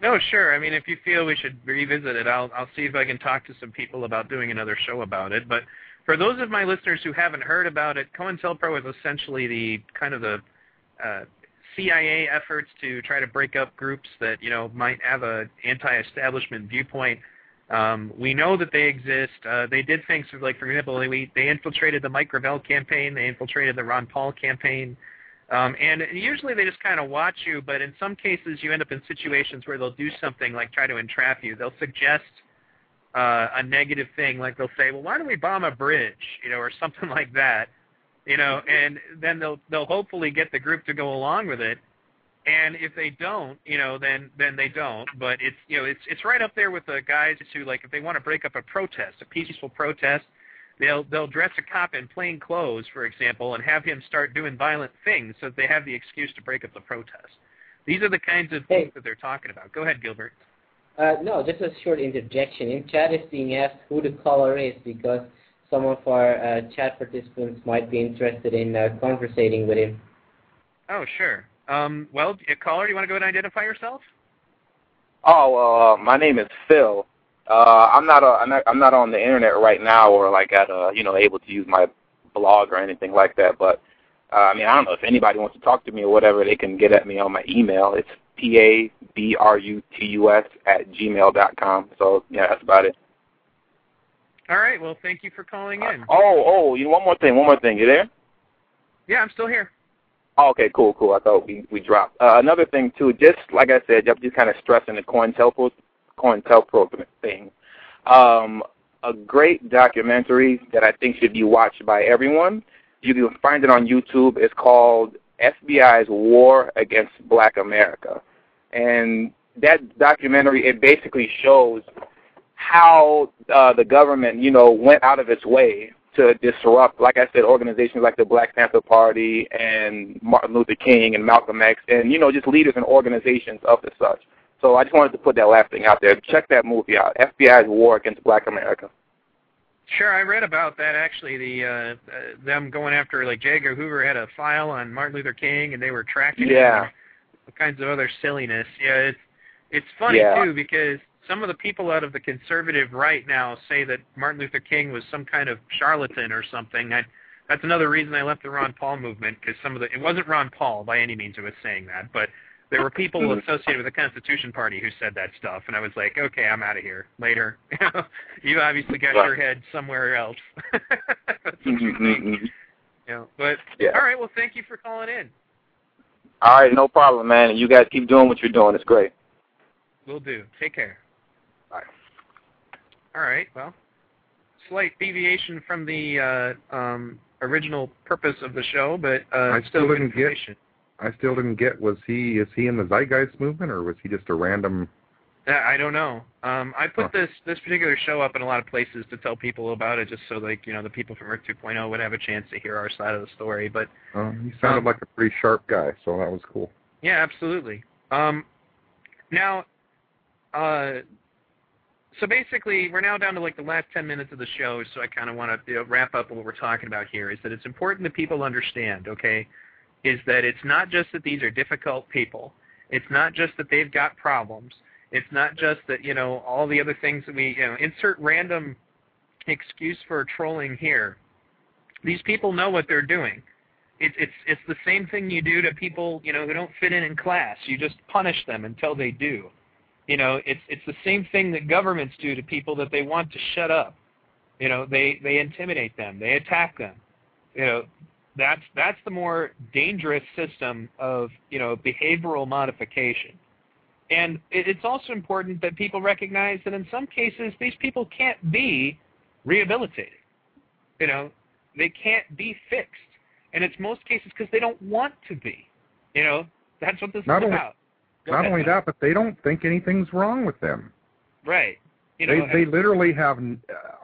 No, sure. I mean, if you feel we should revisit it, I'll I'll see if I can talk to some people about doing another show about it. But for those of my listeners who haven't heard about it, COINTELPRO is essentially the kind of the uh, CIA efforts to try to break up groups that you know might have a anti-establishment viewpoint. Um, we know that they exist. Uh, they did things like, for example, they they infiltrated the Mike Gravel campaign. They infiltrated the Ron Paul campaign. Um, and usually they just kind of watch you, but in some cases you end up in situations where they'll do something like try to entrap you. They'll suggest uh, a negative thing, like they'll say, "Well, why don't we bomb a bridge?" you know, or something like that, you know, and then they'll they'll hopefully get the group to go along with it. And if they don't, you know, then then they don't. But it's you know it's it's right up there with the guys who like if they want to break up a protest, a peaceful protest, they'll they'll dress a cop in plain clothes, for example, and have him start doing violent things so that they have the excuse to break up the protest. These are the kinds of Hey. things that they're talking about. Go ahead, Gilbert. Uh, no, just a short interjection. In chat is being asked who the caller is because some of our uh, chat participants might be interested in uh, conversating with him. Oh, sure. Um, well, uh, caller, you want to go ahead and identify yourself? Oh, uh, my name is Phil. Uh, I'm not, uh, I'm not I'm not on the internet right now or like at uh, you know able to use my blog or anything like that. But uh, I mean I don't know if anybody wants to talk to me or whatever, they can get at me on my email. It's p a b r u t u s at gmail dot com. So yeah, that's about it. All right. Well, thank you for calling in. Oh, oh, you know, one more thing, one more thing. You there? Yeah, I'm still here. Oh, okay, cool, cool. I thought we we dropped. Uh, another thing too, just like I said, just kind of stressing the COINTELPRO COINTELPRO thing. Um, a great documentary that I think should be watched by everyone. You can find it on YouTube. It's called FBI's War Against Black America, and that documentary it basically shows how uh, the government, you know, went out of its way to disrupt, like I said, organizations like the Black Panther Party and Martin Luther King and Malcolm X, and you know, just leaders and organizations of the such. So I just wanted to put that last thing out there. Check that movie out, FBI's War Against Black America. Sure, I read about that actually. The uh, uh, them going after like J. Edgar Hoover had a file on Martin Luther King, and they were tracking him Yeah. and all kinds of other silliness. Yeah, it's It's funny Yeah. too because some of the people out of the conservative right now say that Martin Luther King was some kind of charlatan or something. I, that's another reason I left the Ron Paul movement because some of the it wasn't Ron Paul by any means who was saying that, but there were people associated with the Constitution Party who said that stuff, and I was like, okay, I'm out of here. Later, you obviously got Right. your head somewhere else. that's what you think. mhm. You know, but Yeah. all right, well, thank you for calling in. All right, no problem, man. You guys keep doing what you're doing. It's great. We'll do. Take care. All right. Well, slight deviation from the uh, um, original purpose of the show, but uh, I still still didn't get- I still didn't get was he is he in the Zeitgeist movement or was he just a random? Uh, I don't know. Um, I put Huh. this this particular show up in a lot of places to tell people about it, just so like you know the people from Earth 2.0 would have a chance to hear our side of the story. But Uh, he sounded Um, like a pretty sharp guy, so that was cool. Yeah, absolutely. Um, now, uh, so basically, we're now down to like the last 10 minutes of the show, so I kind of want to you know, wrap up what we're talking about here is that it's important that people understand, okay, is that it's not just that these are difficult people. It's not just that they've got problems. It's not just that, you know, all the other things that we, you know, insert random excuse for trolling here. These people know what they're doing it's it's it's the same thing you do to people you know who don't fit in in class. You just punish them until they do. You know, it's it's the same thing that governments do to people that they want to shut up. You know, they they intimidate them, they attack them. You know, that's that's the more dangerous system of you know behavioral modification. And it, it's also important that people recognize that in some cases these people can't be rehabilitated. You know, they can't be fixed and it's most cases because they don't want to be. You know, that's what this Not is about. Go Not ahead, only that, but they don't think anything's wrong with them. right? You know, they they literally have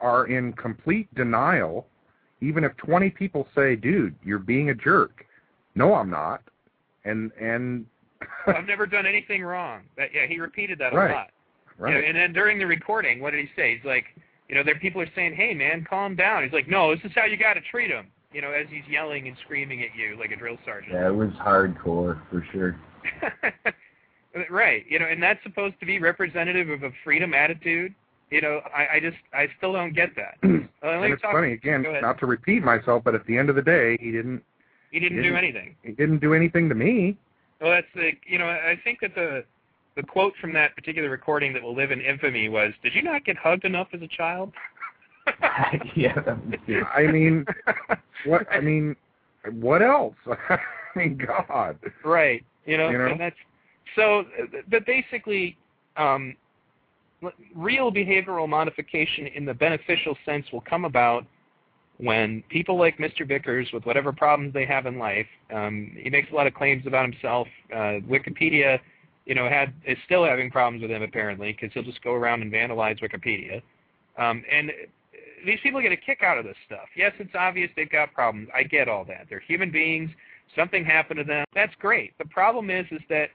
are in complete denial. Even if 20 people say, "Dude, you're being a jerk," no, I'm not, and and I've never done anything wrong. That, yeah, he repeated that a Right. lot. You know, right, and then during the recording, what did he say? He's like, you know, there people are saying, "Hey, man, calm down." He's like, "No, this is how you got to treat him." You know, as he's yelling and screaming at you like a drill sergeant. Yeah, it was hardcore for sure. right. You know, and that's supposed to be representative of a freedom attitude. You know, I, I just I still don't get that. Let and it's talk- funny again, not to repeat myself, but at the end of the day, he didn't He didn't do didn't- anything. he didn't do anything to me. Well, that's the you know I think that the the quote from that particular recording that will live in infamy was, "Did you not get hugged enough as a child?" yeah, that was good. I mean, what I mean, what else? I mean, God. Right. You know, You know? and that's so. But basically, um, real behavioral modification in the beneficial sense will come about when people like Mr. Vickers, with whatever problems they have in life, um, he makes a lot of claims about himself. Uh, Wikipedia, you know, had is still having problems with him apparently because he'll just go around and vandalize Wikipedia. Um, and these people get a kick out of this stuff. Yes, it's obvious they've got problems. I get all that. They're human beings. Something happened to them. That's great. The problem is, is that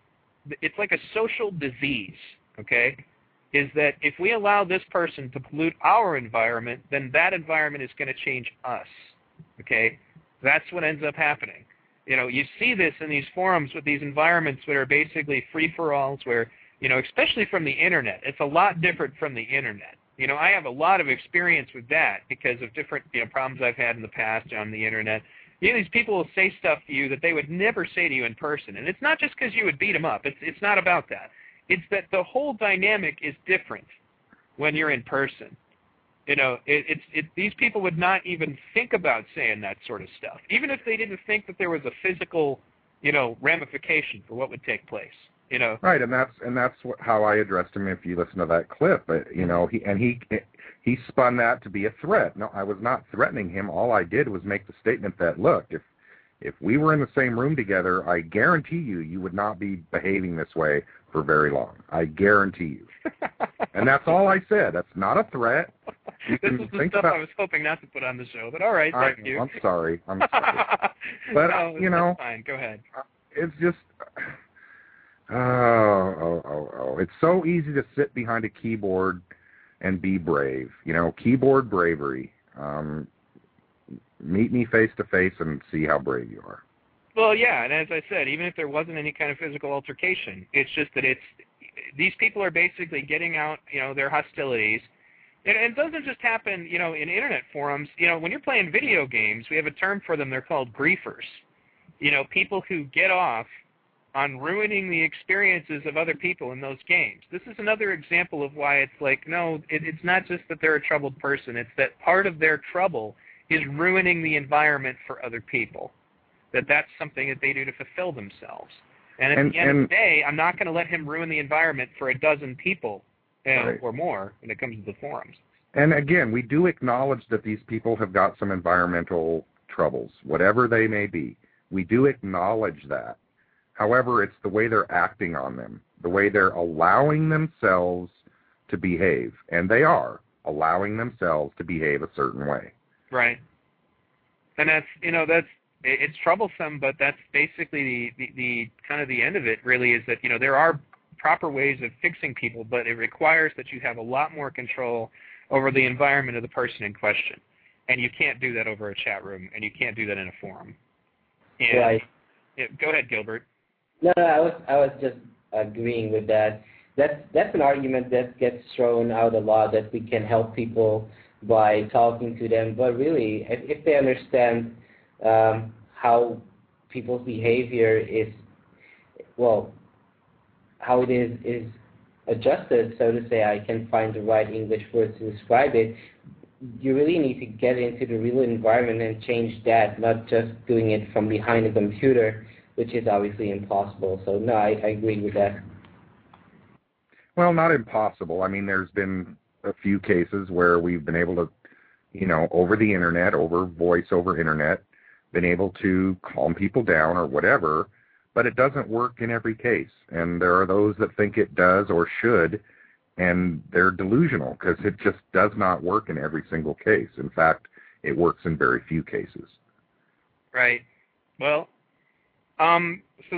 it's like a social disease. Okay, is that if we allow this person to pollute our environment, then that environment is going to change us. Okay, that's what ends up happening. You know, you see this in these forums with these environments that are basically free for alls, where you know, especially from the internet, it's a lot different from the internet. You know, I have a lot of experience with that because of different you know problems I've had in the past on the internet. You know, these people will say stuff to you that they would never say to you in person, and it's not just because you would beat them up. It's it's not about that. It's that the whole dynamic is different when you're in person. You know, it, it's it, these people would not even think about saying that sort of stuff, even if they didn't think that there was a physical, you know, ramification for what would take place. You know, Right, and that's and that's what, how I addressed him. If you listen to that clip, you know, he and he he spun that to be a threat. No, I was not threatening him. All I did was make the statement that look, if if we were in the same room together, I guarantee you, you would not be behaving this way for very long. I guarantee you. and that's all I said. That's not a threat. You this is the think stuff about- I was hoping not to put on the show, but all right, I, thank you. I'm sorry. I'm sorry. But, no, you know- fine. Go ahead. Uh, it's just oh, oh oh oh it's so easy to sit behind a keyboard and be brave you know keyboard bravery um meet me face to face and see how brave you are Well, yeah, and as I said, even if there wasn't any kind of physical altercation, it's just that it's these people are basically getting out, you know, their hostilities. And it doesn't just happen, you know, in internet forums. You know, when you're playing video games, we have a term for them. They're called griefers. You know, people who get off on ruining the experiences of other people in those games. This is another example of why it's like, no, it, it's not just that they're a troubled person. It's that part of their trouble is ruining the environment for other people. That that's something that they do to fulfill themselves. And at And- the end of the day, I'm not going to let him ruin the environment for a dozen people you Right. or more when it comes to the forums. And again, we do acknowledge that these people have got some environmental troubles, whatever they may be. We do acknowledge that. However, it's the way they're acting on them, the way they're allowing themselves to behave. And they are allowing themselves to behave a certain way. Right. And that's you know that's it's troublesome, but that's basically the, the the kind of the end of it. Really, is that you know there are proper ways of fixing people, but it requires that you have a lot more control over the environment of the person in question, and you can't do that over a chat room, and you can't do that in a forum. And, Right. yeah, go ahead, Gilbert. No, no, I was I was just agreeing with that. That's that's an argument that gets thrown out a lot that we can help people by talking to them, but really, if, if they understand um, how people's behavior is, well, how it is is adjusted, so to say, I can find the right English word to describe it. You really need to get into the real environment and change that, not just doing it from behind a computer which is obviously impossible. So no, I, I agree with that. Well, not impossible. I mean, there's been a few cases where we've been able to, you know, over the internet, over voice over internet, been able to calm people down or whatever, but it doesn't work in every case. And there are those that think it does or should, and they're delusional because it just does not work in every single case. In fact, it works in very few cases. Right. Well, so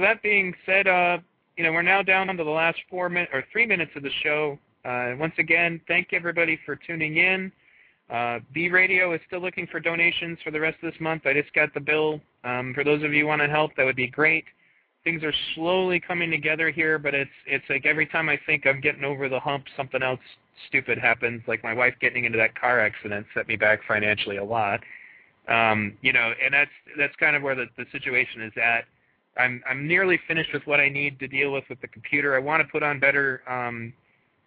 that being said, uh, you know, we're now down to the last four minutes or three minutes of the show. Uh, once again, thank everybody for tuning in. Uh, V Radio is still looking for donations for the rest of this month. I just got the bill. Um, for those of you who want to help, that would be great. Things are slowly coming together here, but it's it's like every time I think I'm getting over the hump, something else stupid happens. Like my wife getting into that car accident set me back financially a lot. Um, you know, and that's that's kind of where the situation is at. I'm I'm nearly finished with what I need to deal with with the computer. I want to put on better um,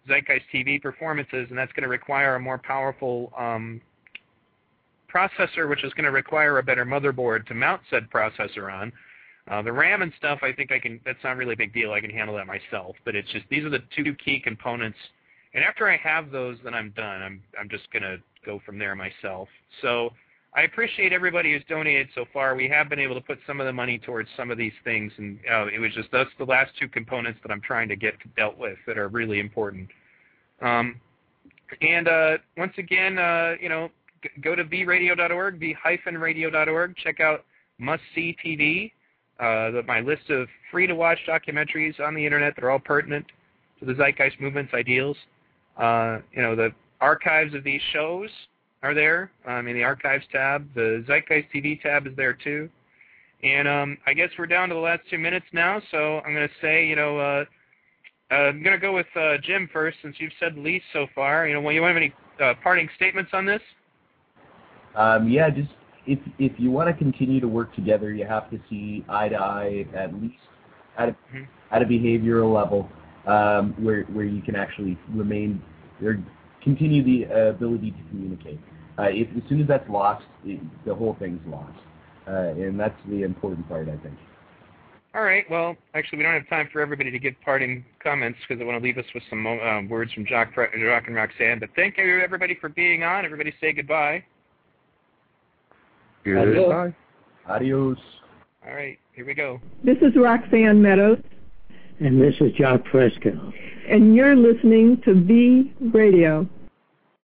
Zeitgeist TV performances, and that's going to require a more powerful um, processor, which is going to require a better motherboard to mount said processor on. Uh, the RAM and stuff, I think I can. That's not really a big deal. I can handle that myself. But it's just these are the two key components. And after I have those, then I'm done. I'm I'm just going to go from there myself. So I appreciate everybody who's donated so far. We have been able to put some of the money towards some of these things, and uh, it was just that's the last two components that I'm trying to get dealt with that are really important. Um, and uh, once again, uh, you know, go to vradio.org, v-radio.org. Check out Must See TV, uh, my list of free-to-watch documentaries on the internet that are all pertinent to the Zeitgeist movement's ideals. Uh, you know, the archives of these shows are there um, in the archives tab. The Zeitgeist TV tab is there too. And um, I guess we're down to the last two minutes now, so I'm going to say, you know, uh, uh, I'm going to go with uh, Jim first, since you've said least so far. You know, well, you have any uh, parting statements on this? Um, yeah, just if if you want to continue to work together, you have to see eye to eye at least at a, Mhm. at a behavioral level um, where where you can actually remain or continue the uh, ability to communicate. Uh, if as soon as that's lost, it, the whole thing's lost, uh, and that's the important part, I think. All right. Well, actually, we don't have time for everybody to give parting comments because I want to leave us with some um, words from Jacque, Jacque and Roxanne. But thank you, everybody, for being on. Everybody say goodbye. Goodbye. Adios. All right. Here we go. This is Roxanne Meadows, And this is Jacque Fresco. and you're listening to V Radio.